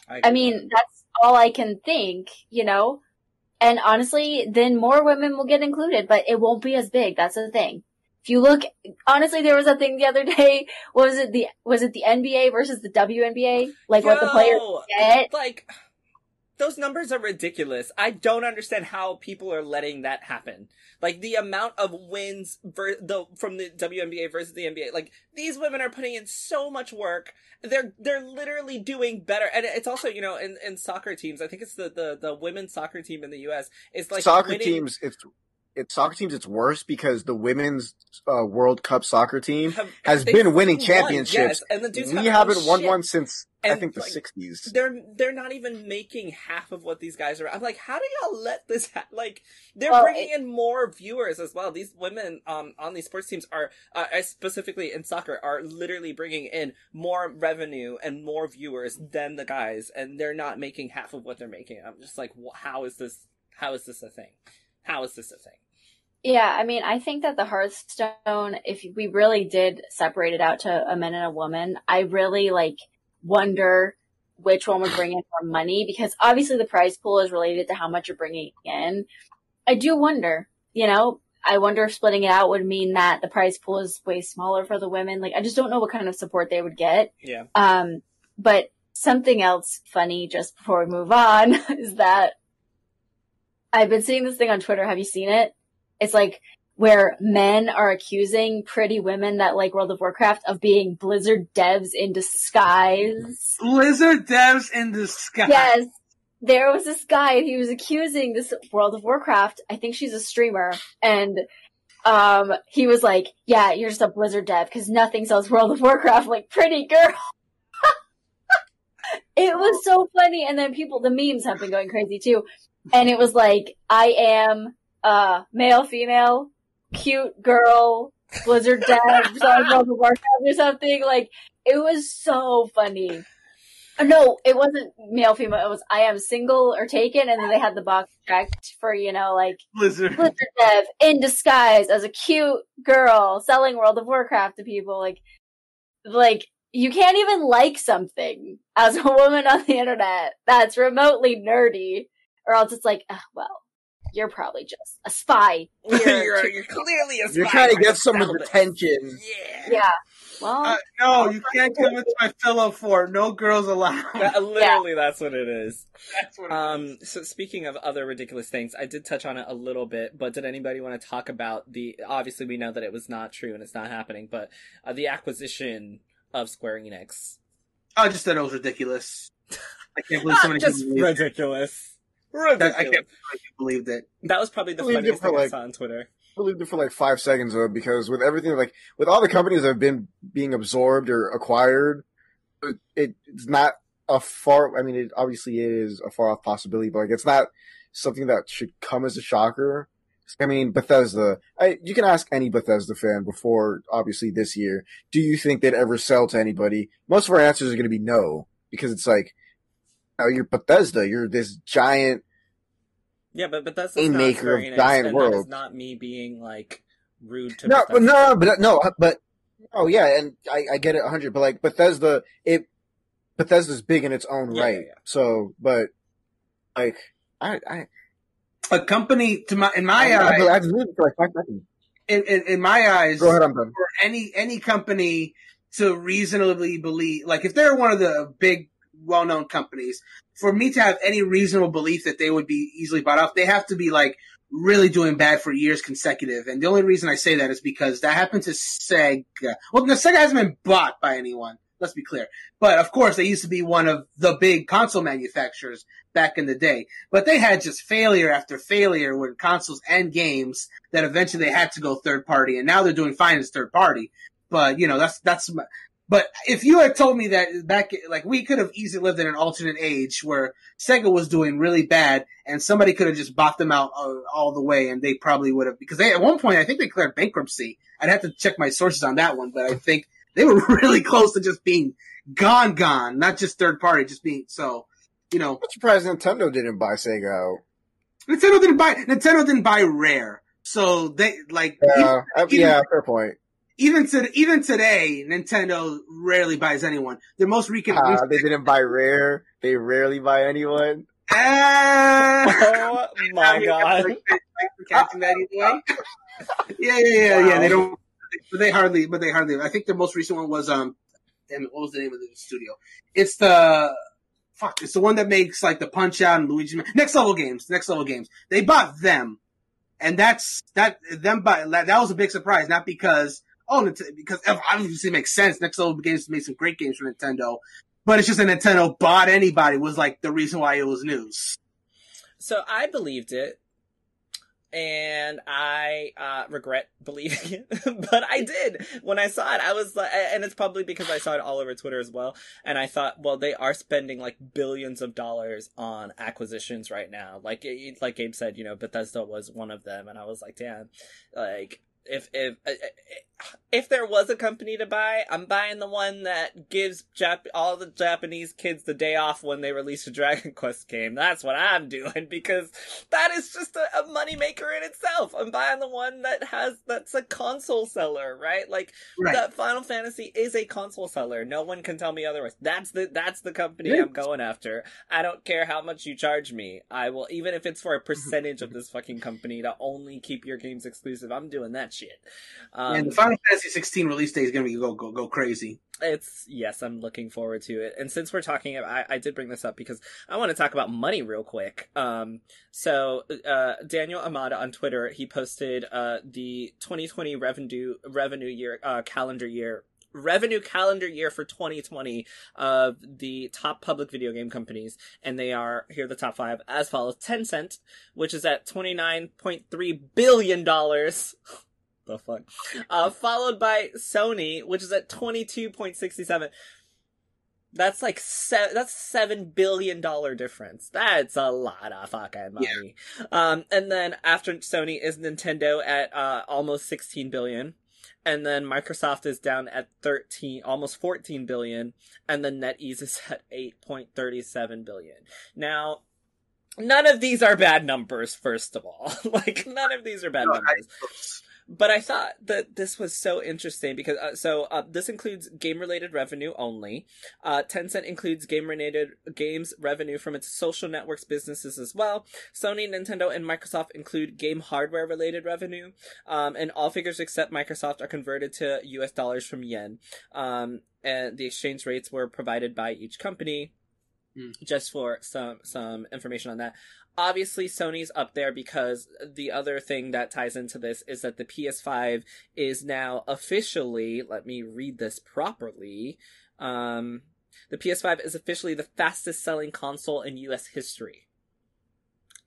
[SPEAKER 4] I
[SPEAKER 1] agree.
[SPEAKER 4] mean, that's all I can think, you know? And honestly, then more women will get included, but it won't be as big. That's the thing. If you look, honestly, there was a thing the other day. Was it the, was it the NBA versus the WNBA? Like what the players get?
[SPEAKER 1] like those numbers are ridiculous. I don't understand how people are letting that happen. Like the amount of wins ver- the from the WNBA versus the NBA. Like these women are putting in so much work. They're they're literally doing better. And it's also you know in, in soccer teams. I think it's the, the the women's soccer team in the U.S. It's like
[SPEAKER 3] Soccer
[SPEAKER 1] winning-
[SPEAKER 3] teams, it's it's soccer teams, it's worse because the women's uh, World Cup soccer team
[SPEAKER 1] Have-
[SPEAKER 3] has been winning
[SPEAKER 1] won,
[SPEAKER 3] championships.
[SPEAKER 1] yes, and the dudes
[SPEAKER 3] we
[SPEAKER 1] haven't
[SPEAKER 3] haven't won
[SPEAKER 1] shit.
[SPEAKER 3] one since I think the
[SPEAKER 1] like,
[SPEAKER 3] '60s.
[SPEAKER 1] They're they're not even making half of what these guys are. I'm like, how do y'all let this? Ha- like, they're
[SPEAKER 4] Well,
[SPEAKER 1] bringing in more viewers as well. These women um on these sports teams are, uh, uh, specifically in soccer, are literally bringing in more revenue and more viewers than the guys, and they're not making half of what they're making. I'm just like, wh- how is this? How is this a thing? How is this a thing?
[SPEAKER 4] Yeah, I mean, I think that the Hearthstone, if we really did separate it out to a man and a woman, I really like wonder which one would bring in more money because obviously the prize pool is related to how much you're bringing in. I do wonder, you know, I wonder if splitting it out would mean that the prize pool is way smaller for the women. Like, I just don't know what kind of support they would get.
[SPEAKER 1] Yeah.
[SPEAKER 4] Um, but something else funny just before we move on is that I've been seeing this thing on Twitter. Have you seen it? It's like where men are accusing pretty women that like World of Warcraft of being Blizzard devs in disguise.
[SPEAKER 2] Blizzard devs in disguise.
[SPEAKER 4] Yes. There was this guy, and he was accusing this World of Warcraft, I think she's a streamer, and um he was like, Yeah, you're just a Blizzard dev because nothing sells World of Warcraft like pretty girl. it was so funny, and then people the memes have been going crazy too. And it was like, I am uh male, female, cute girl, Blizzard dev, World of Warcraft or something. Like it was so funny. Uh, No, it wasn't male female. It was I am single or taken, and then they had the box checked for you know like
[SPEAKER 2] Blizzard.
[SPEAKER 4] Blizzard dev in disguise as a cute girl selling World of Warcraft to people. Like, like you can't even like something as a woman on the internet that's remotely nerdy, or else it's like, "Ah, well, you're probably just a spy.
[SPEAKER 1] You're,
[SPEAKER 4] You're
[SPEAKER 1] you're, clearly a spy.
[SPEAKER 3] You're
[SPEAKER 1] spy
[SPEAKER 3] trying to
[SPEAKER 1] for
[SPEAKER 3] get someone's
[SPEAKER 1] Zelda.
[SPEAKER 3] attention.
[SPEAKER 1] Yeah.
[SPEAKER 4] yeah. Well,
[SPEAKER 2] Uh, no, you can't come into my pillow for no girls allowed.
[SPEAKER 1] That- literally, that's what it is.
[SPEAKER 2] That's what
[SPEAKER 1] Um,
[SPEAKER 2] is.
[SPEAKER 1] so speaking of other ridiculous things, I did touch on it a little bit, but did anybody want to talk about the? Obviously, we know that it was not true and it's not happening, but uh, the acquisition of Square Enix.
[SPEAKER 2] I just thought it was ridiculous. I can't believe so many
[SPEAKER 1] Just
[SPEAKER 2] people believed,
[SPEAKER 1] ridiculous.
[SPEAKER 2] that. I can't
[SPEAKER 1] Ridiculous.
[SPEAKER 2] believe you believed it.
[SPEAKER 1] That was probably the funniest
[SPEAKER 3] for,
[SPEAKER 1] thing I saw on Twitter.
[SPEAKER 3] believed it for like five seconds though, because with everything like with all the companies that have been being absorbed or acquired, it, it's not a far. I mean, it obviously is a far off possibility, but like it's not something that should come as a shocker. I mean, Bethesda. I, you can ask any Bethesda fan before, obviously this year. Do you think they'd ever sell to anybody? Most of our answers are going to be no, because it's like, oh, you're Bethesda. You're this giant
[SPEAKER 1] Yeah, but but that's
[SPEAKER 3] A
[SPEAKER 1] not
[SPEAKER 3] maker of giant
[SPEAKER 1] world. that is not me being like rude to.
[SPEAKER 3] No, but
[SPEAKER 1] Bethesda.
[SPEAKER 3] no, but no, but oh yeah, and I, I get it hundred, but like Bethesda, it Bethesda's big in its own
[SPEAKER 1] Yeah,
[SPEAKER 3] right.
[SPEAKER 1] yeah, yeah.
[SPEAKER 3] So, but like I, I,
[SPEAKER 2] A company, to my in my eyes,
[SPEAKER 3] I, I've lived for like five seconds.
[SPEAKER 2] in, in, in my eyes,
[SPEAKER 3] Go ahead, I'm done.
[SPEAKER 2] for any any company to reasonably believe, like if they're one of the big, well-known companies, for me to have any reasonable belief that they would be easily bought off, they have to be like really doing bad for years consecutive. And the only reason I say that is because that happened to Sega. Well, no, Sega hasn't been bought by anyone. Let's be clear. But of course, they used to be one of the big console manufacturers back in the day. But they had just failure after failure with consoles and games that eventually they had to go third party. And now they're doing fine as third party. But, you know, that's, that's, but if you had told me that back, like we could have easily lived in an alternate age where Sega was doing really bad and somebody could have just bought them out uh, all the way and they probably would have, because they, at one point, I think they declared bankruptcy. I'd have to check my sources on that one, but I think they were really close to just being gone, gone, not just third party, just being, so, you know,
[SPEAKER 3] I'm surprised Nintendo didn't buy Sega out.
[SPEAKER 2] Nintendo didn't buy, Nintendo didn't buy Rare. So they, like,
[SPEAKER 3] Yeah,
[SPEAKER 2] even-
[SPEAKER 3] yeah, fair point.
[SPEAKER 2] Even to, even today, Nintendo rarely buys anyone. Their most recent,
[SPEAKER 3] Uh, they didn't buy Rare. They rarely buy anyone.
[SPEAKER 2] Ah!
[SPEAKER 1] Oh my god!
[SPEAKER 2] Catching that either way. yeah, yeah, yeah, yeah. They don't, but they hardly, but they hardly. I think the most recent one was um, damn it, what was the name of the studio? It's the fuck. It's the one that makes like the Punch Out and Luigi Next Level Games. Next Level Games. They bought them, and that's that. Them buy that, that was a big surprise. Not because oh, Nint- because obviously it makes sense. Next Level Games made some great games for Nintendo. But it's just that Nintendo bought anybody was like the reason why it was news.
[SPEAKER 1] So I believed it and I uh, regret believing it, but I did when I saw it. I was like, and it's probably because I saw it all over Twitter as well. And I thought, well, they are spending like billions of dollars on acquisitions right now. Like, like Gabe said, you know, Bethesda was one of them, and I was like, damn, like if if uh, uh, if there was a company to buy, I'm buying the one that gives Jap- all the Japanese kids the day off when they release a Dragon Quest game. That's what I'm doing because that is just a, a moneymaker in itself. I'm buying the one that has that's a console seller, right? Like right. that Final Fantasy is a console seller. No one can tell me otherwise. That's the that's the company I'm going after. I don't care how much you charge me. I will even if it's for a percentage of this fucking company to only keep your games exclusive. I'm doing that shit.
[SPEAKER 2] Um, Final Fantasy 16 release date is going to be go go go crazy.
[SPEAKER 1] It's yes, I'm looking forward to it. And since we're talking, I, I did bring this up because I want to talk about money real quick. Um, so uh, Daniel Ahmad on Twitter, he posted uh the 2020 revenue revenue year uh calendar year revenue calendar year for 2020 of the top public video game companies, and they are here are the top five as follows: Tencent, which is at 29.3 billion dollars. the fuck? Uh, followed by Sony, which is at 22.67. That's like se- that's seven billion dollar difference. That's a lot of fucking money. Yeah. Um, and then after Sony is Nintendo at uh almost sixteen billion, and then Microsoft is down at thirteen, almost fourteen billion, and then NetEase is at eight point thirty seven billion. Now, none of these are bad numbers. First of all, like none of these are bad no, numbers. I- but I thought that this was so interesting because uh, so uh, this includes game related revenue only. Uh, Tencent includes game related games revenue from its social networks businesses as well. Sony, Nintendo, and Microsoft include game hardware related revenue. Um, and all figures except Microsoft are converted to U.S. dollars from yen. Um, and the exchange rates were provided by each company. Mm. Just for some some information on that, obviously Sony's up there because the other thing that ties into this is that the PS5 is now officially, let me read this properly. Um, the PS5 is officially the fastest selling console in US history.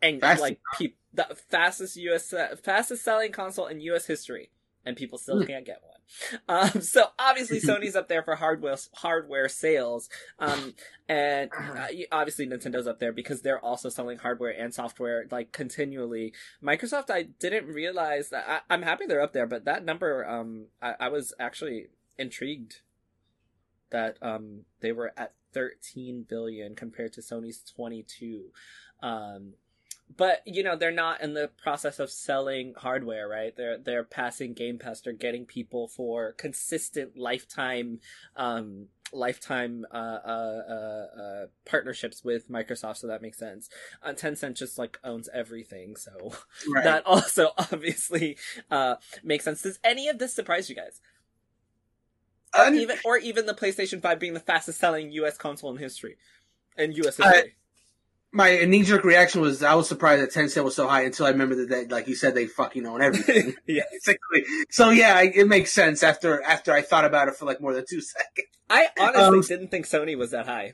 [SPEAKER 1] And Fast like pe- the fastest US fastest selling console in US history and people still mm. can't get one. Um, so obviously Sony's up there for hardware hardware sales, um, and uh, obviously Nintendo's up there because they're also selling hardware and software like continually. Microsoft, I didn't realize that. I, am happy they're up there, but that number, um, I, I was actually intrigued that um they were at 13 billion compared to Sony's 22. Um, but you know they're not in the process of selling hardware right they're they're passing game pass they're getting people for consistent lifetime um lifetime uh, uh, uh, uh, partnerships with Microsoft, so that makes sense. Uh, Tencent just like owns everything, so right. that also obviously uh, makes sense. Does any of this surprise you guys? Or even, or even the PlayStation Five being the fastest selling U.S. console in history, in U.S. history
[SPEAKER 2] my knee jerk reaction was I was surprised that Tencent was so high until I remember that they, like you said, they fucking own everything.
[SPEAKER 1] yeah.
[SPEAKER 2] Basically. So yeah, it makes sense after after I thought about it for like more than two seconds.
[SPEAKER 1] I honestly um, didn't think Sony was that high.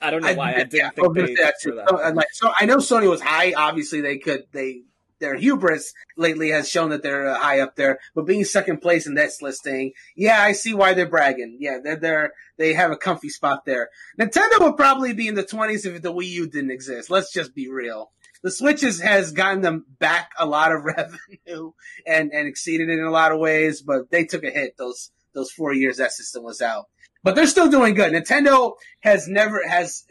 [SPEAKER 1] I don't know why I, I didn't yeah, think they that
[SPEAKER 2] too. So, like, so I know Sony was high. Obviously, they could they their hubris lately has shown that they're uh, high up there. But being second place in this listing, yeah, I see why they're bragging. Yeah, they're there. They have a comfy spot there. Nintendo would probably be in the 20s if the Wii U didn't exist. Let's just be real. The Switches has gotten them back a lot of revenue and, and exceeded it in a lot of ways, but they took a hit those those four years that system was out but they're still doing good. Nintendo has never has,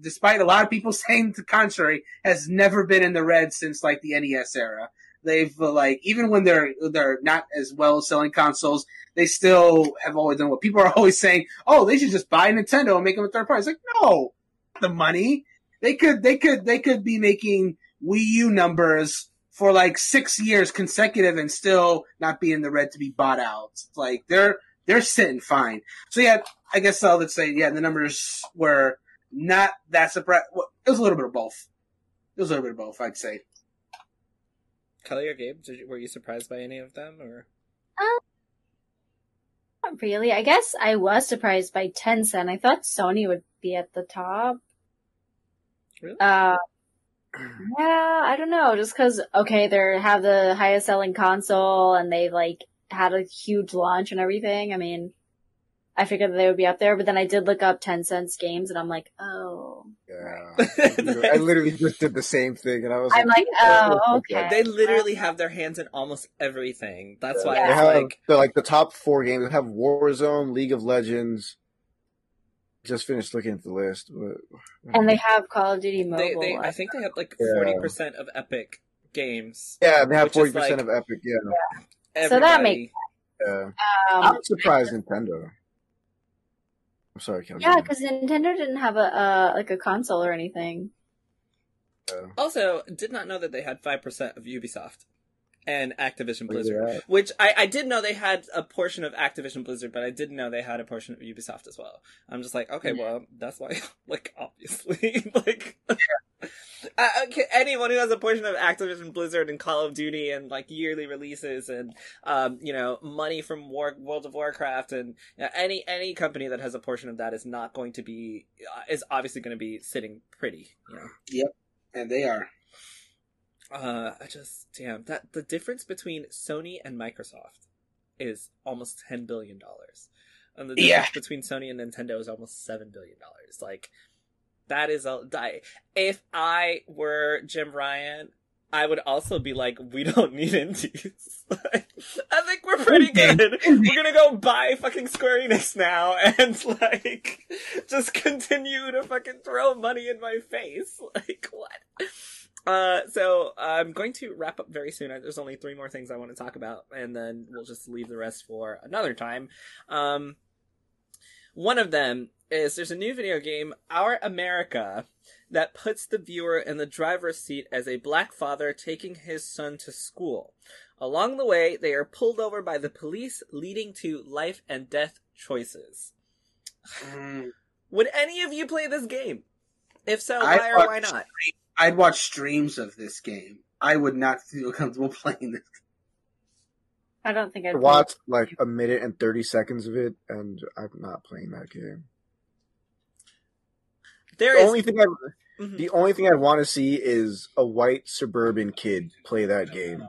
[SPEAKER 2] despite a lot of people saying the contrary, has never been in the red since like the NES era. They've uh, like even when they're they're not as well selling consoles, they still have always done what people are always saying. Oh, they should just buy Nintendo and make them a third party. It's like no, the money they could they could they could be making Wii U numbers for like six years consecutive and still not be in the red to be bought out. Like they're they're sitting fine. So yeah, I guess I'll let's say yeah, the numbers were not that surprised. Well, it was a little bit of both. It was a little bit of both, I'd say.
[SPEAKER 1] Kelly or Gabe, you, were you surprised by any of them, or?
[SPEAKER 4] Um, not really. I guess I was surprised by Tencent. I thought Sony would be at the top.
[SPEAKER 1] Really?
[SPEAKER 4] Uh, Yeah, I don't know. Just because, okay, they have the highest selling console and they like had a huge launch and everything. I mean, I figured they would be up there, but then I did look up Tencent's games and I'm like, oh.
[SPEAKER 3] Yeah. I literally just did the same thing, and I was.
[SPEAKER 4] I'm like, oh, oh okay.
[SPEAKER 1] They literally have their hands in almost everything. That's why
[SPEAKER 3] They have
[SPEAKER 1] like
[SPEAKER 3] the, like the top four games. They have Warzone, League of Legends. Just finished looking at the list, but
[SPEAKER 4] And they have Call of Duty Mobile.
[SPEAKER 1] they, they I think they have like
[SPEAKER 3] Yeah.
[SPEAKER 1] forty percent of Epic games.
[SPEAKER 3] yeah, they have forty percent
[SPEAKER 1] like-
[SPEAKER 3] of Epic. Yeah,
[SPEAKER 4] So that
[SPEAKER 1] Everybody-
[SPEAKER 4] makes-
[SPEAKER 3] yeah.
[SPEAKER 4] um,
[SPEAKER 3] I'm surprised Nintendo. I'm sorry, Kelly.
[SPEAKER 4] yeah, because Nintendo didn't have a uh, like a console or anything.
[SPEAKER 1] Also, did not know that they had five percent of Ubisoft and Activision Blizzard.
[SPEAKER 3] that.
[SPEAKER 1] Which I, I did know they had a portion of Activision Blizzard, but I didn't know they had a portion of Ubisoft as well. I'm just like, okay, well, that's why, like, obviously, like, uh, okay, anyone who has a portion of Activision Blizzard and Call of Duty and like yearly releases and um, you know, money from War World of Warcraft and you know, any any company that has a portion of that is not going to be uh, is obviously going to be sitting pretty, you know.
[SPEAKER 2] and they are.
[SPEAKER 1] Uh, I just damn that the difference between Sony and Microsoft is almost ten billion dollars, and the difference
[SPEAKER 2] Yeah.
[SPEAKER 1] between Sony and Nintendo is almost seven billion dollars. Like that is a I, if I were Jim Ryan. I would also be like, we don't need indies. I think we're pretty good. We're gonna go buy fucking Square Enix now and like just continue to fucking throw money in my face. Like what? Uh, so I'm going to wrap up very soon. There's only three more things I want to talk about, and then we'll just leave the rest for another time. Um, one of them is there's a new video game, Our America, that puts the viewer in the driver's seat as a black father taking his son to school. Along the way, they are pulled over by the police, leading to life and death choices.
[SPEAKER 2] Mm,
[SPEAKER 1] Would any of you play this game? If so, why or why not?
[SPEAKER 2] I'd watch streams of this game. I would not feel comfortable playing this.
[SPEAKER 4] I don't think
[SPEAKER 3] I
[SPEAKER 4] I'd
[SPEAKER 3] watched like a minute and thirty seconds of it, and I'm not playing that game.
[SPEAKER 1] There
[SPEAKER 3] The
[SPEAKER 1] is
[SPEAKER 3] only thing I
[SPEAKER 1] Mhm.
[SPEAKER 3] the only thing I want to see is a white suburban kid play that game,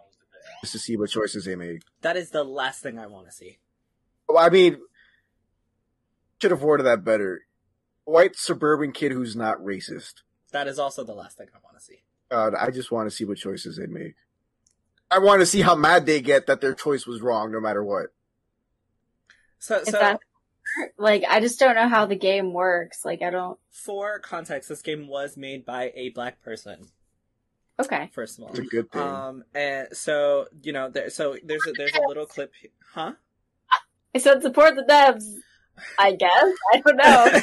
[SPEAKER 3] just to see what choices they make.
[SPEAKER 1] that is the last thing I want to see.
[SPEAKER 3] Well, I mean, should have worded that better. White suburban kid who's not racist.
[SPEAKER 1] That is also the last thing I want to see.
[SPEAKER 3] Uh, I just want to see what choices they make. I want to see how mad they get that their choice was wrong, no matter what.
[SPEAKER 1] So, so
[SPEAKER 4] that- like I just don't know how the game works. Like I don't.
[SPEAKER 1] for context, this game was made by a black person.
[SPEAKER 4] Okay.
[SPEAKER 1] First of all,
[SPEAKER 3] It's a good thing.
[SPEAKER 1] um, and so you know, there, so there's a, there's a little clip, he- huh?
[SPEAKER 4] I said support the devs. I guess I don't know.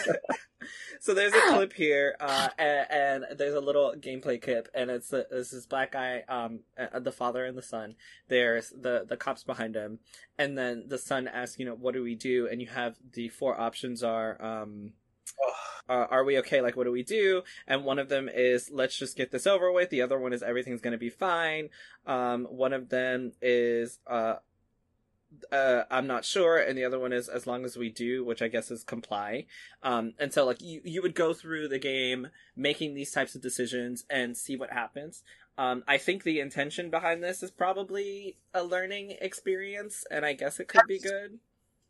[SPEAKER 1] so there's a clip here, uh, and, and there's a little gameplay clip, and it's the, this this black guy, um, uh, the father and the son. There's the the cops behind him, and then the son asks, you know, what do we do? And you have the four options are, um, uh, are we okay? Like, what do we do? And one of them is, let's just get this over with. The other one is, everything's gonna be fine. Um, one of them is, uh, uh, I'm not sure, and the other one is as long as we do, which I guess is comply. Um, and so like you, you would go through the game making these types of decisions and see what happens. Um, I think the intention behind this is probably a learning experience, and I guess it could be good.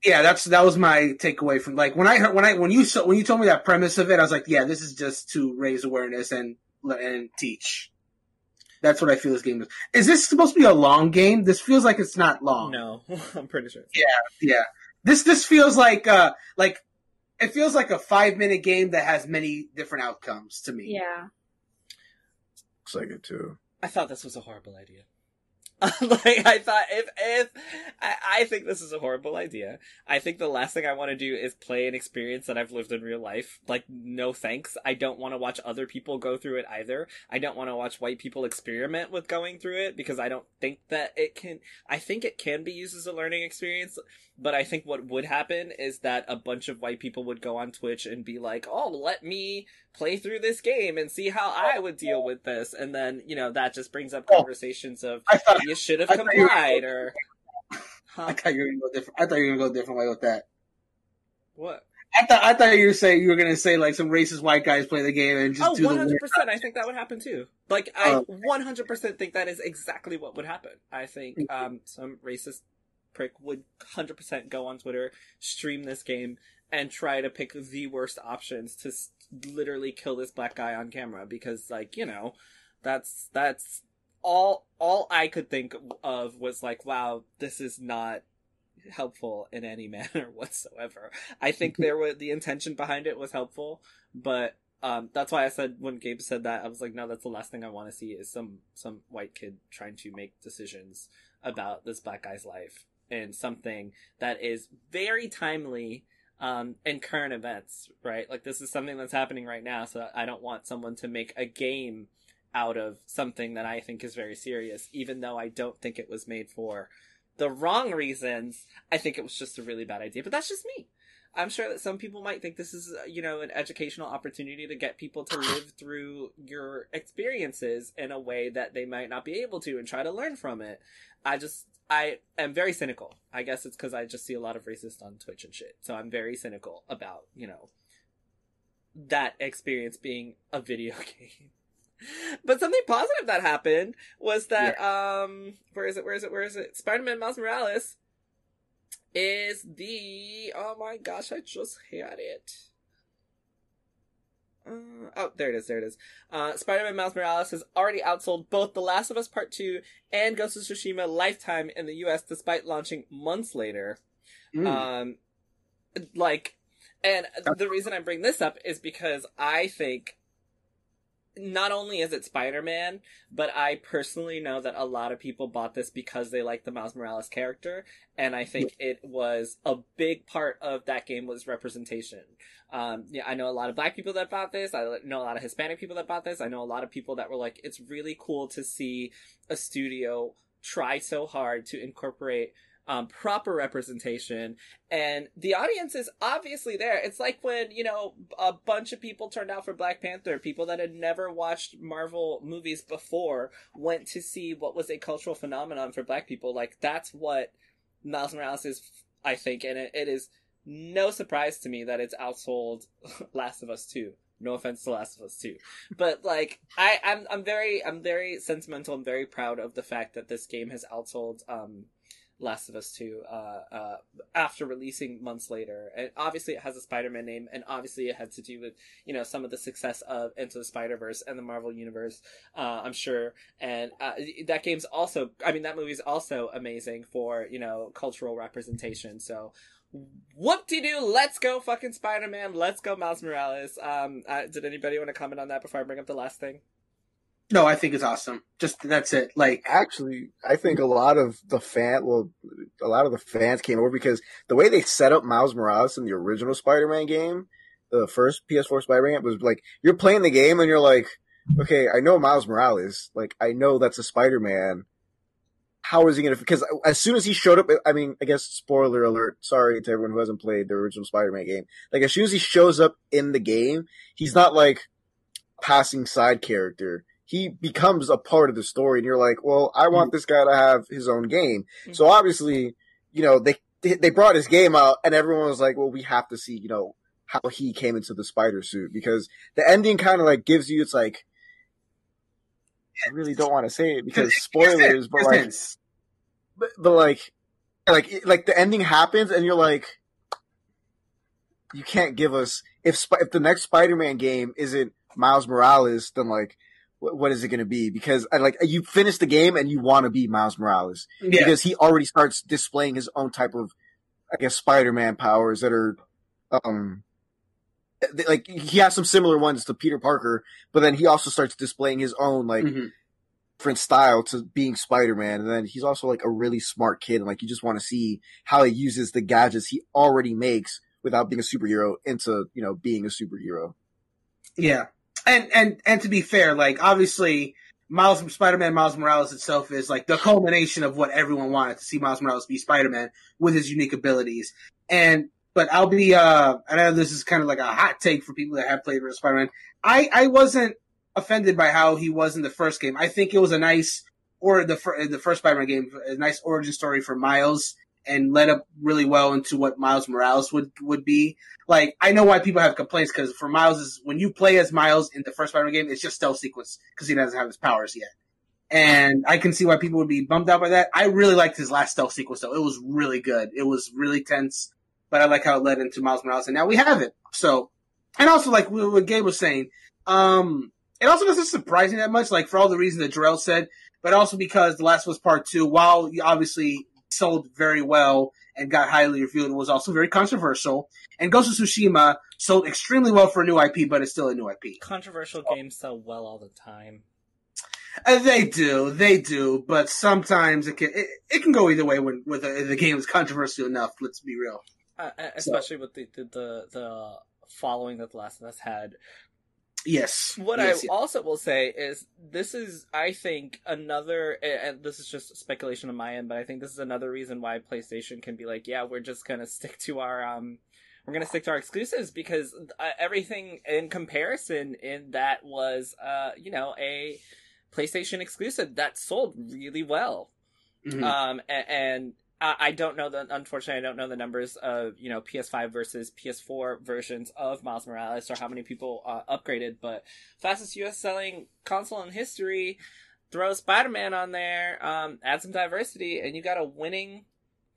[SPEAKER 2] Yeah, that's that was my takeaway from like when I heard when I when you saw when you told me that premise of it, I was like, yeah, this is just to raise awareness and and teach. That's what I feel this game is. Is this supposed to be a long game? This feels like it's not long.
[SPEAKER 1] No, I'm pretty sure. it's-
[SPEAKER 2] Yeah. This this feels like uh like it feels like a five minute game that has many different outcomes to me.
[SPEAKER 4] yeah.
[SPEAKER 3] Looks like it too.
[SPEAKER 1] I thought this was a horrible idea. like I thought if if I, I think this is a horrible idea. I think the last thing I want to do is play an experience that I've lived in real life. Like no thanks. I don't want to watch other people go through it either. I don't want to watch white people experiment with going through it because I don't think that it can I think it can be used as a learning experience, but I think what would happen is that a bunch of white people would go on Twitch and be like, "Oh, let me play through this game and see how I would deal with this." And then, you know, that just brings up
[SPEAKER 2] Oh.
[SPEAKER 1] conversations of
[SPEAKER 2] I thought
[SPEAKER 1] you should have
[SPEAKER 2] I thought you
[SPEAKER 1] complied or
[SPEAKER 2] I thought you were gonna go different. I thought you were gonna go a different way with that.
[SPEAKER 1] What?
[SPEAKER 2] I thought I thought you were saying you were gonna say like some racist white guys play the game and just
[SPEAKER 1] Oh,
[SPEAKER 2] do the
[SPEAKER 1] 100%. I think that would happen too. Like, I
[SPEAKER 2] Oh.
[SPEAKER 1] 100% think that is exactly what would happen. I think um, some racist prick would 100% go on Twitter, stream this game, and try to pick the worst options to s- literally kill this black guy on camera because, like, you know, that's that's all all I could think of was like, wow, this is not helpful in any manner whatsoever. I think there was the intention behind it was helpful, but um, that's why I said when Gabe said that I was like, no, that's the last thing I want to see is some some white kid trying to make decisions about this black guy's life and something that is very timely um, in current events, right? Like this is something that's happening right now, so I don't want someone to make a game out of something that I think is very serious, even though I don't think it was made for the wrong reasons. I think it was just a really bad idea, but that's just me. I'm sure that some people might think this is, uh, you know, an educational opportunity to get people to live through your experiences in a way that they might not be able to and try to learn from it. I just, I am very cynical. I guess it's because I just see a lot of racist on Twitch and shit. So I'm very cynical about, you know, that experience being a video game. But something positive that happened was that um where is it where is it where is it Spider-Man Miles Morales is the oh my gosh I just had it uh, oh there it is there it is uh Spider-Man Miles Morales has already outsold both The Last of Us Part 2 and Ghost of Tsushima Lifetime in the US despite launching months later
[SPEAKER 2] Mm.
[SPEAKER 1] um, like, and the reason I bring this up is because I think not only is it Spider-Man, but I personally know that a lot of people bought this because they like the Miles Morales character, and I think it was a big part of that game was representation. Um, yeah, I know a lot of black people that bought this. I know a lot of Hispanic people that bought this. I know a lot of people that were like, it's really cool to see a studio try so hard to incorporate um, proper representation and the audience is obviously there. It's like when you know a bunch of people turned out for black panther. People that had never watched marvel movies before went to see what was a cultural phenomenon for black people. Like that's what miles morales is i think and it, it is no surprise to me that it's outsold last of us 2 no offense to Last of Us 2. But like I, I'm I'm very I'm very sentimental and very proud of the fact that this game has outsold um Last of Us 2 uh, uh, after releasing months later. And obviously it has a Spider-Man name, and obviously it had to do with, you know, some of the success of Into the Spider-Verse and the Marvel Universe, uh, I'm sure. And uh, that game's also, I mean, that movie's also amazing for, you know, cultural representation. So, whoop-de-doo, let's go fucking Spider-Man, let's go Miles Morales. Um, uh, did anybody want to comment on that before I bring up the last thing?
[SPEAKER 2] No, I think it's awesome. Just that's it. Like
[SPEAKER 3] Actually, I think a lot of the fan, well, a lot of the fans came over because the way they set up Miles Morales in the original Spider-Man game, the first PS4 Spider-Man was like, you're playing the game and you're like, okay, I know Miles Morales. Like, I know that's a Spider-Man. How is he gonna, because as soon as he showed up, I mean, I guess spoiler alert, sorry to everyone who hasn't played the original Spider-Man game. Like, as soon as he shows up in the game, he's not like passing side character he becomes a part of the story and you're like, well, I want this guy to have his own game. So obviously, you know, they, they brought his game out and everyone was like, well, we have to see, you know, how he came into the spider suit because the ending kind of like gives you, it's like, I really don't want to say it because spoilers, but like, but, but like, like, like the ending happens and you're like, you can't give us, if, if the next Spider-Man game isn't Miles Morales, then like, what is it going to be? Because I like you finish the game and you want to be Miles Morales
[SPEAKER 2] yeah.
[SPEAKER 3] because he already starts displaying his own type of, I guess, Spider-Man powers that are, um, like he has some similar ones to Peter Parker, but then he also starts displaying his own like
[SPEAKER 2] Mhm.
[SPEAKER 3] different style to being Spider-Man, and then he's also like a really smart kid, and like you just want to see how he uses the gadgets he already makes without being a superhero into you know being a superhero.
[SPEAKER 2] Yeah, and and and to be fair, like obviously, Miles Spider-Man Miles Morales itself is like the culmination of what everyone wanted to see Miles Morales be Spider-Man with his unique abilities. And but I'll be uh, I know this is kind of like a hot take for people that have played with Spider-Man. I I wasn't offended by how he was in the first game. I think it was a nice or the fir- the first Spider-Man game, a nice origin story for Miles and led up really well into what Miles Morales would would be. Like I know why people have complaints because for Miles is when you play as Miles in the first Spider-Man game, it's just stealth sequence because he doesn't have his powers yet. And I can see why people would be bummed out by that. I really liked his last stealth sequence though. It was really good. It was really tense, but I like how it led into Miles Morales and now we have it. So, and also like what Gabe was saying, um, it also doesn't surprise me that much, like for all the reasons that Jarrell said, but also because The Last Us Part 2, while you obviously sold very well and got highly reviewed, and was also very controversial. And Ghost of Tsushima sold extremely well for a new IP, but it's still a new IP.
[SPEAKER 1] Controversial games sell well all the time.
[SPEAKER 2] Uh, they do, they do, but sometimes it can it, it can go either way when with a, the game is controversial enough. Let's be real.
[SPEAKER 1] Uh, especially so. with the, the, the the following that The Last of Us had.
[SPEAKER 2] Yes.
[SPEAKER 1] What
[SPEAKER 2] yes,
[SPEAKER 1] I
[SPEAKER 2] yes.
[SPEAKER 1] also will say is this is, I think, another, and this is just speculation on my end, but I think this is another reason why PlayStation can be like, yeah, we're just gonna stick to our, um, we're gonna stick to our exclusives because uh, everything in comparison in that was, uh, you know, a PlayStation exclusive that sold really well.
[SPEAKER 2] Mhm.
[SPEAKER 1] Um, and, and I don't know the unfortunately I don't know the numbers of you know PS5 versus PS4 versions of Miles Morales or how many people uh, upgraded, but fastest U.S. selling console in history. Throw Spider-Man on there, um, add some diversity, and you got a winning,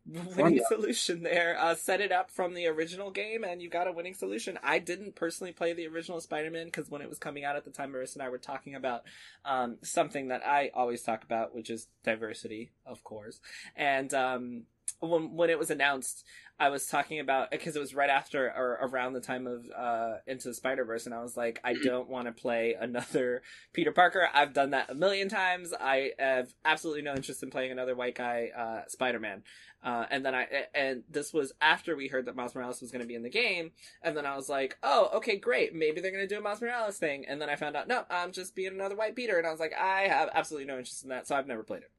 [SPEAKER 1] winning
[SPEAKER 2] Wonder.
[SPEAKER 1] solution there. Uh, set it up from the original game, and you got a winning solution. I didn't personally play the original Spider-Man because when it was coming out at the time, Marissa and I were talking about um, something that I always talk about, which is diversity, of course. And um, when when it was announced, I was talking about because it was right after or around the time of uh, Into the Spider Verse, and I was like, I don't want to play another Peter Parker. I've done that a million times. I have absolutely no interest in playing another white guy uh, Spider Man. Uh, and then I and this was after we heard that Miles Morales was going to be in the game, and then I was like, oh, okay, great, maybe they're going to do a Miles Morales thing. And then I found out, no, I'm just being another white Peter, and I was like, I have absolutely no interest in that, so I've never played it.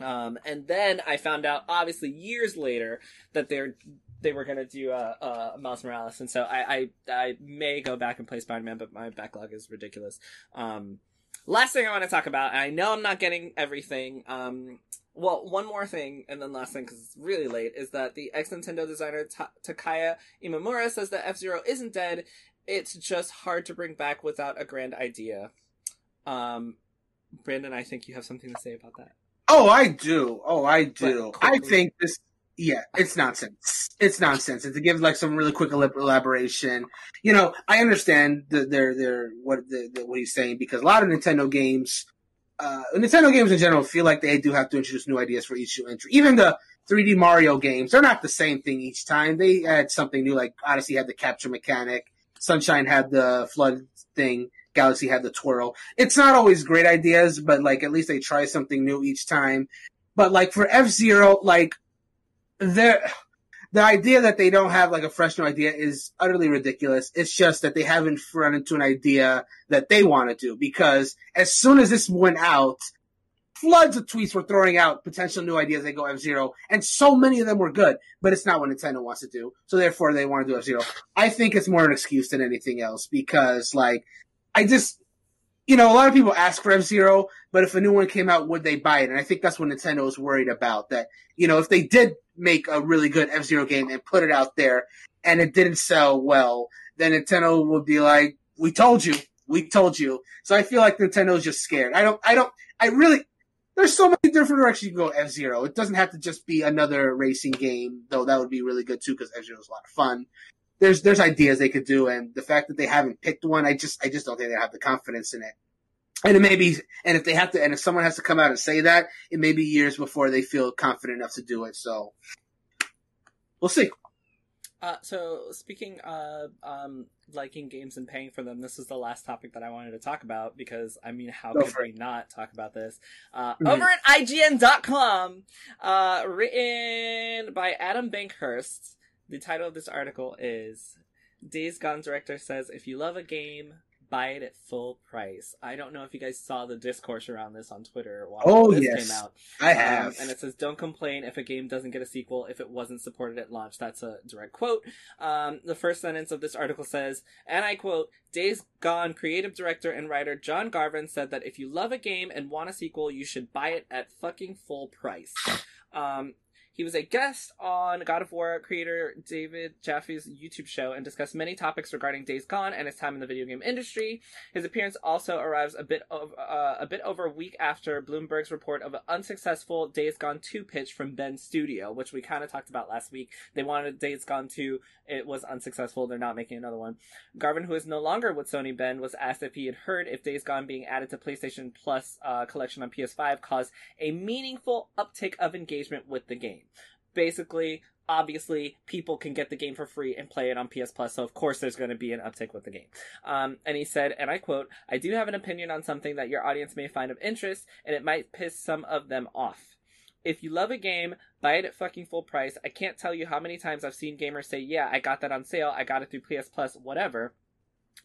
[SPEAKER 1] Um, and then I found out, obviously, years later, that they're they were gonna do a, uh uh, Miles Morales, and so I, I I may go back and play Spider Man, but my backlog is ridiculous. Um, last thing I want to talk about, I know I'm not getting everything. Um, well, one more thing, and then last thing because it's really late, is that the ex Nintendo designer Ta- Takaya Imamura says that F Zero isn't dead. It's just hard to bring back without a grand idea. Um, Brandon, I think you have something to say about that.
[SPEAKER 2] Oh, I do. Oh, I do. I think this. Yeah, it's nonsense. It's nonsense. And to give like some really quick elaboration, you know, I understand the, their their what the, the, what he's saying because a lot of Nintendo games, uh, Nintendo games in general feel like they do have to introduce new ideas for each new entry. Even the 3D Mario games, they're not the same thing each time. They add something new. Like Odyssey had the capture mechanic, Sunshine had the flood thing, Galaxy had the twirl it's not always great ideas, but like at least they try something new each time. But like for F Zero, like the the idea that they don't have like a fresh new idea is utterly ridiculous. It's just that they haven't run into an idea that they want to do because as soon as this went out, floods of tweets were throwing out potential new ideas. They go F Zero, and so many of them were good, but it's not what Nintendo wants to do. So therefore, they want to do F Zero. I think it's more an excuse than anything else because like I just you know, a lot of people ask for F Zero, but if a new one came out, would they buy it? And I think that's what Nintendo is worried about. That you know, if they did make a really good F Zero game and put it out there, and it didn't sell well, then Nintendo would be like, "We told you, we told you." So I feel like Nintendo's just scared. I don't, I don't, I really. There's so many different directions you can go F Zero. It doesn't have to just be another racing game, though that would be really good too because F Zero is a lot of fun there's there's ideas they could do, and the fact that they haven't picked one, I just I just don't think they have the confidence in it. And it may be, and if they have to, and if someone has to come out and say that, it may be years before they feel confident enough to do it. So we'll see.
[SPEAKER 1] Uh, so speaking of um, liking games and paying for them, this is the last topic that I wanted to talk about because I mean, how
[SPEAKER 2] Go
[SPEAKER 1] could we not talk about this? Uh,
[SPEAKER 2] Mhm.
[SPEAKER 1] Over at IGN.com, uh, written by Adam Bankhurst. The title of this article is Days Gone director says if you love a game, buy it at full price. I don't know if you guys saw the discourse around this on Twitter while
[SPEAKER 2] Oh,
[SPEAKER 1] this
[SPEAKER 2] yes.
[SPEAKER 1] came out.
[SPEAKER 2] I
[SPEAKER 1] Um,
[SPEAKER 2] have.
[SPEAKER 1] and it says, "Don't complain if a game doesn't get a sequel if it wasn't supported at launch." That's a direct quote. Um, the first sentence of this article says, and I quote: "Days Gone creative director and writer John Garvin said that if you love a game and want a sequel, you should buy it at fucking full price." Um, He was a guest on God of War creator David Jaffe's YouTube show and discussed many topics regarding Days Gone and his time in the video game industry. His appearance also arrives a bit of uh, a bit over a week after Bloomberg's report of an unsuccessful Days Gone 2 pitch from Bend Studio, which we kind of talked about last week. They wanted Days Gone 2, it was unsuccessful. They're not making another one. Garvin, who is no longer with Sony Bend, was asked if he had heard if Days Gone being added to PlayStation Plus uh, collection on PS5 caused a meaningful uptick of engagement with the game. Basically, obviously, people can get the game for free and play it on PS Plus, so of course there's going to be an uptick with the game. Um, and he said, and I quote, I do have an opinion on something that your audience may find of interest, and it might piss some of them off. If you love a game, buy it at fucking full price. I can't tell you how many times I've seen gamers say, yeah, I got that on sale, I got it through PS Plus, whatever.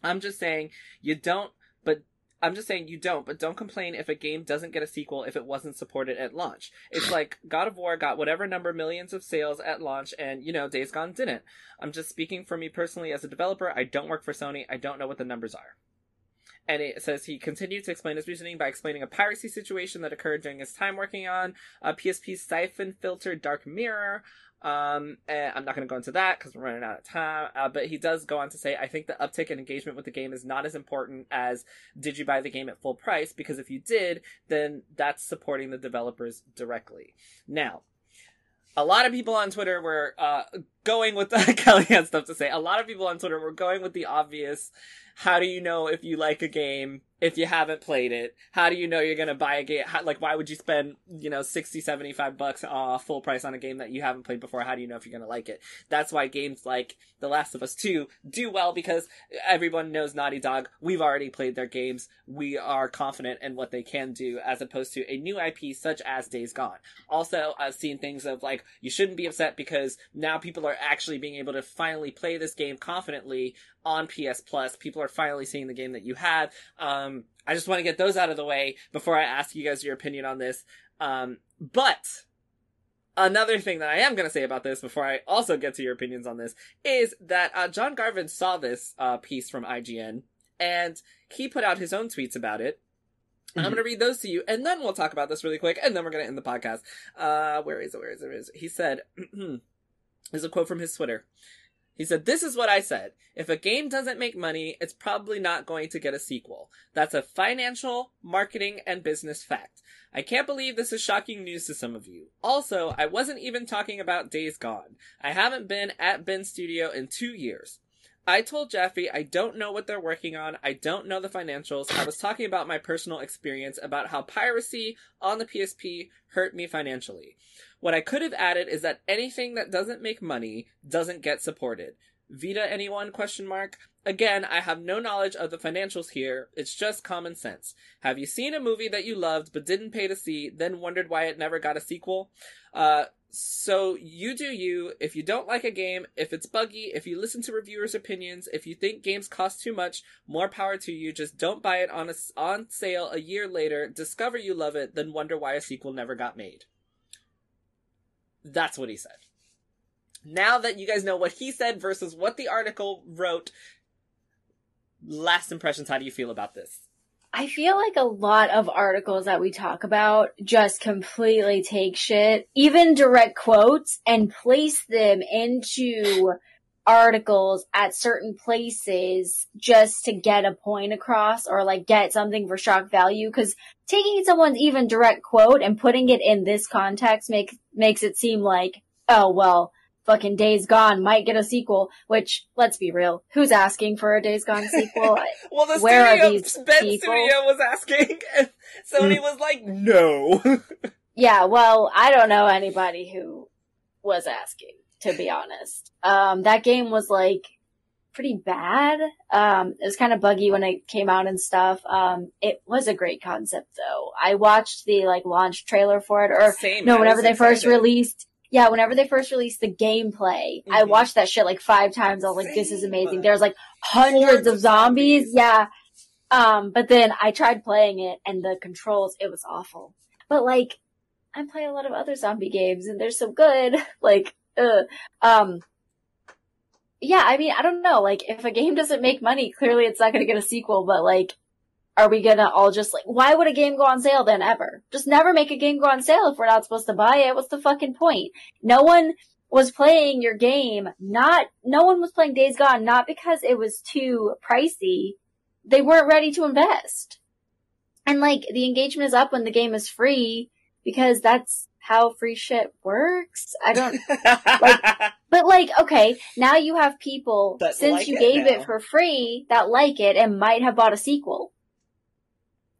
[SPEAKER 1] I'm just saying, you don't, but I'm just saying you don't, but don't complain if a game doesn't get a sequel if it wasn't supported at launch. It's like God of War got whatever number millions of sales at launch and, you know, Days Gone didn't. I'm just speaking for me personally as a developer. I don't work for Sony. I don't know what the numbers are. And it says he continued to explain his reasoning by explaining a piracy situation that occurred during his time working on a PSP Siphon Filter Dark Mirror, um, I'm not going to go into that because we're running out of time. Uh, but he does go on to say, I think the uptick in engagement with the game is not as important as did you buy the game at full price? Because if you did, then that's supporting the developers directly. Now, a lot of people on Twitter were uh, going with the Kelly has stuff to say. A lot of people on Twitter were going with the obvious. How do you know if you like a game if you haven't played it? How do you know you're gonna buy a game? How, like, why would you spend, you know, 60, 75 bucks uh, full price on a game that you haven't played before? How do you know if you're gonna like it? That's why games like The Last of Us 2 do well because everyone knows Naughty Dog. We've already played their games. We are confident in what they can do as opposed to a new IP such as Days Gone. Also, I've seen things of like, you shouldn't be upset because now people are actually being able to finally play this game confidently on PS Plus. People are finally seeing the game that you have. Um, I just want to get those out of the way before I ask you guys your opinion on this. Um, but another thing that I am going to say about this before I also get to your opinions on this is that uh, John Garvin saw this uh, piece from IGN and he put out his own tweets about it. Mm-hmm. I'm going to read those to you, and then we'll talk about this really quick, and then we're going to end the podcast. Uh, where is it? Where is it? Where is it? He said, "There's a quote from his Twitter." He said, This is what I said. If a game doesn't make money, it's probably not going to get a sequel. That's a financial, marketing, and business fact. I can't believe this is shocking news to some of you. Also, I wasn't even talking about Days Gone. I haven't been at Bend Studio in two years. I told Jaffe I don't know what they're working on. I don't know the financials. I was talking about my personal experience about how piracy on the PSP hurt me financially. What I could have added is that anything that doesn't make money doesn't get supported. Vita anyone question mark? Again, I have no knowledge of the financials here. It's just common sense. Have you seen a movie that you loved but didn't pay to see, then wondered why it never got a sequel? Uh, so you do you. If you don't like a game, if it's buggy, if you listen to reviewers' opinions, if you think games cost too much, more power to you. Just don't buy it on a, on sale a year later, discover you love it, then wonder why a sequel never got made. That's what he said. Now that you guys know what he said versus what the article wrote, last impressions, how do you feel about this?
[SPEAKER 4] I feel like a lot of articles that we talk about just completely take shit, even direct quotes, and place them into articles at certain places just to get a point across or like get something for shock value. Cause taking someone's even direct quote and putting it in this context make, makes it seem like, oh, well, fucking Days Gone might get a sequel, which, let's be real, who's asking for a Days Gone sequel?
[SPEAKER 1] well, the Where studio, are these Bend people? Studio was asking, and Sony was like, no.
[SPEAKER 4] yeah, well, I don't know anybody who was asking to be honest. Um, that game was like pretty bad. Um, it was kind of buggy when it came out and stuff. Um, it was a great concept though. I watched the like launch trailer for it or Same, no, whenever they excited. first released, yeah, whenever they first released the gameplay, mm-hmm. I watched that shit like five times. I was like, this is amazing. There's like hundreds of zombies. zombies. Yeah. Um, but then I tried playing it and the controls, it was awful. But like, I play a lot of other zombie games and they're so good. Like, uh, um, yeah, I mean, I don't know. Like, if a game doesn't make money, clearly it's not going to get a sequel. But like, are we gonna all just like, why would a game go on sale then ever? Just never make a game go on sale if we're not supposed to buy it. What's the fucking point? No one was playing your game, not, no one was playing Days Gone, not because it was too pricey. They weren't ready to invest. And like, the engagement is up when the game is free because that's how free shit works. I don't, but like, okay, now you have people,
[SPEAKER 1] That
[SPEAKER 4] since
[SPEAKER 1] like
[SPEAKER 4] you
[SPEAKER 1] it
[SPEAKER 4] gave
[SPEAKER 1] now.
[SPEAKER 4] it for free, that like it and might have bought a sequel.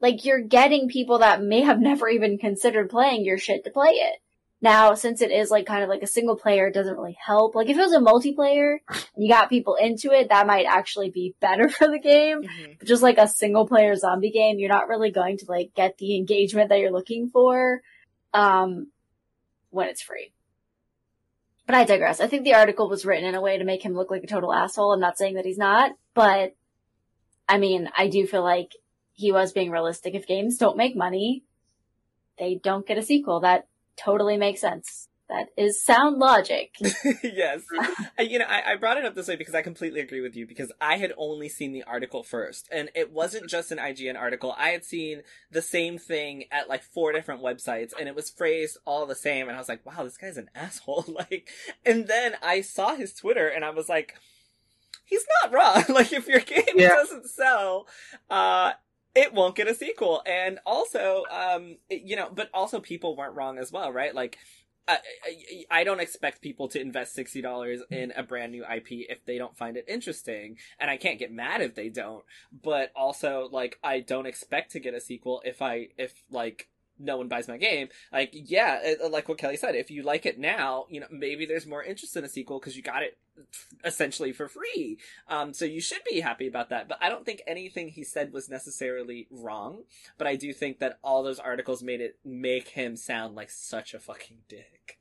[SPEAKER 4] Like, you're getting people that may have never even considered playing your shit to play it. Now, since it is like kind of like a single player, it doesn't really help. Like, if it was a multiplayer, and you got people into it, that might actually be better for the game.
[SPEAKER 1] Mhm.
[SPEAKER 4] But just like a single player zombie game, you're not really going to like get the engagement that you're looking for, um, when it's free. But I digress. I think the article was written in a way to make him look like a total asshole. I'm not saying that he's not, but I mean, I do feel like he was being realistic. If games don't make money, they don't get a sequel. That totally makes sense. That is sound logic.
[SPEAKER 1] yes. I- You know, I, I brought it up this way because I completely agree with you because I had only seen the article first. And it wasn't just an IGN article. I had seen the same thing at like four different websites and it was phrased all the same. And I was like, wow, this guy's an asshole. like, and then I saw his Twitter and I was like, he's not wrong. like, if your game
[SPEAKER 2] Yeah.
[SPEAKER 1] doesn't sell, uh, it won't get a sequel. And also, um, it- you know, but also people weren't wrong as well, right? Like, I, I, I don't expect people to invest sixty dollars in a brand new IP if they don't find it interesting, and I can't get mad if they don't. But also, like, I don't expect to get a sequel if I if like no one buys my game. Like, yeah, it, like what Kelly said, if you like it now, you know, maybe there's more interest in a sequel because you got it essentially for free. Um, so you should be happy about that. But I don't think anything he said was necessarily wrong. But I do think that all those articles made it make him sound like such a fucking dick.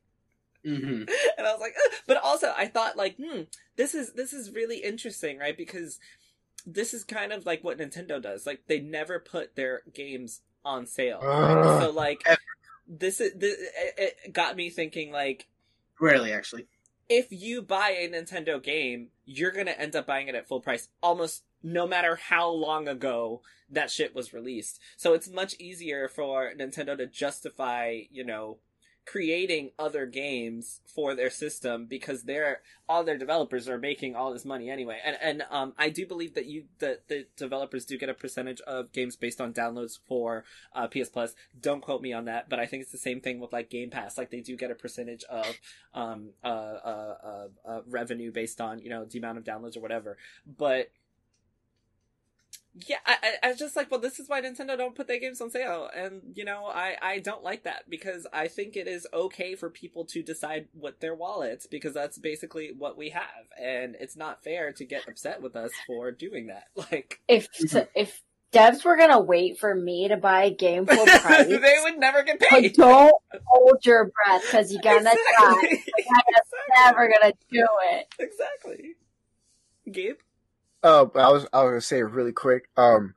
[SPEAKER 2] hmm
[SPEAKER 1] And I was like, "Ugh." but also I thought like, hmm, this is this is really interesting, right? Because this is kind of like what Nintendo does. Like they never put their games on sale.
[SPEAKER 3] Ugh.
[SPEAKER 1] So like,
[SPEAKER 2] Ever.
[SPEAKER 1] this is this, it, it got me thinking like,
[SPEAKER 2] Rarely, actually.
[SPEAKER 1] if you buy a Nintendo game, you're gonna end up buying it at full price almost no matter how long ago that shit was released. So it's much easier for Nintendo to justify, you know, creating other games for their system because they're all their developers are making all this money anyway. And and um I do believe that you that the developers do get a percentage of games based on downloads for uh, PS Plus. Don't quote me on that, but I think it's the same thing with like Game Pass. Like they do get a percentage of um uh uh, uh, uh revenue based on you know the amount of downloads or whatever. But yeah, I, I I was just like, well, this is why Nintendo don't put their games on sale, and you know, I I don't like that because I think it is okay for people to decide what their wallets because that's basically what we have, and it's not fair to get upset with us for doing that. Like
[SPEAKER 4] If if devs were gonna wait for me to buy a game full price,
[SPEAKER 1] they would never get
[SPEAKER 4] but
[SPEAKER 1] paid.
[SPEAKER 4] don't hold your breath because you're gonna die.
[SPEAKER 1] exactly.
[SPEAKER 4] Never gonna do it.
[SPEAKER 1] exactly. Gabe.
[SPEAKER 3] Uh, I was I was gonna say really quick. Um,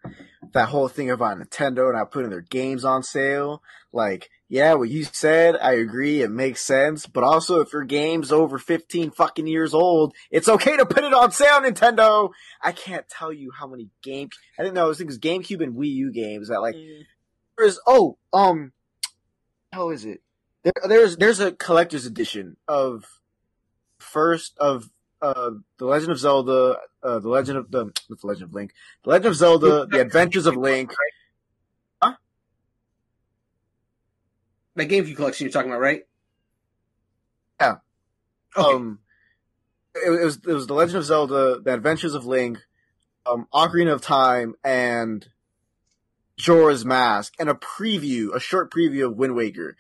[SPEAKER 3] that whole thing about Nintendo and not putting their games on sale. Like, yeah, what you said, I agree, it makes sense. But also, if your game's over fifteen fucking years old, it's okay to put it on sale. Nintendo. I can't tell you how many game. I didn't know. I was thinking it was GameCube and Wii U games that like
[SPEAKER 1] Mm.
[SPEAKER 3] there's oh um how is it there, there's there's a collector's edition of first of uh the legend of zelda uh the legend of the the legend of link the legend of zelda the adventures of link Huh?
[SPEAKER 2] That GameCube collection you're talking about, right?
[SPEAKER 3] Yeah.
[SPEAKER 2] Okay.
[SPEAKER 3] um it, it was it was the legend of zelda the adventures of link um ocarina of time and Majora's Mask and a preview, a short preview of Wind Waker.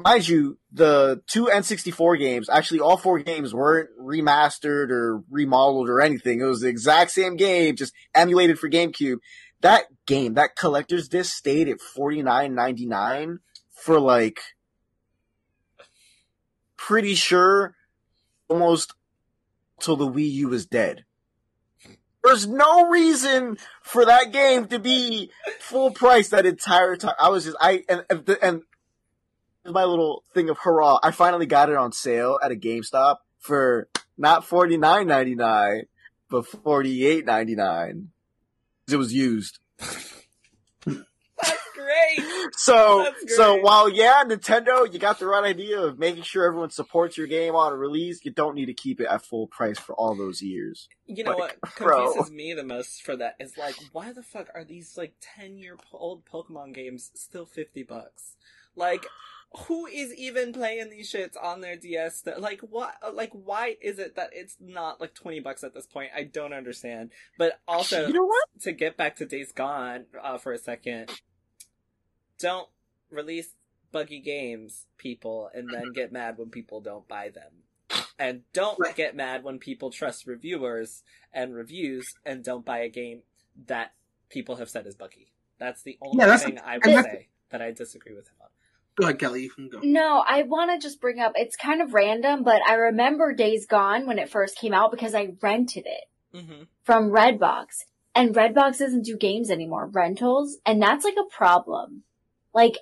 [SPEAKER 3] Mind you, the two N64 games, actually all four games weren't remastered or remodeled or anything. It was the exact same game, just emulated for GameCube. That game, that collector's disc stayed at forty nine ninety nine for like pretty sure almost till the Wii U was dead. There's no reason for that game to be full price that entire time. I was just I and and, and my little thing of hurrah! I finally got it on sale at a GameStop for not forty nine ninety nine, but forty eight ninety nine. It was used. So,
[SPEAKER 1] That's
[SPEAKER 3] so
[SPEAKER 1] great.
[SPEAKER 3] while yeah, Nintendo, you got the right idea of making sure everyone supports your game on release. You don't need to keep it at full price for all those years.
[SPEAKER 1] You know
[SPEAKER 3] Like,
[SPEAKER 1] what
[SPEAKER 3] bro.
[SPEAKER 1] confuses me the most for that is like, why the fuck are these like ten year old Pokemon games still fifty bucks? Like, who is even playing these shits on their DS? Like what? Like, why is it that it's not like twenty bucks at this point? I don't understand. But also,
[SPEAKER 3] you know what?
[SPEAKER 1] to get back to Days Gone uh, for a second, don't release buggy games, people, and then get mad when people don't buy them. And don't
[SPEAKER 2] Right.
[SPEAKER 1] get mad when people trust reviewers and reviews and don't buy a game that people have said is buggy. That's the only
[SPEAKER 2] Yeah,
[SPEAKER 1] thing I would say that I disagree with him.
[SPEAKER 2] Go ahead, Kelly. You can go.
[SPEAKER 4] No, I want to just bring up, it's kind of random, but I remember Days Gone when it first came out because I rented it
[SPEAKER 1] Mm-hmm.
[SPEAKER 4] from Redbox. And Redbox doesn't do games anymore, rentals, and that's like a problem. Like,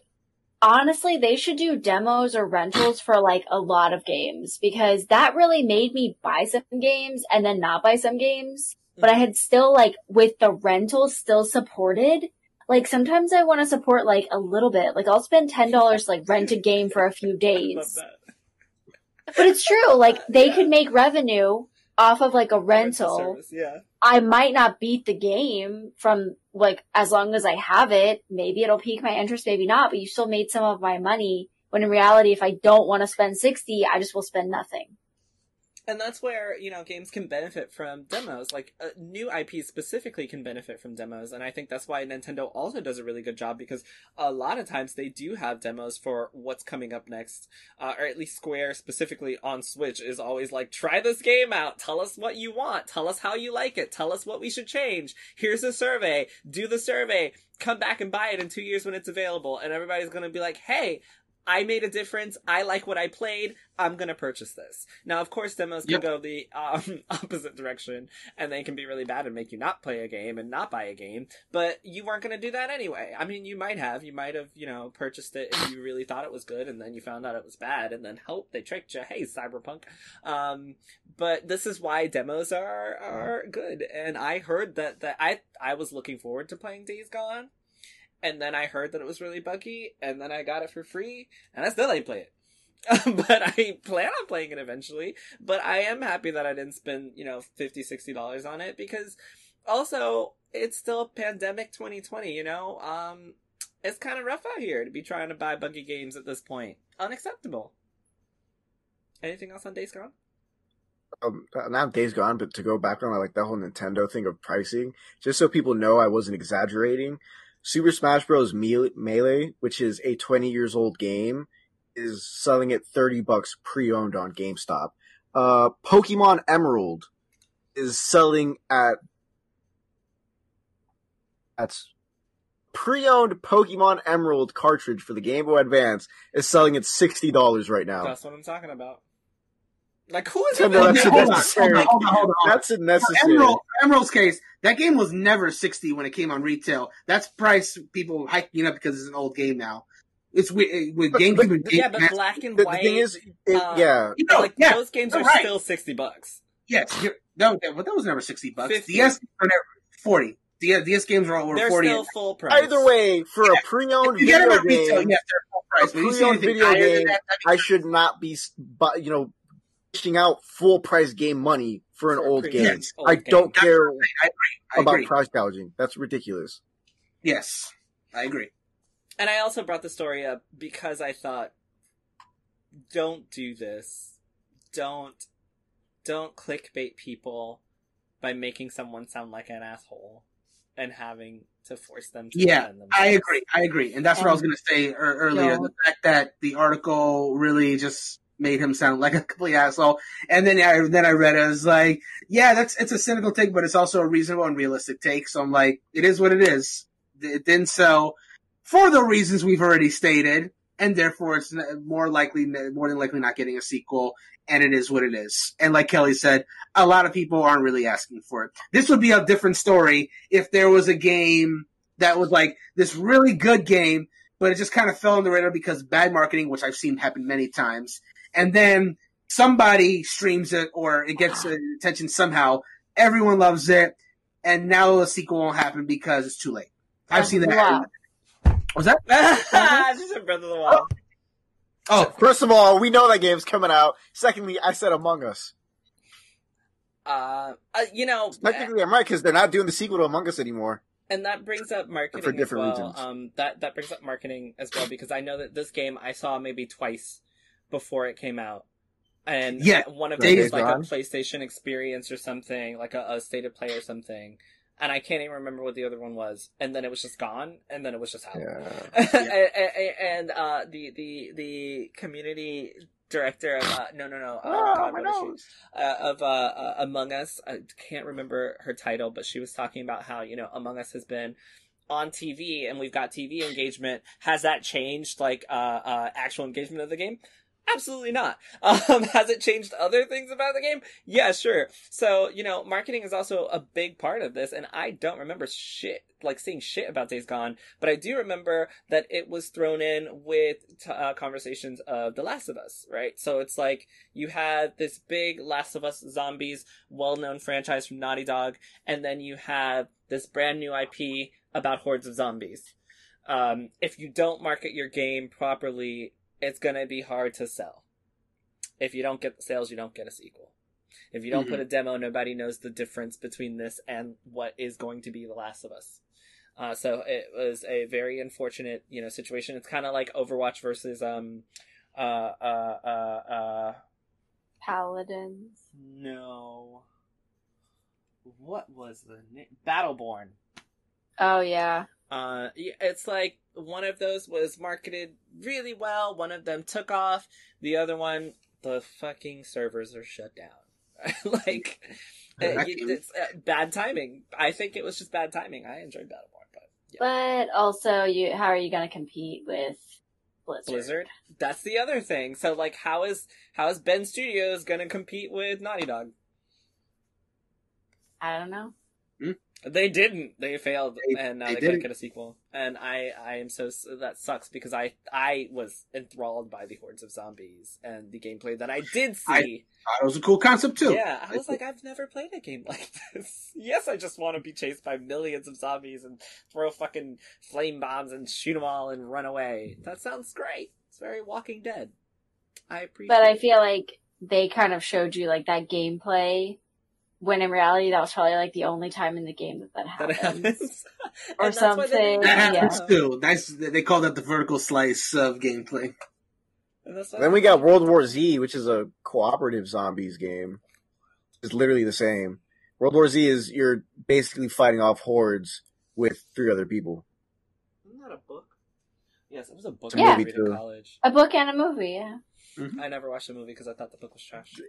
[SPEAKER 4] honestly, they should do demos or rentals for like a lot of games because that really made me buy some games and then not buy some games. But I had still like, with the rentals still supported, like sometimes I want to support like a little bit. Like I'll spend $10 like rent a game for a few days. But it's true, like they
[SPEAKER 1] Yeah.
[SPEAKER 4] could make revenue off of like a
[SPEAKER 1] Rental. Yeah.
[SPEAKER 4] I might not beat the game from like as long as I have it. Maybe it'll pique my interest, maybe not, but you still made some of my money. When in reality, if I don't want to spend 60, I just will spend nothing.
[SPEAKER 1] And that's where, you know, games can benefit from demos. Like, uh, new IPs specifically can benefit from demos. And I think that's why Nintendo also does a really good job because a lot of times they do have demos for what's coming up next. Uh, or at least Square specifically on Switch is always like, try this game out. Tell us what you want. Tell us how you like it. Tell us what we should change. Here's a survey. Do the survey. Come back and buy it in two years when it's available. And everybody's gonna be like, hey, I made a difference. I like what I played. I'm gonna purchase this. Now, of course, demos can
[SPEAKER 2] Yep.
[SPEAKER 1] go the um, opposite direction, and they can be really bad and make you not play a game and not buy a game. But you weren't gonna do that anyway. I mean, you might have. You might have, you know, purchased it if you really thought it was good, and then you found out it was bad, and then help they tricked you. Hey, cyberpunk. Um, but this is why demos are are good. And I heard that that I I was looking forward to playing Days Gone. And then I heard that it was really buggy, and then I got it for free, and I still ain't play it. but I plan on playing it eventually. But I am happy that I didn't spend, you know, 50 $60 on it because also it's still pandemic 2020, you know? Um, it's kind of rough out here to be trying to buy buggy games at this point. Unacceptable. Anything else on Days Gone?
[SPEAKER 3] um, not Days Gone, but to go back on like that whole Nintendo thing of pricing, just so people know I wasn't exaggerating. Super Smash Bros. Mele- Melee, which is a 20 years old game, is selling at 30 bucks pre-owned on GameStop. Uh, Pokemon Emerald is selling at that's pre-owned Pokemon Emerald cartridge for the Game Boy Advance is selling at sixty dollars right now.
[SPEAKER 1] That's what I'm talking about. Like, who is
[SPEAKER 3] Nintendo,
[SPEAKER 1] even
[SPEAKER 3] that's
[SPEAKER 2] hold on, hold on, hold on, hold on.
[SPEAKER 3] That's unnecessary.
[SPEAKER 2] Emerald, Emerald's case, that game was never 60 when it came on retail. That's price people hiking up because it's an old game now. It's with, with
[SPEAKER 3] But-
[SPEAKER 2] GameCube and
[SPEAKER 1] Yeah, but black and
[SPEAKER 3] the, the thing is, it,
[SPEAKER 1] uh,
[SPEAKER 3] yeah,
[SPEAKER 2] You know,
[SPEAKER 1] like
[SPEAKER 2] yeah,
[SPEAKER 1] those games
[SPEAKER 2] you're right.
[SPEAKER 1] still sixty bucks.
[SPEAKER 2] yes, you're, no, that, but that was never 60 bucks.
[SPEAKER 1] 50.
[SPEAKER 2] DS were never 40. DS, DS games were, were
[SPEAKER 1] They're
[SPEAKER 2] 40.
[SPEAKER 1] still full price.
[SPEAKER 3] Either way, for a pre-owned
[SPEAKER 2] If you get them
[SPEAKER 3] video
[SPEAKER 2] at retail,
[SPEAKER 3] game,
[SPEAKER 2] yes, they're full price. But you see
[SPEAKER 3] pre-owned video game,
[SPEAKER 2] that, that
[SPEAKER 3] I should not be, you know, dishing out full price game money for an
[SPEAKER 1] For
[SPEAKER 3] old game.
[SPEAKER 2] Yes.
[SPEAKER 1] old
[SPEAKER 3] I don't
[SPEAKER 2] That's
[SPEAKER 3] care
[SPEAKER 2] I
[SPEAKER 3] about
[SPEAKER 2] agree.
[SPEAKER 3] price gouging. That's ridiculous.
[SPEAKER 2] Yes, I agree.
[SPEAKER 1] And I also brought the story up because I thought, don't do this. Don't, don't clickbait people by making someone sound like an asshole and having to force them to
[SPEAKER 2] Yeah,
[SPEAKER 1] defend
[SPEAKER 2] I agree. I agree. And that's what I was
[SPEAKER 4] Um,
[SPEAKER 2] going to say earlier.
[SPEAKER 4] no.
[SPEAKER 2] The fact that the article really just made him sound like a complete asshole. And then I, then I read it as like, yeah, that's, it's a cynical take, but it's also a reasonable and realistic take. So I'm like, it is what it is. It didn't sell for the reasons we've already stated. And therefore it's more likely, more than likely not getting a sequel. And it is what it is. And like Kelly said, a lot of people aren't really asking for it. This would be a different story if there was a game that was like this really good game, but it just kind of fell on the radar because bad marketing, which I've seen happen many times. And then somebody streams it or it gets attention somehow. Everyone loves it. And now the sequel won't happen because it's too late. I've seen that. Was that?
[SPEAKER 1] Just a Breath of the Wild.
[SPEAKER 2] Oh,
[SPEAKER 3] First of all, we know that game's coming out. Secondly, I said Among Us.
[SPEAKER 1] Uh, uh, you know,
[SPEAKER 3] Technically, I'm right because they're not doing the sequel to Among Us anymore.
[SPEAKER 1] and that brings up marketing
[SPEAKER 3] For different
[SPEAKER 1] as well.
[SPEAKER 3] reasons.
[SPEAKER 1] Um, that that brings up marketing as well because I know that this game I saw maybe twice before it came out, and
[SPEAKER 2] Yeah,
[SPEAKER 1] one of
[SPEAKER 3] Days
[SPEAKER 1] them was like
[SPEAKER 3] Gone.
[SPEAKER 1] a PlayStation experience or something, like a, a state of play or something, and I can't even remember what the other one was, and then it was just gone, and then it was just out.
[SPEAKER 3] Yeah.
[SPEAKER 1] and, and uh, the the the community director of uh, no no no uh,
[SPEAKER 3] Oh,
[SPEAKER 1] God,
[SPEAKER 3] my
[SPEAKER 1] what is she? uh, of uh, uh, Among Us. I can't remember her title, but she was talking about how you know Among Us has been on TV and we've got TV engagement. Has that changed like uh, uh, actual engagement of the game? Absolutely not. Um, has it changed other things about the game? Yeah, sure. So, you know, marketing is also a big part of this, and I don't remember shit, like seeing shit about Days Gone, but I do remember that it was thrown in with t- uh, conversations of The Last of Us, right? So it's like you had this big Last of Us zombies, well known franchise from Naughty Dog, and then you have this brand new IP about hordes of zombies. Um, if you don't market your game properly, it's gonna be hard to sell. If you don't get the sales, you don't get a sequel. If you don't
[SPEAKER 2] Mhm.
[SPEAKER 1] put a demo, nobody knows the difference between this and what is going to be The Last of Us. Uh, so it was a very unfortunate, you know, situation. It's kind of like Overwatch versus um, uh, uh, uh, uh,
[SPEAKER 4] Paladins.
[SPEAKER 1] no. What was the name? Battleborn.
[SPEAKER 4] Oh yeah.
[SPEAKER 1] Uh, it's like one of those was marketed really well. One of them took off. The other one, the fucking servers are shut down. like, uh,
[SPEAKER 2] That
[SPEAKER 1] you-
[SPEAKER 2] game-
[SPEAKER 1] it's uh, bad timing. I think it was just bad timing. I enjoyed Battleborn, but yeah.
[SPEAKER 4] But also, you how are you going to compete with Blizzard?
[SPEAKER 1] Blizzard. That's the other thing. So, like, how is how is Bend Studios gonna compete with Naughty Dog?
[SPEAKER 4] I don't know.
[SPEAKER 1] They didn't. They failed,
[SPEAKER 2] They-
[SPEAKER 1] and now
[SPEAKER 2] they
[SPEAKER 1] they, can't get a sequel. And I, I am so that sucks because I, I was enthralled by the hordes of zombies and the gameplay that I did see.
[SPEAKER 2] I- Thought it was a cool concept too.
[SPEAKER 1] yeah, I was like, I've never played a game like this. Yes, I just want to be chased by millions of zombies and throw fucking flame bombs and shoot them all and run away. That sounds great. It's very Walking Dead. I appreciate.
[SPEAKER 4] But I
[SPEAKER 1] it.
[SPEAKER 4] feel like they kind of showed you like that gameplay, when in reality that was probably like the only time in the game that that
[SPEAKER 1] that
[SPEAKER 4] happens.
[SPEAKER 1] happens.
[SPEAKER 4] Or
[SPEAKER 1] And that's why they
[SPEAKER 4] something,
[SPEAKER 2] That
[SPEAKER 1] do it.
[SPEAKER 2] happens too. Nice. They call that the vertical slice of gameplay.
[SPEAKER 1] And that's why
[SPEAKER 3] Then we got World War Z, which is a cooperative zombies game. It's literally the same. World War Z is you're basically fighting off hordes with three other people.
[SPEAKER 1] Isn't that a book? Yes, it was a book.
[SPEAKER 3] It's a
[SPEAKER 1] I
[SPEAKER 3] movie,
[SPEAKER 1] read in
[SPEAKER 3] too.
[SPEAKER 1] college.
[SPEAKER 4] A book and a movie, yeah. Mm-hmm.
[SPEAKER 1] I never watched the movie because I thought the book was trash.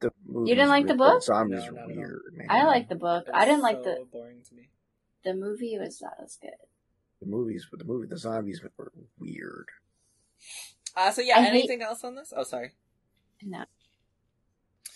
[SPEAKER 3] The movies
[SPEAKER 4] didn't like the book?
[SPEAKER 3] Zombies
[SPEAKER 1] No,
[SPEAKER 3] are
[SPEAKER 1] not at all.
[SPEAKER 3] weird, man.
[SPEAKER 4] I like the book.
[SPEAKER 1] It
[SPEAKER 4] I didn't like the
[SPEAKER 1] boring to me.
[SPEAKER 4] the movie was not as good.
[SPEAKER 3] the movies, but the movie, the zombies were weird.
[SPEAKER 1] Uh, so yeah,
[SPEAKER 4] I hate-
[SPEAKER 1] anything else on this? Oh, sorry.
[SPEAKER 4] No.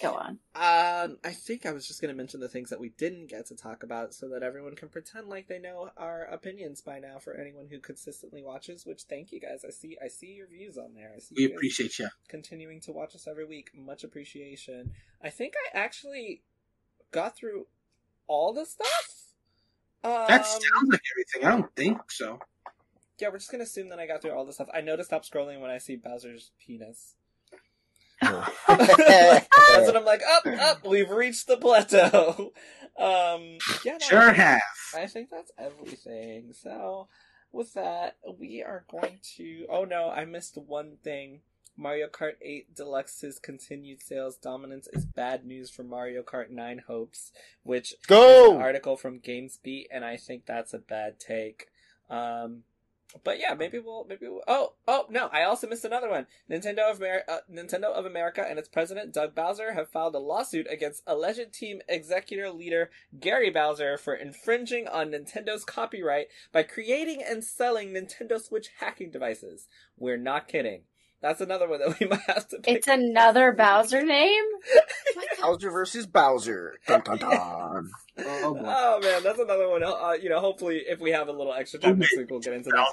[SPEAKER 4] Go on.
[SPEAKER 1] Um, I think I was just going to mention the things that we didn't get to talk about, so that everyone can pretend like they know our opinions by now. For anyone who consistently watches, which thank you guys. I see, I see your views on there. I see
[SPEAKER 2] We
[SPEAKER 1] you
[SPEAKER 2] appreciate you.
[SPEAKER 1] continuing to watch us every week. Much appreciation. I think I actually got through all the stuff. Um,
[SPEAKER 2] That sounds like everything. I don't think so.
[SPEAKER 1] Yeah, we're just gonna assume that I got through all the stuff. I know to stop scrolling when I see Bowser's penis. That's when I'm like, up, up, we've reached the plateau. Um, yeah,
[SPEAKER 2] Sure have.
[SPEAKER 1] I think that's everything. So, with that, we are going to. Oh no, I missed one thing. Mario Kart 8 Deluxe's continued sales dominance is bad news for Mario Kart 9 hopes, which
[SPEAKER 3] Go!
[SPEAKER 1] an article from GamesBeat, and I think that's a bad take. Um, but yeah, maybe we'll maybe we'll, oh oh no, I also missed another one. Nintendo of uh, Nintendo of America and its president Doug Bowser have filed a lawsuit against alleged Team Xecuter leader Gary Bowser for infringing on Nintendo's copyright by creating and selling Nintendo Switch hacking devices. We're not kidding. That's another one that we might have to pick.
[SPEAKER 4] It's another Bowser name?
[SPEAKER 3] Bowser versus Bowser. Dun, dun, dun.
[SPEAKER 2] Oh, boy.
[SPEAKER 1] Oh man, that's another one. Uh, you know, hopefully, if we have a little extra time next week, we'll get into that.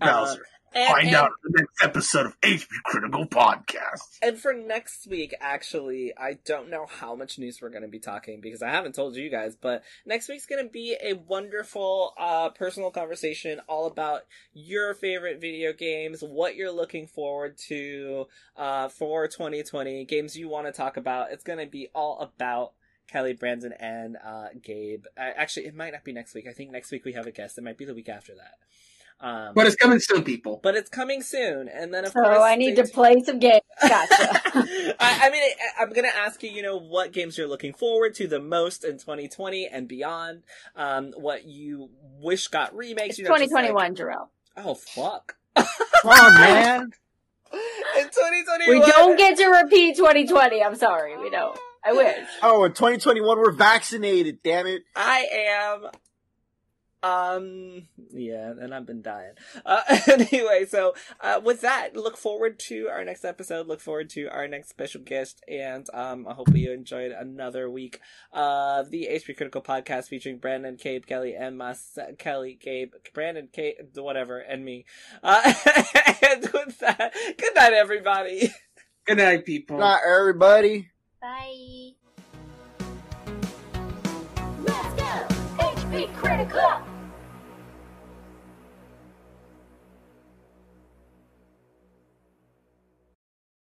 [SPEAKER 2] Bowser.
[SPEAKER 1] And,
[SPEAKER 2] Find
[SPEAKER 1] and-
[SPEAKER 2] out in the next episode of HP Critical Podcast.
[SPEAKER 1] And for next week, actually, I don't know how much news we're going to be talking because I haven't told you guys, but next week's going to be a wonderful, uh, personal conversation all about your favorite video games, what you're looking forward to, uh, for 2020, games you want to talk about. It's going to be all about Kelly, Brandon, and, uh, Gabe. Uh, actually, it might not be next week. I think next week we have a guest. It might be the week after that. Um,
[SPEAKER 2] But it's coming soon, people.
[SPEAKER 1] but it's coming soon, and then of
[SPEAKER 4] So
[SPEAKER 1] course
[SPEAKER 4] I need
[SPEAKER 1] stay
[SPEAKER 4] to play some games. Gotcha.
[SPEAKER 1] I, I mean, I, I'm gonna ask you, you know, what games you're looking forward to the most in 2020 and beyond. Um, what you wish got remakes.
[SPEAKER 4] it's
[SPEAKER 1] You know, just like-
[SPEAKER 4] 2021, Jarrell.
[SPEAKER 1] oh fuck!
[SPEAKER 3] Come on, man.
[SPEAKER 1] in 2021,
[SPEAKER 4] We don't get to repeat 2020. I'm sorry, we don't. I wish.
[SPEAKER 3] Oh, in 2021 we're vaccinated. Damn it.
[SPEAKER 1] I am. Um, yeah, and I've been dying. Uh, anyway, so, uh, with that, look forward to our next episode, look forward to our next special guest, and, um, I hope you enjoyed another week of the HP Critical Podcast featuring Brandon, Cabe, Kelly, and myself, Kelly, Gabe, Brandon, Kate, whatever, and me. Uh, and with that, good night, everybody.
[SPEAKER 2] Good night, people.
[SPEAKER 3] Not everybody.
[SPEAKER 4] Bye.
[SPEAKER 5] HP Critical!